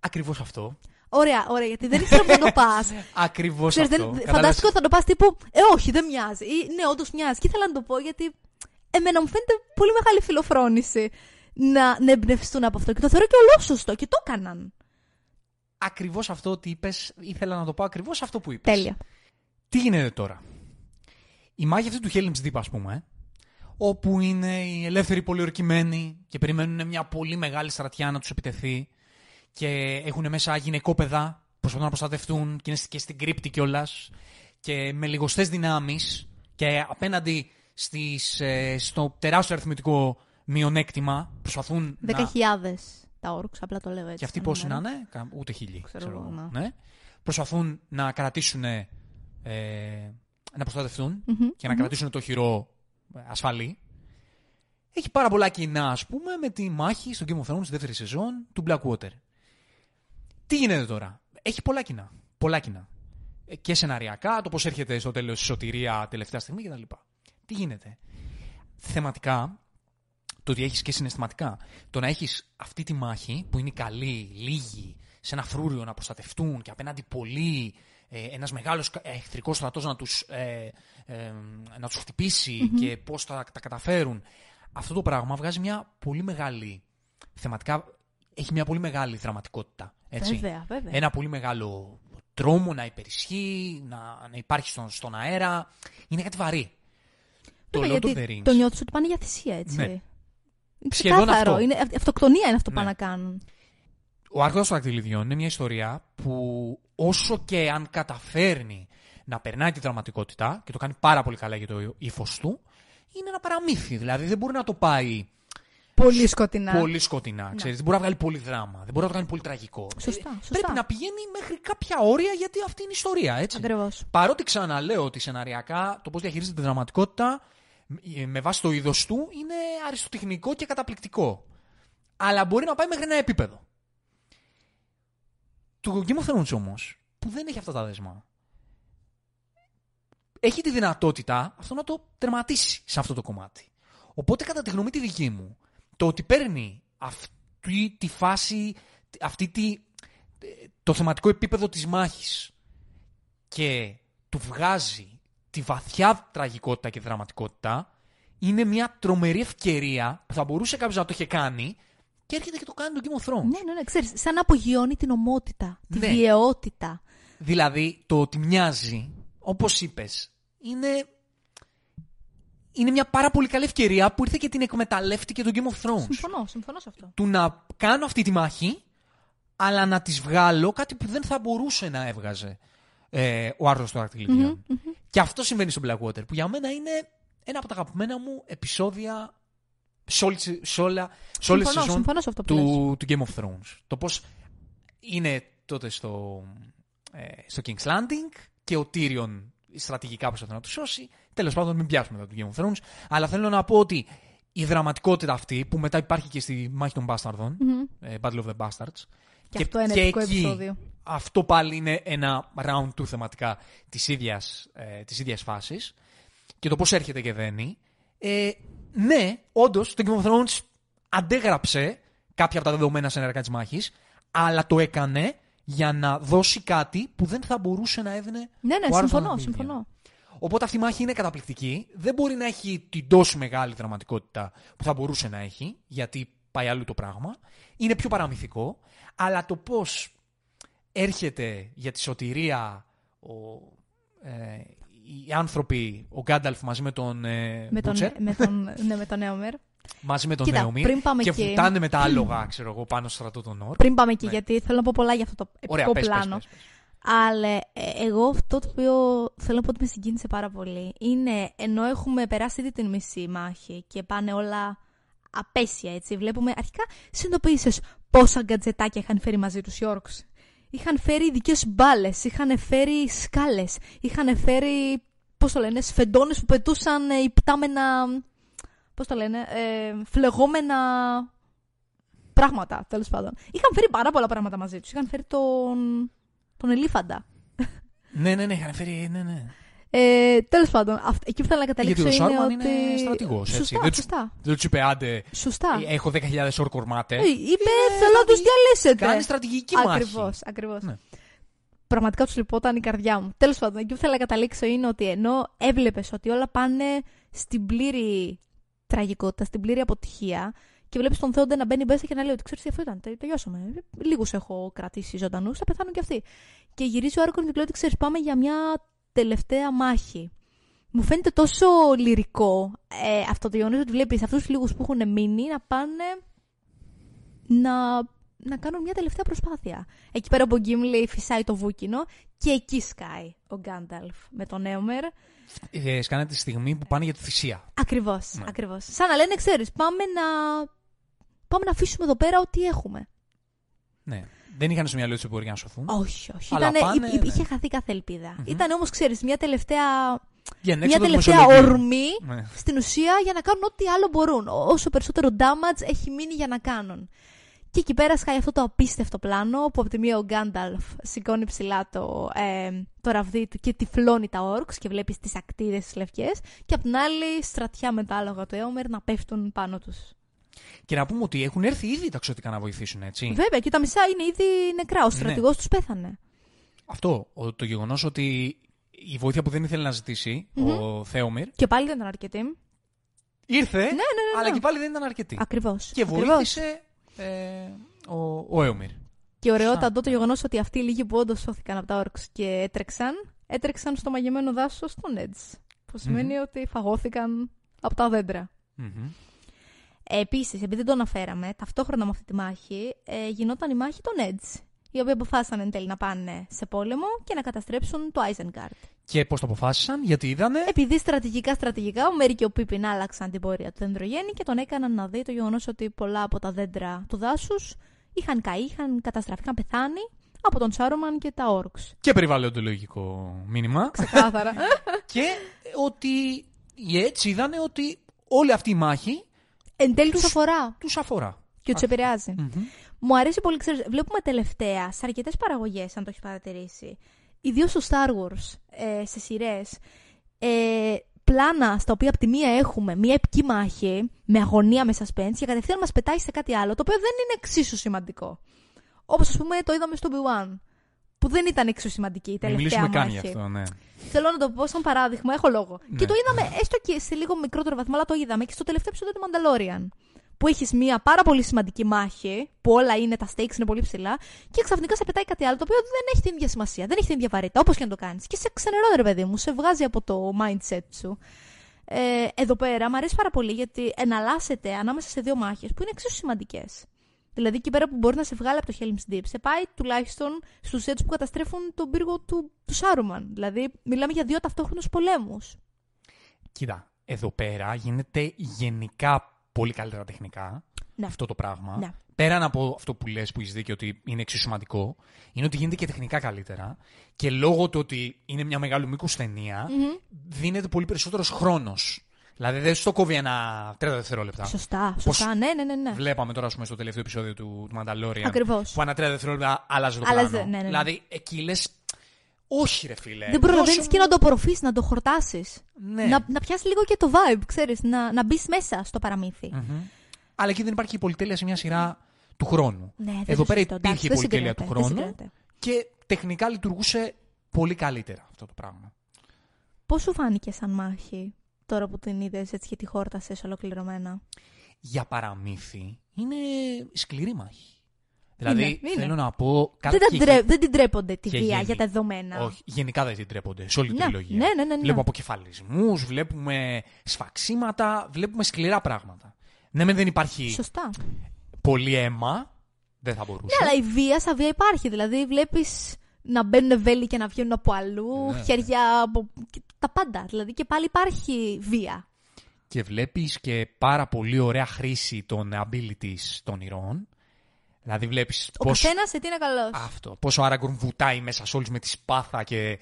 Ακριβώς αυτό. Ωραία, ωραία, γιατί δεν ήξερα που θα το πας. Ακριβώς Ξέρεις, αυτό. δεν, Κατάλαβες; φανταστικό θα το πας τύπου Ε, όχι, δεν μοιάζει. Ή ναι, όντως μοιάζει. Και ήθελα να το πω γιατί εμένα μου φαίνεται πολύ μεγάλη φιλοφρόνηση να, να εμπνευστούν από αυτό. Και το θεωρώ και ολόσωστο. Και το έκαναν. Ακριβώς αυτό ότι είπες, ήθελα να το πω ακριβώς αυτό που είπες. Τέλεια. Τι γίνεται τώρα; Η μάχη αυτή του Helm's Deep, ας πούμε, όπου είναι οι ελεύθεροι πολιορκημένοι και περιμένουν μια πολύ μεγάλη στρατιά να τους επιτεθεί και έχουν μέσα γυναικόπαιδα, προσπαθούν να προστατευτούν και είναι και στην κρύπτη κιόλας και με λιγοστές δυνάμεις και απέναντι στις, ε, στο τεράστιο αριθμητικό μειονέκτημα προσπαθούν να... Δέκα χιλιάδε τα όρξ, απλά το λέω έτσι. Και αυτοί σαν πόσοι να νούμερο. είναι, κα- ούτε χίλιοι. Ξέρω ξέρω εγώ, εγώ, ναι. ναι. Προσπαθούν να κρατήσουν. Ε, να προστατευτούν Μμμ, και να κρατήσουν το χειρό ε, ασφαλή. Έχει πάρα πολλά κοινά, ας πούμε, με τη μάχη στο Game of Thrones, στη δεύτερη σεζόν του Blackwater. Τι γίνεται τώρα; Έχει πολλά κοινά. Πολλά κοινά. Ε, Και σεναριακά, το πώς έρχεται στο τέλος η σωτηρία τελευταία στιγμή κτλ. Τι γίνεται; Θεματικά, το ότι έχεις και συναισθηματικά. Το να έχεις αυτή τη μάχη που είναι καλή, λίγοι, σε ένα φρούριο να προστατευτούν και απέναντι πολλοί, ε, ένας μεγάλος κα- εχθρικός στρατός να τους, ε, ε, να τους χτυπησει και πώς θα τα καταφέρουν. Αυτό το πράγμα βγάζει μια πολύ μεγάλη, θεματικά έχει μια πολύ μεγάλη δραματικότητα. Έτσι. Βέβαια, βέβαια. Ένα πολύ μεγάλο τρόμο να υπερισχύει, να, να υπάρχει στον, στον αέρα. Είναι κάτι βαρύ. Το Βέβαια, Lord of the γιατί Rings. το νιώθεις ότι πάνε για θυσία, έτσι. Ναι. Είναι Σχεδόν ξεκάθαρο. αυτό. Είναι, αυ- αυτοκτονία είναι αυτό που Ναι. πάνε να κάνουν. Ο Άρχοντας των Δακτυλιδιών είναι μια ιστορία που όσο και αν καταφέρνει να περνάει τη δραματικότητα και το κάνει πάρα πολύ καλά για το ύφος του, είναι ένα παραμύθι. Δηλαδή δεν μπορεί να το πάει Πολύ σκοτεινά. πολύ σκοτεινά. Ξέρεις. Δεν μπορεί να βγάλει πολύ δράμα. Δεν μπορεί να το κάνει πολύ τραγικό. Σωστά, Ε, σωστά. Πρέπει να πηγαίνει μέχρι κάποια όρια γιατί αυτή είναι η ιστορία. Έτσι. Ακριβώς. Παρότι ξαναλέω ότι σεναριακά το πώς διαχειρίζεται τη δραματικότητα ε, με βάση το είδος του είναι αριστοτεχνικό και καταπληκτικό. Αλλά μπορεί να πάει μέχρι ένα επίπεδο. Το Game of Thrones όμως, που δεν έχει αυτά τα δέσμα, έχει τη δυνατότητα αυτό να το τερματίσει σε αυτό το κομμάτι. Οπότε, κατά τη γνώμη τη δική μου, το ότι παίρνει αυτή τη φάση, αυτή τη, το θεματικό επίπεδο της μάχης και του βγάζει τη βαθιά τραγικότητα και δραματικότητα, είναι μια τρομερή ευκαιρία που θα μπορούσε κάποιος να το είχε κάνει και έρχεται και το κάνει το Game of Thrones. Ναι, ναι, ναι. Ξέρεις, σαν να απογειώνει την ομότητα, τη Ναι. βιαιότητα. Δηλαδή, το ότι μοιάζει, όπως είπες, είναι... Είναι μια πάρα πολύ καλή ευκαιρία που ήρθε και την εκμεταλλεύτηκε το Game of Thrones. Συμφωνώ, συμφωνώ σε αυτό. Του να κάνω αυτή τη μάχη, αλλά να της βγάλω κάτι που δεν θα μπορούσε να έβγαζε ε, ο Άρθρος των δακτυλιδιων Και αυτό συμβαίνει στο Blackwater, που για μένα είναι ένα από τα αγαπημένα μου επεισόδια σε, όλη, σε, όλα, σε όλες τις Συμφωνώ, σεζόν συμφωνώ σε αυτό που λες. του, του Game of Thrones. Το πώς είναι τότε στο, ε, στο King's Landing και ο Tyrion στρατηγικά προσπαθεί να του σώσει. Τέλος πάντων, μην πιάσουμε εδώ το Game of Thrones. Αλλά θέλω να πω ότι η δραματικότητα αυτή που μετά υπάρχει και στη μάχη των μπασταρδων ε, Battle of the Bastards. Και, αυτό είναι επικό επεισόδιο. Αυτό πάλι είναι ένα round του θεματικά της ίδιας, ε, της ίδιας φάσης. Και το πώς έρχεται και δένει. Ε, ναι, όντως το Game of Thrones αντέγραψε κάποια από τα δεδομένα σε ενεργά της μάχης, αλλά το έκανε για να δώσει κάτι που δεν θα μπορούσε να έδινε. Ναι, ναι, συμφωνώ, συμφωνώ. Οπότε αυτή η μάχη είναι καταπληκτική. Δεν μπορεί να έχει την τόσο μεγάλη δραματικότητα που θα μπορούσε να έχει, γιατί πάει αλλού το πράγμα. Είναι πιο παραμυθικό. Αλλά το πώς έρχεται για τη σωτηρία ο, ε, οι άνθρωποι, ο Γκάνταλφ μαζί με τον ε, με τον, με τον, ναι, με τον Νέομερ. Μαζί με τον Κοίτα, και, και βουτάνε με τα άλογα, ξέρω εγώ, πάνω στο στρατό των Όρ. Πριν πάμε εκεί, ναι. γιατί θέλω να πω πολλά για αυτό το επικό πλάνο. Πες, πες, Αλλά ε, εγώ αυτό το οποίο θέλω να πω ότι με συγκίνησε πάρα πολύ είναι ενώ έχουμε περάσει ήδη την μισή μάχη και πάνε όλα απέσια έτσι. Βλέπουμε αρχικά συνειδητοποίησες πόσα γκατζετάκια είχαν φέρει μαζί τους οι Όρξ. Είχαν φέρει ειδικές μπάλες, είχαν φέρει σκάλες, είχαν φέρει. Πώς το λένε, σφεντώνε που πετούσαν ε, υπτάμενα. Πώς το λένε, ε, φλεγόμενα πράγματα, τέλος πάντων. Είχαν φέρει πάρα πολλά πράγματα μαζί τους. Είχαν φέρει τον. τον ελίφαντα. ναι, ναι, ναι, είχαν φέρει. Ναι, ναι. Ε, Τέλος πάντων, εκεί που θέλω να καταλήξω Γιατί είναι. Γιατί ότι... είναι στρατηγό. Σωστά, δεν σωστά. Δεν τους είπε άντε. Σωστά. Ε, έχω 10.000 ορκορμάτε. Ε, είπε θέλω να τους διαλύσετε. Κάνει στρατηγική μάχη. Ακριβώς, ακριβώς. Ναι. Πραγματικά τους λυπόταν η καρδιά μου. Τέλος πάντων, εκεί που θέλω να καταλήξω είναι ότι ενώ έβλεπες ότι όλα πάνε στην πλήρη τραγικότητα, στην πλήρη αποτυχία, και βλέπεις τον Θεόντε να μπαίνει μέσα και να λέει ότι ξέρεις τι αυτό ήταν. Τελειώσαμε. Λίγους έχω κρατήσει ζωντανούς, θα πεθάνουν κι αυτοί. Και γυρίζει ο Άρκον και λέει ότι ξέρεις, πάμε για μια τελευταία μάχη. Μου φαίνεται τόσο λυρικό ε, αυτό το γεγονός ότι βλέπεις αυτούς τους λίγους που έχουν μείνει να πάνε να, να κάνουν μια τελευταία προσπάθεια. Εκεί πέρα από ο Γκίμλι φυσάει το βούκινο και εκεί σκάει ο Γκάνταλφ με τον Έομερ. Ε, σκάνε τη στιγμή που πάνε για τη θυσία. Ακριβώς. Ναι. Ακριβώς. Σαν να λένε, ξέρεις, πάμε να, πάμε να αφήσουμε εδώ πέρα ό,τι έχουμε. Ναι. Δεν είχαν στο μυαλό τους ότι μπορεί να σωθούν. Όχι, όχι. Ήτανε, πάνε, ναι. Είχε χαθεί κάθε ελπίδα. Mm-hmm. Ήταν όμως, ξέρεις, μια τελευταία. Για μια τελευταία ορμή ναι. στην ουσία για να κάνουν ό,τι άλλο μπορούν. Όσο περισσότερο damage έχει μείνει για να κάνουν. Και εκεί πέρα σκάει αυτό το απίστευτο πλάνο που από τη μία ο Γκάνταλφ σηκώνει ψηλά το, ε, το ραβδί του και τυφλώνει τα όρξ και βλέπεις τις ακτίδες τι λευκές. Και από την άλλη στρατιά με τα άλογα του Έωμερ να πέφτουν πάνω τους. Και να πούμε ότι έχουν έρθει ήδη τα ξωτικά να βοηθήσουν, έτσι. Βέβαια, και τα μισά είναι ήδη νεκρά. Ο στρατηγός ναι. τους πέθανε. Αυτό. Το γεγονός ότι η βοήθεια που δεν ήθελε να ζητησει ο Θέομιρ. Και πάλι δεν ήταν αρκετή. Ήρθε, ναι, ναι, ναι, αλλά και πάλι δεν ήταν αρκετή. Ακριβώς. Και βοήθησε ε, ο, ο Έομιρ. Και ωραιότατο το γεγονός ότι αυτοί οι λίγοι που όντως σώθηκαν από τα όρξ και έτρεξαν, έτρεξαν στο μαγεμένο δάσος στον Edge. Που σημαινει ότι φαγώθηκαν από τα δέντρα. Επίσης, επειδή δεν το αναφέραμε, ταυτόχρονα με αυτή τη μάχη ε, γινόταν η μάχη των Edge. Οι οποίοι αποφάσισαν εν τέλει να πάνε σε πόλεμο και να καταστρέψουν το Isengard. Και πώς το αποφάσισαν, γιατί είδανε. Επειδή στρατηγικά στρατηγικά ο Μέρι και ο Πίπιν άλλαξαν την πορεία του δεντρογέννη και τον έκαναν να δει το γεγονός ότι πολλά από τα δέντρα του δάσους είχαν καεί, είχαν καταστραφεί, είχαν πεθάνει από τον Σάρομαν και τα Όρξ. Και περιβαλλοντολογικό μήνυμα. Ξεκάθαρα. και ότι οι έτσι είδανε ότι όλη αυτή η μάχη εν τέλει τους αφορά. Τους αφορά. Και τους επηρεάζει. Μου αρέσει πολύ, ξέρεις, βλέπουμε τελευταία σε αρκετές παραγωγές, αν το έχεις παρατηρήσει, ιδίως στο Star Wars, ε, σε σειρές, ε, πλάνα στα οποία από τη μία έχουμε μία επική μάχη με αγωνία, με suspense και κατευθείαν μας πετάει σε κάτι άλλο, το οποίο δεν είναι εξίσου σημαντικό. Όπως ας πούμε το είδαμε στο B1, που δεν ήταν εξίσου σημαντική η τελευταία μάχη. καν γι' αυτό, ναι. Θέλω να το πω σαν παράδειγμα, έχω λόγο. Ναι. Και το είδαμε έστω και σε λίγο μικρότερο βαθμό, αλλά το είδαμε και στο τελευταίο επεισόδιο του Mandalorian. Που έχεις μια πάρα πολύ σημαντική μάχη, που όλα είναι, τα stakes είναι πολύ ψηλά, και ξαφνικά σε πετάει κάτι άλλο το οποίο δεν έχει την ίδια σημασία, δεν έχει την ίδια βαρύτητα, όπως και να το κάνεις. Και σε ξενερώνει, ρε παιδί μου, σε βγάζει από το mindset σου. Ε, εδώ πέρα μου αρέσει πάρα πολύ γιατί εναλλάσσεται ανάμεσα σε δύο μάχες που είναι εξίσου σημαντικές. Δηλαδή εκεί πέρα που μπορεί να σε βγάλει από το Helm's Deep, σε πάει τουλάχιστον στους έτσι που καταστρέφουν τον πύργο του, του Σάρουμαν. Δηλαδή μιλάμε για δύο ταυτόχρονους πολέμους. Κοίτα, εδώ πέρα γίνεται γενικά πολύ καλύτερα τεχνικά ναι. αυτό το πράγμα. Ναι. πέραν από αυτό που λες που έχεις δίκιο ότι είναι εξίσου σημαντικό, είναι ότι γίνεται και τεχνικά καλύτερα και λόγω του ότι είναι μια μεγάλη μήκο ταινία, δίνεται πολύ περισσότερος χρόνος. Δηλαδή δεν στο κόβει ένα 30 δευτερόλεπτα. Σωστά, σωστά. Ναι, ναι, ναι. ναι. Βλέπαμε τώρα, ας πούμε, στο τελευταίο επεισόδιο του, του Mandalorian. Ακριβώς. Που ένα 30 δευτερόλεπτα άλλαζε το Άλλαζε, πλάνο. ναι, ναι, ναι. Δηλαδή εκεί λες. Όχι, ρε φίλε. Δεν προλαβαίνει δώσε και μου- να το απορροφήσει, να το χορτάσεις. Ναι. Να, να πιάσεις λίγο και το vibe, ξέρεις, να, να μπεις μέσα στο παραμύθι. Μμμ. Αλλά εκεί δεν υπάρχει η πολυτέλεια σε μια σειρά του χρόνου. Ναι, δεν Εδώ το πέρα συζητώ, εντάξει, υπήρχε η δεν πολυτέλεια του συγκρίνεται, δεν χρόνου συγκρίνεται. και τεχνικά λειτουργούσε πολύ καλύτερα αυτό το πράγμα. Πώς σου φάνηκε σαν μάχη; Τώρα που την είδες έτσι και τη χόρτασες ολοκληρωμένα; Για παραμύθι είναι σκληρή μάχη. Δηλαδή Είναι, είναι. θέλω να πω. Δεν, κάτι τα και- ντρέ- δεν την τρέπονται τη και βία γενι- για τα δεδομένα. Όχι, γενικά δεν την τρέπονται σε όλη την Ναι, τριλογία. ναι, ναι, ναι, ναι. Βλέπουμε αποκεφαλισμούς, βλέπουμε σφαξίματα, βλέπουμε σκληρά πράγματα. Ναι, μεν δεν υπάρχει Σωστά. πολύ αίμα, δεν θα μπορούσε. Ναι, αλλά η βία σαν βία υπάρχει. Δηλαδή, βλέπεις να μπαίνουν βέλη και να βγαίνουν από αλλού, Ναι. χέρια από. Και Τα πάντα. Δηλαδή, και πάλι υπάρχει βία. Και βλέπεις και πάρα πολύ ωραία χρήση των abilities των ηρώων. Δηλαδή βλέπεις Ο πώς... καθένας σε τι είναι καλός. Αυτό. Πόσο ο Άραγκορν βουτάει μέσα σε όλους με τη σπάθα και,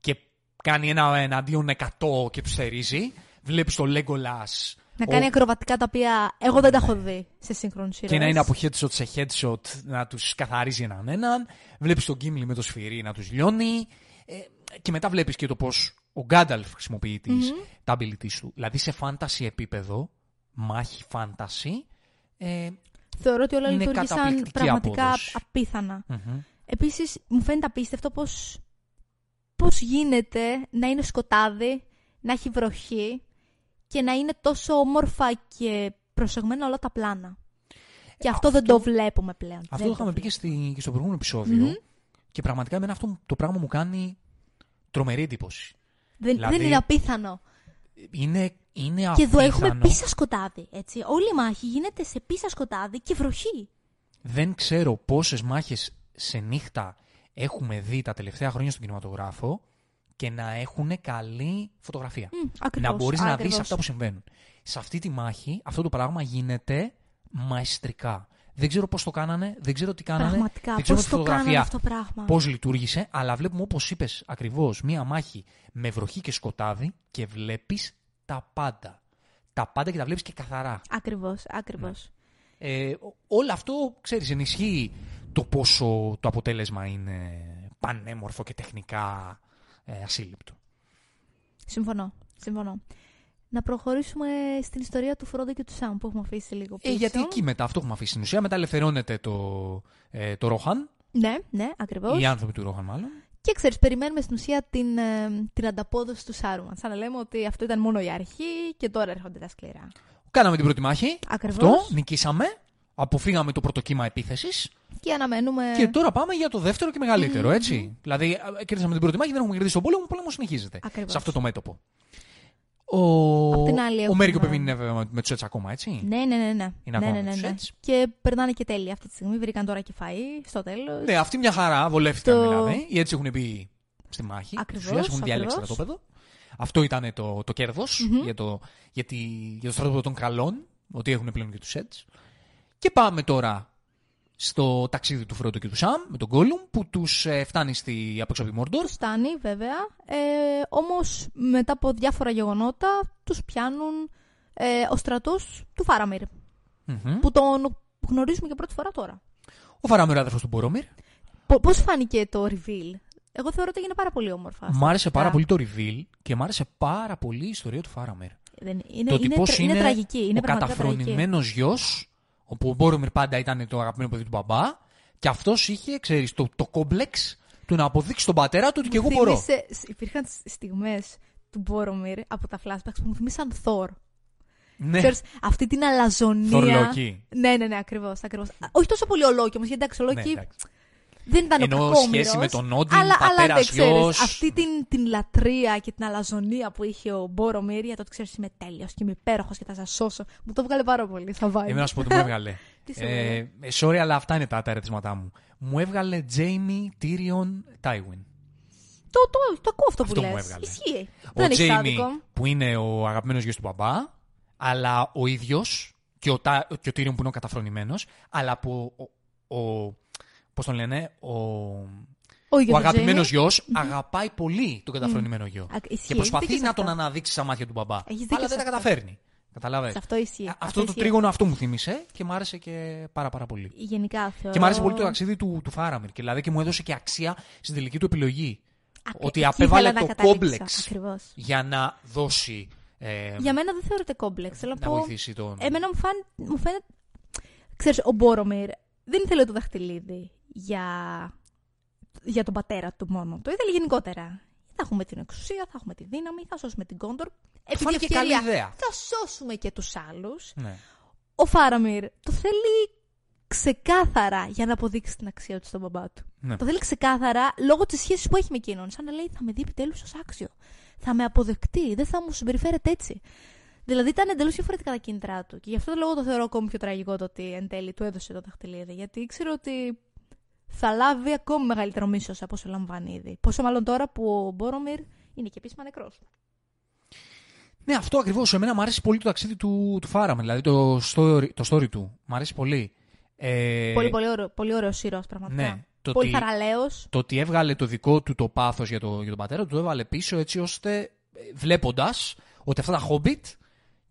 και κάνει ένα εναντίον 100 και τους θερίζει. Βλέπεις το Legolas Να ο- κάνει ακροβατικά τα οποία εγώ δεν τα έχω δει σε σύγχρονους ήρωε. και να είναι από headshot σε headshot να τους καθαρίζει έναν έναν. Βλέπεις τον Gimli με το σφυρί να τους λιώνει. Ε, και μετά βλέπεις και το πώς ο Γκάνταλφ χρησιμοποιεί τις, τα abilities του. Δηλαδή σε fantasy επίπεδο, μάχη fantasy, ε, Θεωρώ ότι όλα είναι λειτουργήσαν καταπληκτική πραγματικά απόδοση. απίθανα. μμμ. Επίσης, μου φαίνεται απίστευτο πώς πώς γίνεται να είναι σκοτάδι, να έχει βροχή και να είναι τόσο όμορφα και προσεγμένα όλα τα πλάνα. Και αυτό, δεν το βλέπουμε πλέον. Αυτό Δεν το είχαμε πει και, στη, και στο προηγούμενο επεισόδιο. Και πραγματικά εμένα αυτό το πράγμα μου κάνει τρομερή εντύπωση. Δεν, δηλαδή- δεν είναι απίθανο. Είναι, είναι Και εδώ απίθανο. έχουμε πίσα σκοτάδι. Έτσι. Όλη η μάχη γίνεται σε πίσα σκοτάδι και βροχή. Δεν ξέρω πόσες μάχες σε νύχτα έχουμε δει τα τελευταία χρόνια στον κινηματογράφο και να έχουν καλή φωτογραφία. Μμ, ακριβώς, να μπορείς να ακριβώς. δεις αυτά που συμβαίνουν. Σε αυτή τη μάχη αυτό το πράγμα γίνεται μαεστρικά. Δεν ξέρω πώς το κάνανε, δεν ξέρω τι κάνανε, Πραγματικά, δεν ξέρω πώς τη το κάνανε φωτογραφία αυτό το πράγμα. πώς λειτουργήσε, αλλά βλέπουμε όπως είπες ακριβώς μία μάχη με βροχή και σκοτάδι και βλέπεις τα πάντα. Τα πάντα και τα βλέπεις και καθαρά. Ακριβώς, ακριβώς. Ε, ο- όλο αυτό, ξέρεις, ενισχύει το πόσο το αποτέλεσμα είναι πανέμορφο και τεχνικά ε, ασύλληπτο. Συμφωνώ, συμφωνώ. Να προχωρήσουμε στην ιστορία του Φρόντο και του Σάμ που έχουμε αφήσει λίγο Ε, πίσω. γιατί εκεί μετά αυτό έχουμε αφήσει στην ουσία. Μετά ελευθερώνεται το, ε, το Ρόχαν, Ναι, ναι, ακριβώς. οι άνθρωποι του Ρόχαν μάλλον. Και ξέρεις, περιμένουμε στην ουσία την, ε, την ανταπόδοση του Σάρουμαν. Σαν να λέμε ότι αυτό ήταν μόνο η αρχή και τώρα έρχονται τα σκληρά. Κάναμε την πρώτη μάχη. Ακριβώς. Αυτό, νικήσαμε. Αποφύγαμε το πρώτο κύμα επίθεσης. Και αναμένουμε. Και τώρα πάμε για το δεύτερο και μεγαλύτερο, έτσι. Δηλαδή, ε, κέρδισαμε την πρώτη μάχη, δεν έχουμε κερδίσει τον πόλεμο, ο πόλεμος συνεχίζεται. Ακριβώς. Σε αυτό το μέτωπο. Ο, Απ' την άλλη ο έχουμε- Μέρικο Πεβίν είναι βέβαια με τους έτσι ακόμα, έτσι. Ναι, ναι, ναι. ναι. Είναι ναι, ακόμα ναι, με ναι, τους ναι. Eds. Και περνάνε και τέλεια αυτή τη στιγμή. Βρήκαν τώρα και φαΐ στο τέλος. Ναι, αυτή μια χαρά, βολεύτηκαν Το- δηλαδή. Οι έτσι έχουν μπει στη μάχη. Ακριβώς, Στις ουσίες έχουν διαλέξει ακριβώς. στρατόπεδο. Αυτό ήταν το, το κερδο για, το, για, τη, για το στρατόπεδο των καλών, ότι έχουν πλέον και τους Eds. Και πάμε τώρα στο ταξίδι του Φρόντο και του Σαμ με τον Γκόλουμ που τους φτάνει στη απόξω από τη Μόρντορ. Τους φτάνει, βέβαια. Ε, Όμως, μετά από διάφορα γεγονότα, τους πιάνουν ε, ο στρατός του Φάραμιρ. Μμμ. Που τον γνωρίζουμε για πρώτη φορά τώρα. Ο Φαράμερ αδερφό του Μπορόμιρ. Πώς φάνηκε το reveal, Εγώ θεωρώ ότι έγινε πάρα πολύ όμορφα. Μ' άρεσε πάρα Α, πολύ το reveal και μ' άρεσε πάρα πολύ η ιστορία του Φάραμερ. Δεν, είναι, το ότι είναι, πώς τρα- είναι τραγική. Είναι ο πραγματικά τραγική. καταφρονημένος γιος, όπου ο Μπόρομιρ πάντα ήταν το αγαπημένο παιδί του μπαμπά, και αυτός είχε, ξέρεις, το, το κόμπλεξ του να αποδείξει τον πατέρα του ότι και εγώ μπορώ. Θύμισε- υπήρχαν στιγμές του Μπόρομιρ από τα flashbacks που μου θυμίσαν Θόρ. Ναι, Ξέρεις, αυτή την αλαζονία. Θορλόκι. Ναι, ναι, ναι, ακριβώς. Ακριβώς. Α, Όχι τόσο πολύ ο Λόκι όμως, γιατί εντάξει, ο Ναι, Λόκι εντάξει. Δεν ήταν Ενώ ο κακόμοιρος, σχέση με τον Όντιν, αλλά, αλλά πατέρας, δεν ξέρεις, γιος. αυτή την, την λατρεία και την αλαζονία που είχε ο Μπόρομιρ για το ότι ξέρεις είμαι τέλειος και είμαι υπέροχος και θα σας σώσω. Μου το βγάλε πάρα πολύ. Θα βάλει. Εμένα να σου πω τι μου έβγαλε. Τι σου ε, έβγαλε; sorry, αλλά αυτά είναι τα, τα ερεθίσματά μου. Μου έβγαλε Jamie Tyrion Tywin. Το, το, το ακούω αυτό, Αυτό που μου λες. έβγαλε. Ισχύει. Ο δεν έχει Jamie άδικο. που είναι ο αγαπημένος γιος του μπαμπά, αλλά ο ίδιος και ο, Τα- και ο Tyrion που είναι ο καταφρονημένος, αλλά που ο, ο, πώς τον λένε, ο, Ο, ίδιος ο ο αγαπημένος Jamie. γιος αγαπάει πολύ τον καταφρονημένο γιο. Α, ισχύει, Και προσπαθεί έχεις δίκιο να σε τον αυτό. αναδείξει στα μάτια του μπαμπά. Έχεις δίκιο Αλλά δεν σε τα αυτό. καταφέρνει. Καταλάβες. Σε αυτό ισχύει. Α, Αυτό Αυτό το ισχύει. τρίγωνο αυτό μου θύμισε και μου άρεσε και πάρα πάρα πολύ. Γενικά θεωρώ. Και μου άρεσε πολύ το ταξίδι του, του Φάραμιρ. Και δηλαδή και μου έδωσε και αξία στην τελική του επιλογή. Ακ- ότι εκεί απέβαλε ήθελα να το καταλήξω. κόμπλεξ Ακριβώς. για να δώσει. Ε, Για μένα δεν θεωρείται κόμπλεξ. Θέλω να να πω. βοηθήσει τον. Εμένα μου, φαν... μου φαίνεται. Ξέρεις, ο Μπόρομιρ δεν ήθελε το δαχτυλίδι για... για τον πατέρα του μόνο. Το ήθελε γενικότερα. Θα έχουμε την εξουσία, θα έχουμε τη δύναμη, θα σώσουμε την Κόντορ. Επί φάνηκε τη ευκαιρία, καλή ιδέα. Θα σώσουμε και τους άλλους. Ναι. Ο Φάραμιρ το θέλει ξεκάθαρα για να αποδείξει την αξία του στον μπαμπά του. Ναι. Το θέλει ξεκάθαρα λόγω της σχέσης που έχει με εκείνον. Σαν να λέει: Θα με δει επιτέλους ως άξιο. Θα με αποδεκτεί. Δεν θα μου συμπεριφέρεται έτσι. Δηλαδή ήταν εντελώς διαφορετικά τα κίνητρά του. Και γι' αυτό το λόγο το θεωρώ ακόμη πιο τραγικό το ότι εν τέλει του έδωσε το δαχτυλίδι. Γιατί ήξερε ότι θα λάβει ακόμη μεγαλύτερο μίσος από όσο λαμβάνει ήδη. Πόσο μάλλον τώρα που ο Μπόρομιρ είναι και επίσημα νεκρός. ναι, αυτό ακριβώς. Εμένα μου αρέσει πολύ το ταξίδι του, του Φάραμιρ. Δηλαδή το story, το story του. Μου αρέσει πολύ. Ε, Πολύ, πολύ, ωραίο, πολύ ωραίος ήρωας πραγματικά. Ναι. Το πολύ ότι, θαραλέος. το ότι έβγαλε το δικό του το πάθος για, το, για τον πατέρα του, το έβαλε πίσω έτσι ώστε βλέποντας ότι αυτά τα Hobbit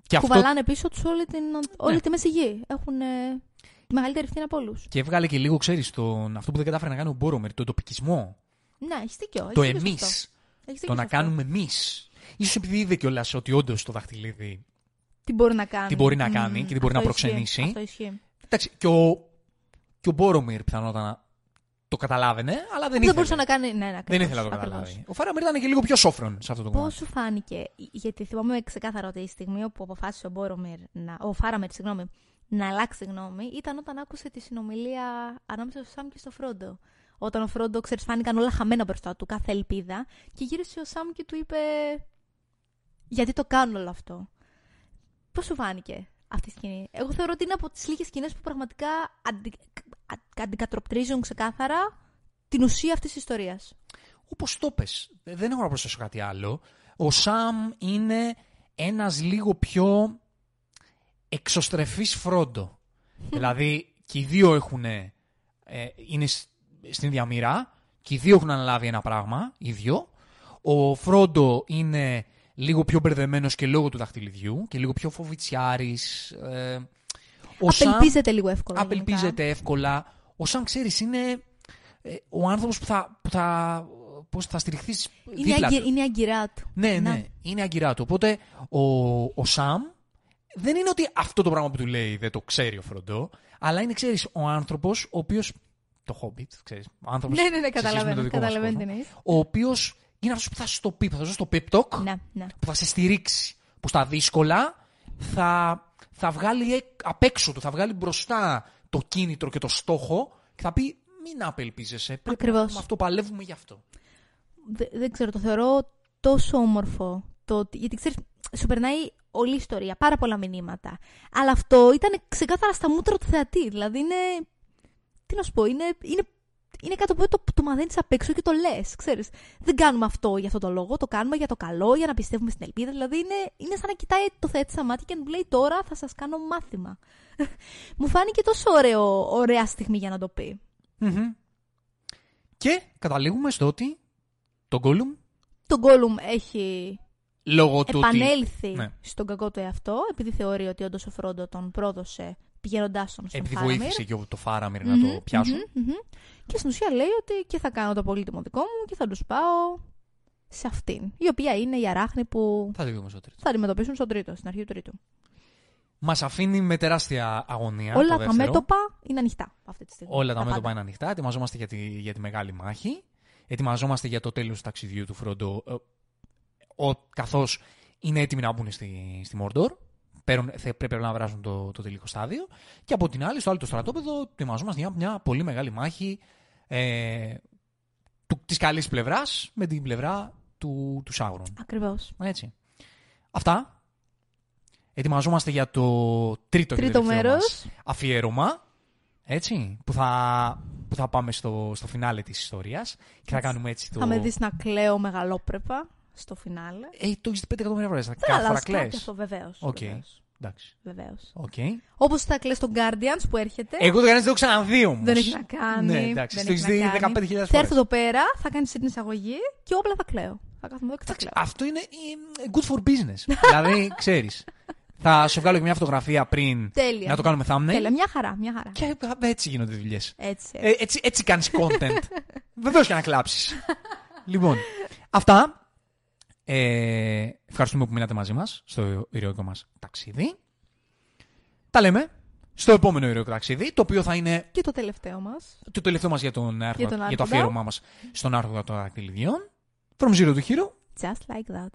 και αυτό Κουβαλάνε πίσω τους όλη, την, όλη Ναι. τη μέση γη. Έχουν ε, τη μεγαλύτερη ευθύνη από όλους. Και έβγαλε και λίγο, ξέρεις, αυτό που δεν κατάφερε να κάνει ο Μπόρομερ, τον τοπικισμό. Ναι, έχεις δίκιο. έχεις το δίκιο σε εμείς. αυτό. Έχεις Το δίκιο να σε αυτό. κάνουμε εμείς. σω επειδή είδε κιόλας ότι όντως το δαχτυλίδι. Τι μπορεί να κάνει. Τι μπορεί να Μμμ, κάνει και τι μπορεί αυτό να ισχύει, προξενήσει. Αυτό ισχύει. Εντάξει, και ο, και ο Μπόρομερ πιθανότατα να το καταλάβαινε, αλλά δεν Δεν ήθελε. μπορούσε να κάνει. Ναι, ναι, Δεν ακριβώς, ήθελε να το ακριβώς. καταλάβει. Ο Φάραμερ ήταν και λίγο πιο σόφρον σε αυτό το Πώς κομμάτι. σου φάνηκε, γιατί θυμάμαι ξεκάθαρα ότι η στιγμή όπου αποφάσισε ο Μπόρομιρ, να, ο Φάραμερ, συγγνώμη, να αλλάξει γνώμη, ήταν όταν άκουσε τη συνομιλία ανάμεσα στο Σάμ και στο Φρόντο. Όταν ο Φρόντο, ξέρεις, φάνηκαν όλα χαμένα μπροστά του, κάθε ελπίδα, και γύρισε ο Σάμ και του είπε. Γιατί το κάνω όλο αυτό. Πώς σου φάνηκε αυτή η σκηνή; Εγώ θεωρώ ότι είναι από τις λίγες σκηνές που πραγματικά αντι... α- αντικατροπτρίζουν ξεκάθαρα την ουσία αυτής της ιστορίας. Όπως το πες, δεν έχω να προσθέσω κάτι άλλο. Ο Σαμ είναι ένας λίγο πιο εξωστρεφής φρόντο. δηλαδή και οι δύο έχουν, ε, είναι σ- στην ίδια μοίρα και οι δύο έχουν αναλάβει ένα πράγμα, ίδιο. Ο Φρόντο είναι λίγο πιο μπερδεμένος και λόγω του δαχτυλιδιού και λίγο πιο φοβητσιάρης. Ε, ο Σαμ- Απελπίζεται λίγο εύκολα. γενικά. απελπίζεται εύκολα. Ο Σαμ, ξέρεις, είναι ε, ο άνθρωπος που θα, που θα, πώς θα στηριχθείς Είναι, δίπλα αγκυ... του. είναι η αγκυρά του. Ναι, Να. ναι, είναι αγκυρά του. Οπότε ο, ο Σαμ δεν είναι ότι αυτό το πράγμα που του λέει δεν το ξέρει ο Φροντό, αλλά είναι, ξέρεις, ο άνθρωπος ο οποίος... Το Hobbit, ξέρεις. Ο άνθρωπος Ναι, ναι, ναι, σε σχέση με το καταλαβαίνω. δικό μας Καταλαβαίνω κόσμο, τι εννοείς. Ο οποίος είναι αυτός που θα σου το πει, που θα σου δώσει το pep talk, Ναι, ναι. που θα σε στηρίξει. Που στα δύσκολα θα, θα βγάλει εκ- απ' έξω του, θα βγάλει μπροστά το κίνητρο και το στόχο και θα πει μην απελπίζεσαι. Πρέπει Ακριβώς. να με αυτό παλεύουμε γι' αυτό. Δε- δεν ξέρω, το θεωρώ τόσο όμορφο. Το, ότι- γιατί ξέρεις, σου περνάει όλη η ιστορία, πάρα πολλά μηνύματα. Αλλά αυτό ήταν ξεκάθαρα στα μούτρα του θεατή. Δηλαδή είναι. Τι να σου πω, είναι, είναι, είναι κάτι που το, το μαθαίνεις απ' έξω και το λες. Ξέρεις. Δεν κάνουμε αυτό για αυτό το λόγο, το κάνουμε για το καλό, για να πιστεύουμε στην ελπίδα. Δηλαδή είναι, είναι σαν να κοιτάει το θεατή στα μάτια και να του λέει τώρα θα σας κάνω μάθημα. Μου φάνηκε τόσο ωραίο, ωραία στιγμή για να το πει. Μμμ. Και καταλήγουμε στο ότι το Gollum, Το Gollum έχει λόγω του ότι... επανέλθει Ναι. στον κακό του εαυτό, επειδή θεωρεί ότι όντως ο Φρόντο τον πρόδωσε πηγαίνοντάς τον στον Επειδή Φάραμιρ. βοήθησε και το Φάραμιρ Μμμ, να το πιάσουν. μμμ, μμμ. Και στην ουσία λέει ότι και θα κάνω το πολύτιμο δικό μου και θα τους πάω σε αυτήν. Η οποία είναι η αράχνη που Θα τη δούμε στο τρίτο. θα αντιμετωπίσουν στον τρίτο, στην αρχή του τρίτου. Μας αφήνει με τεράστια αγωνία. το Όλα τα δεύτερο. μέτωπα είναι ανοιχτά αυτή τη στιγμή. Όλα τα μέτωπα πάντα. είναι ανοιχτά. Ετοιμαζόμαστε για τη, για τη μεγάλη μάχη. Ετοιμαζόμαστε για το τέλος του ταξιδιού του Φρόντο. Ε, ο, καθώς είναι έτοιμοι να μπουν στη, στη Μόρντορ. Παίρνουν- θα- πρέπει να βράσουν το, το τελικό στάδιο. Και από την άλλη, στο άλλο το στρατόπεδο, ετοιμαζόμαστε για μια πολύ μεγάλη μάχη ε, του, της καλής πλευράς με την πλευρά του, του Σάουρον. Ακριβώς. Έτσι. Αυτά. Ετοιμαζόμαστε για το τρίτο, και Τρίτο τελευταίο μέρος. μας αφιέρωμα. Έτσι. Που θα, που θα πάμε στο, στο φινάλε της ιστορίας. Και θα κάνουμε έτσι το... Θα με δεις να κλαίω μεγαλόπρεπα στο φινάλε. Ε, το έχεις δει 5 εκατομμύρια φορές. Δεν Κάθε φορά αλλάζει κάτι κλαις. αυτό, βεβαίως. Οκ. Εντάξει. Βεβαίως. Οκ. Όπως θα κλαις τον Guardians που έρχεται. Εγώ το Guardians το έχω ξαναδεί όμως. Δεν έχει να κάνει. Ναι, εντάξει. δεν Το έχεις έχει να δει κάνει. 15.000 φορές. Θα έρθω εδώ πέρα, θα κάνει την εισαγωγή και όπλα θα κλαίω. Θα κάθομαι εδώ και θα κλαίω. Αυτό είναι ε, good for business. δηλαδή, ξέρεις. Θα σου βγάλω και μια φωτογραφία πριν Τέλεια. να το κάνουμε thumbnail. Τέλεια, μια χαρά, μια χαρά. Και ε, έτσι γίνονται δουλειές. Έτσι. Ε, έτσι έτσι κάνεις content. Βεβαίως και να κλάψεις. λοιπόν, αυτά. Ε, ευχαριστούμε που μείνατε μαζί μας στο ηρωικό μας ταξίδι. Τα λέμε στο επόμενο ηρωικό ταξίδι, το οποίο θα είναι Και το τελευταίο μας. το τελευταίο μας για, τον άρθρο- τον για το Άρχοντα. αφιέρωμά μας στον άρχοντα των δακτυλιδιών. From Zero to Hero. Just like that.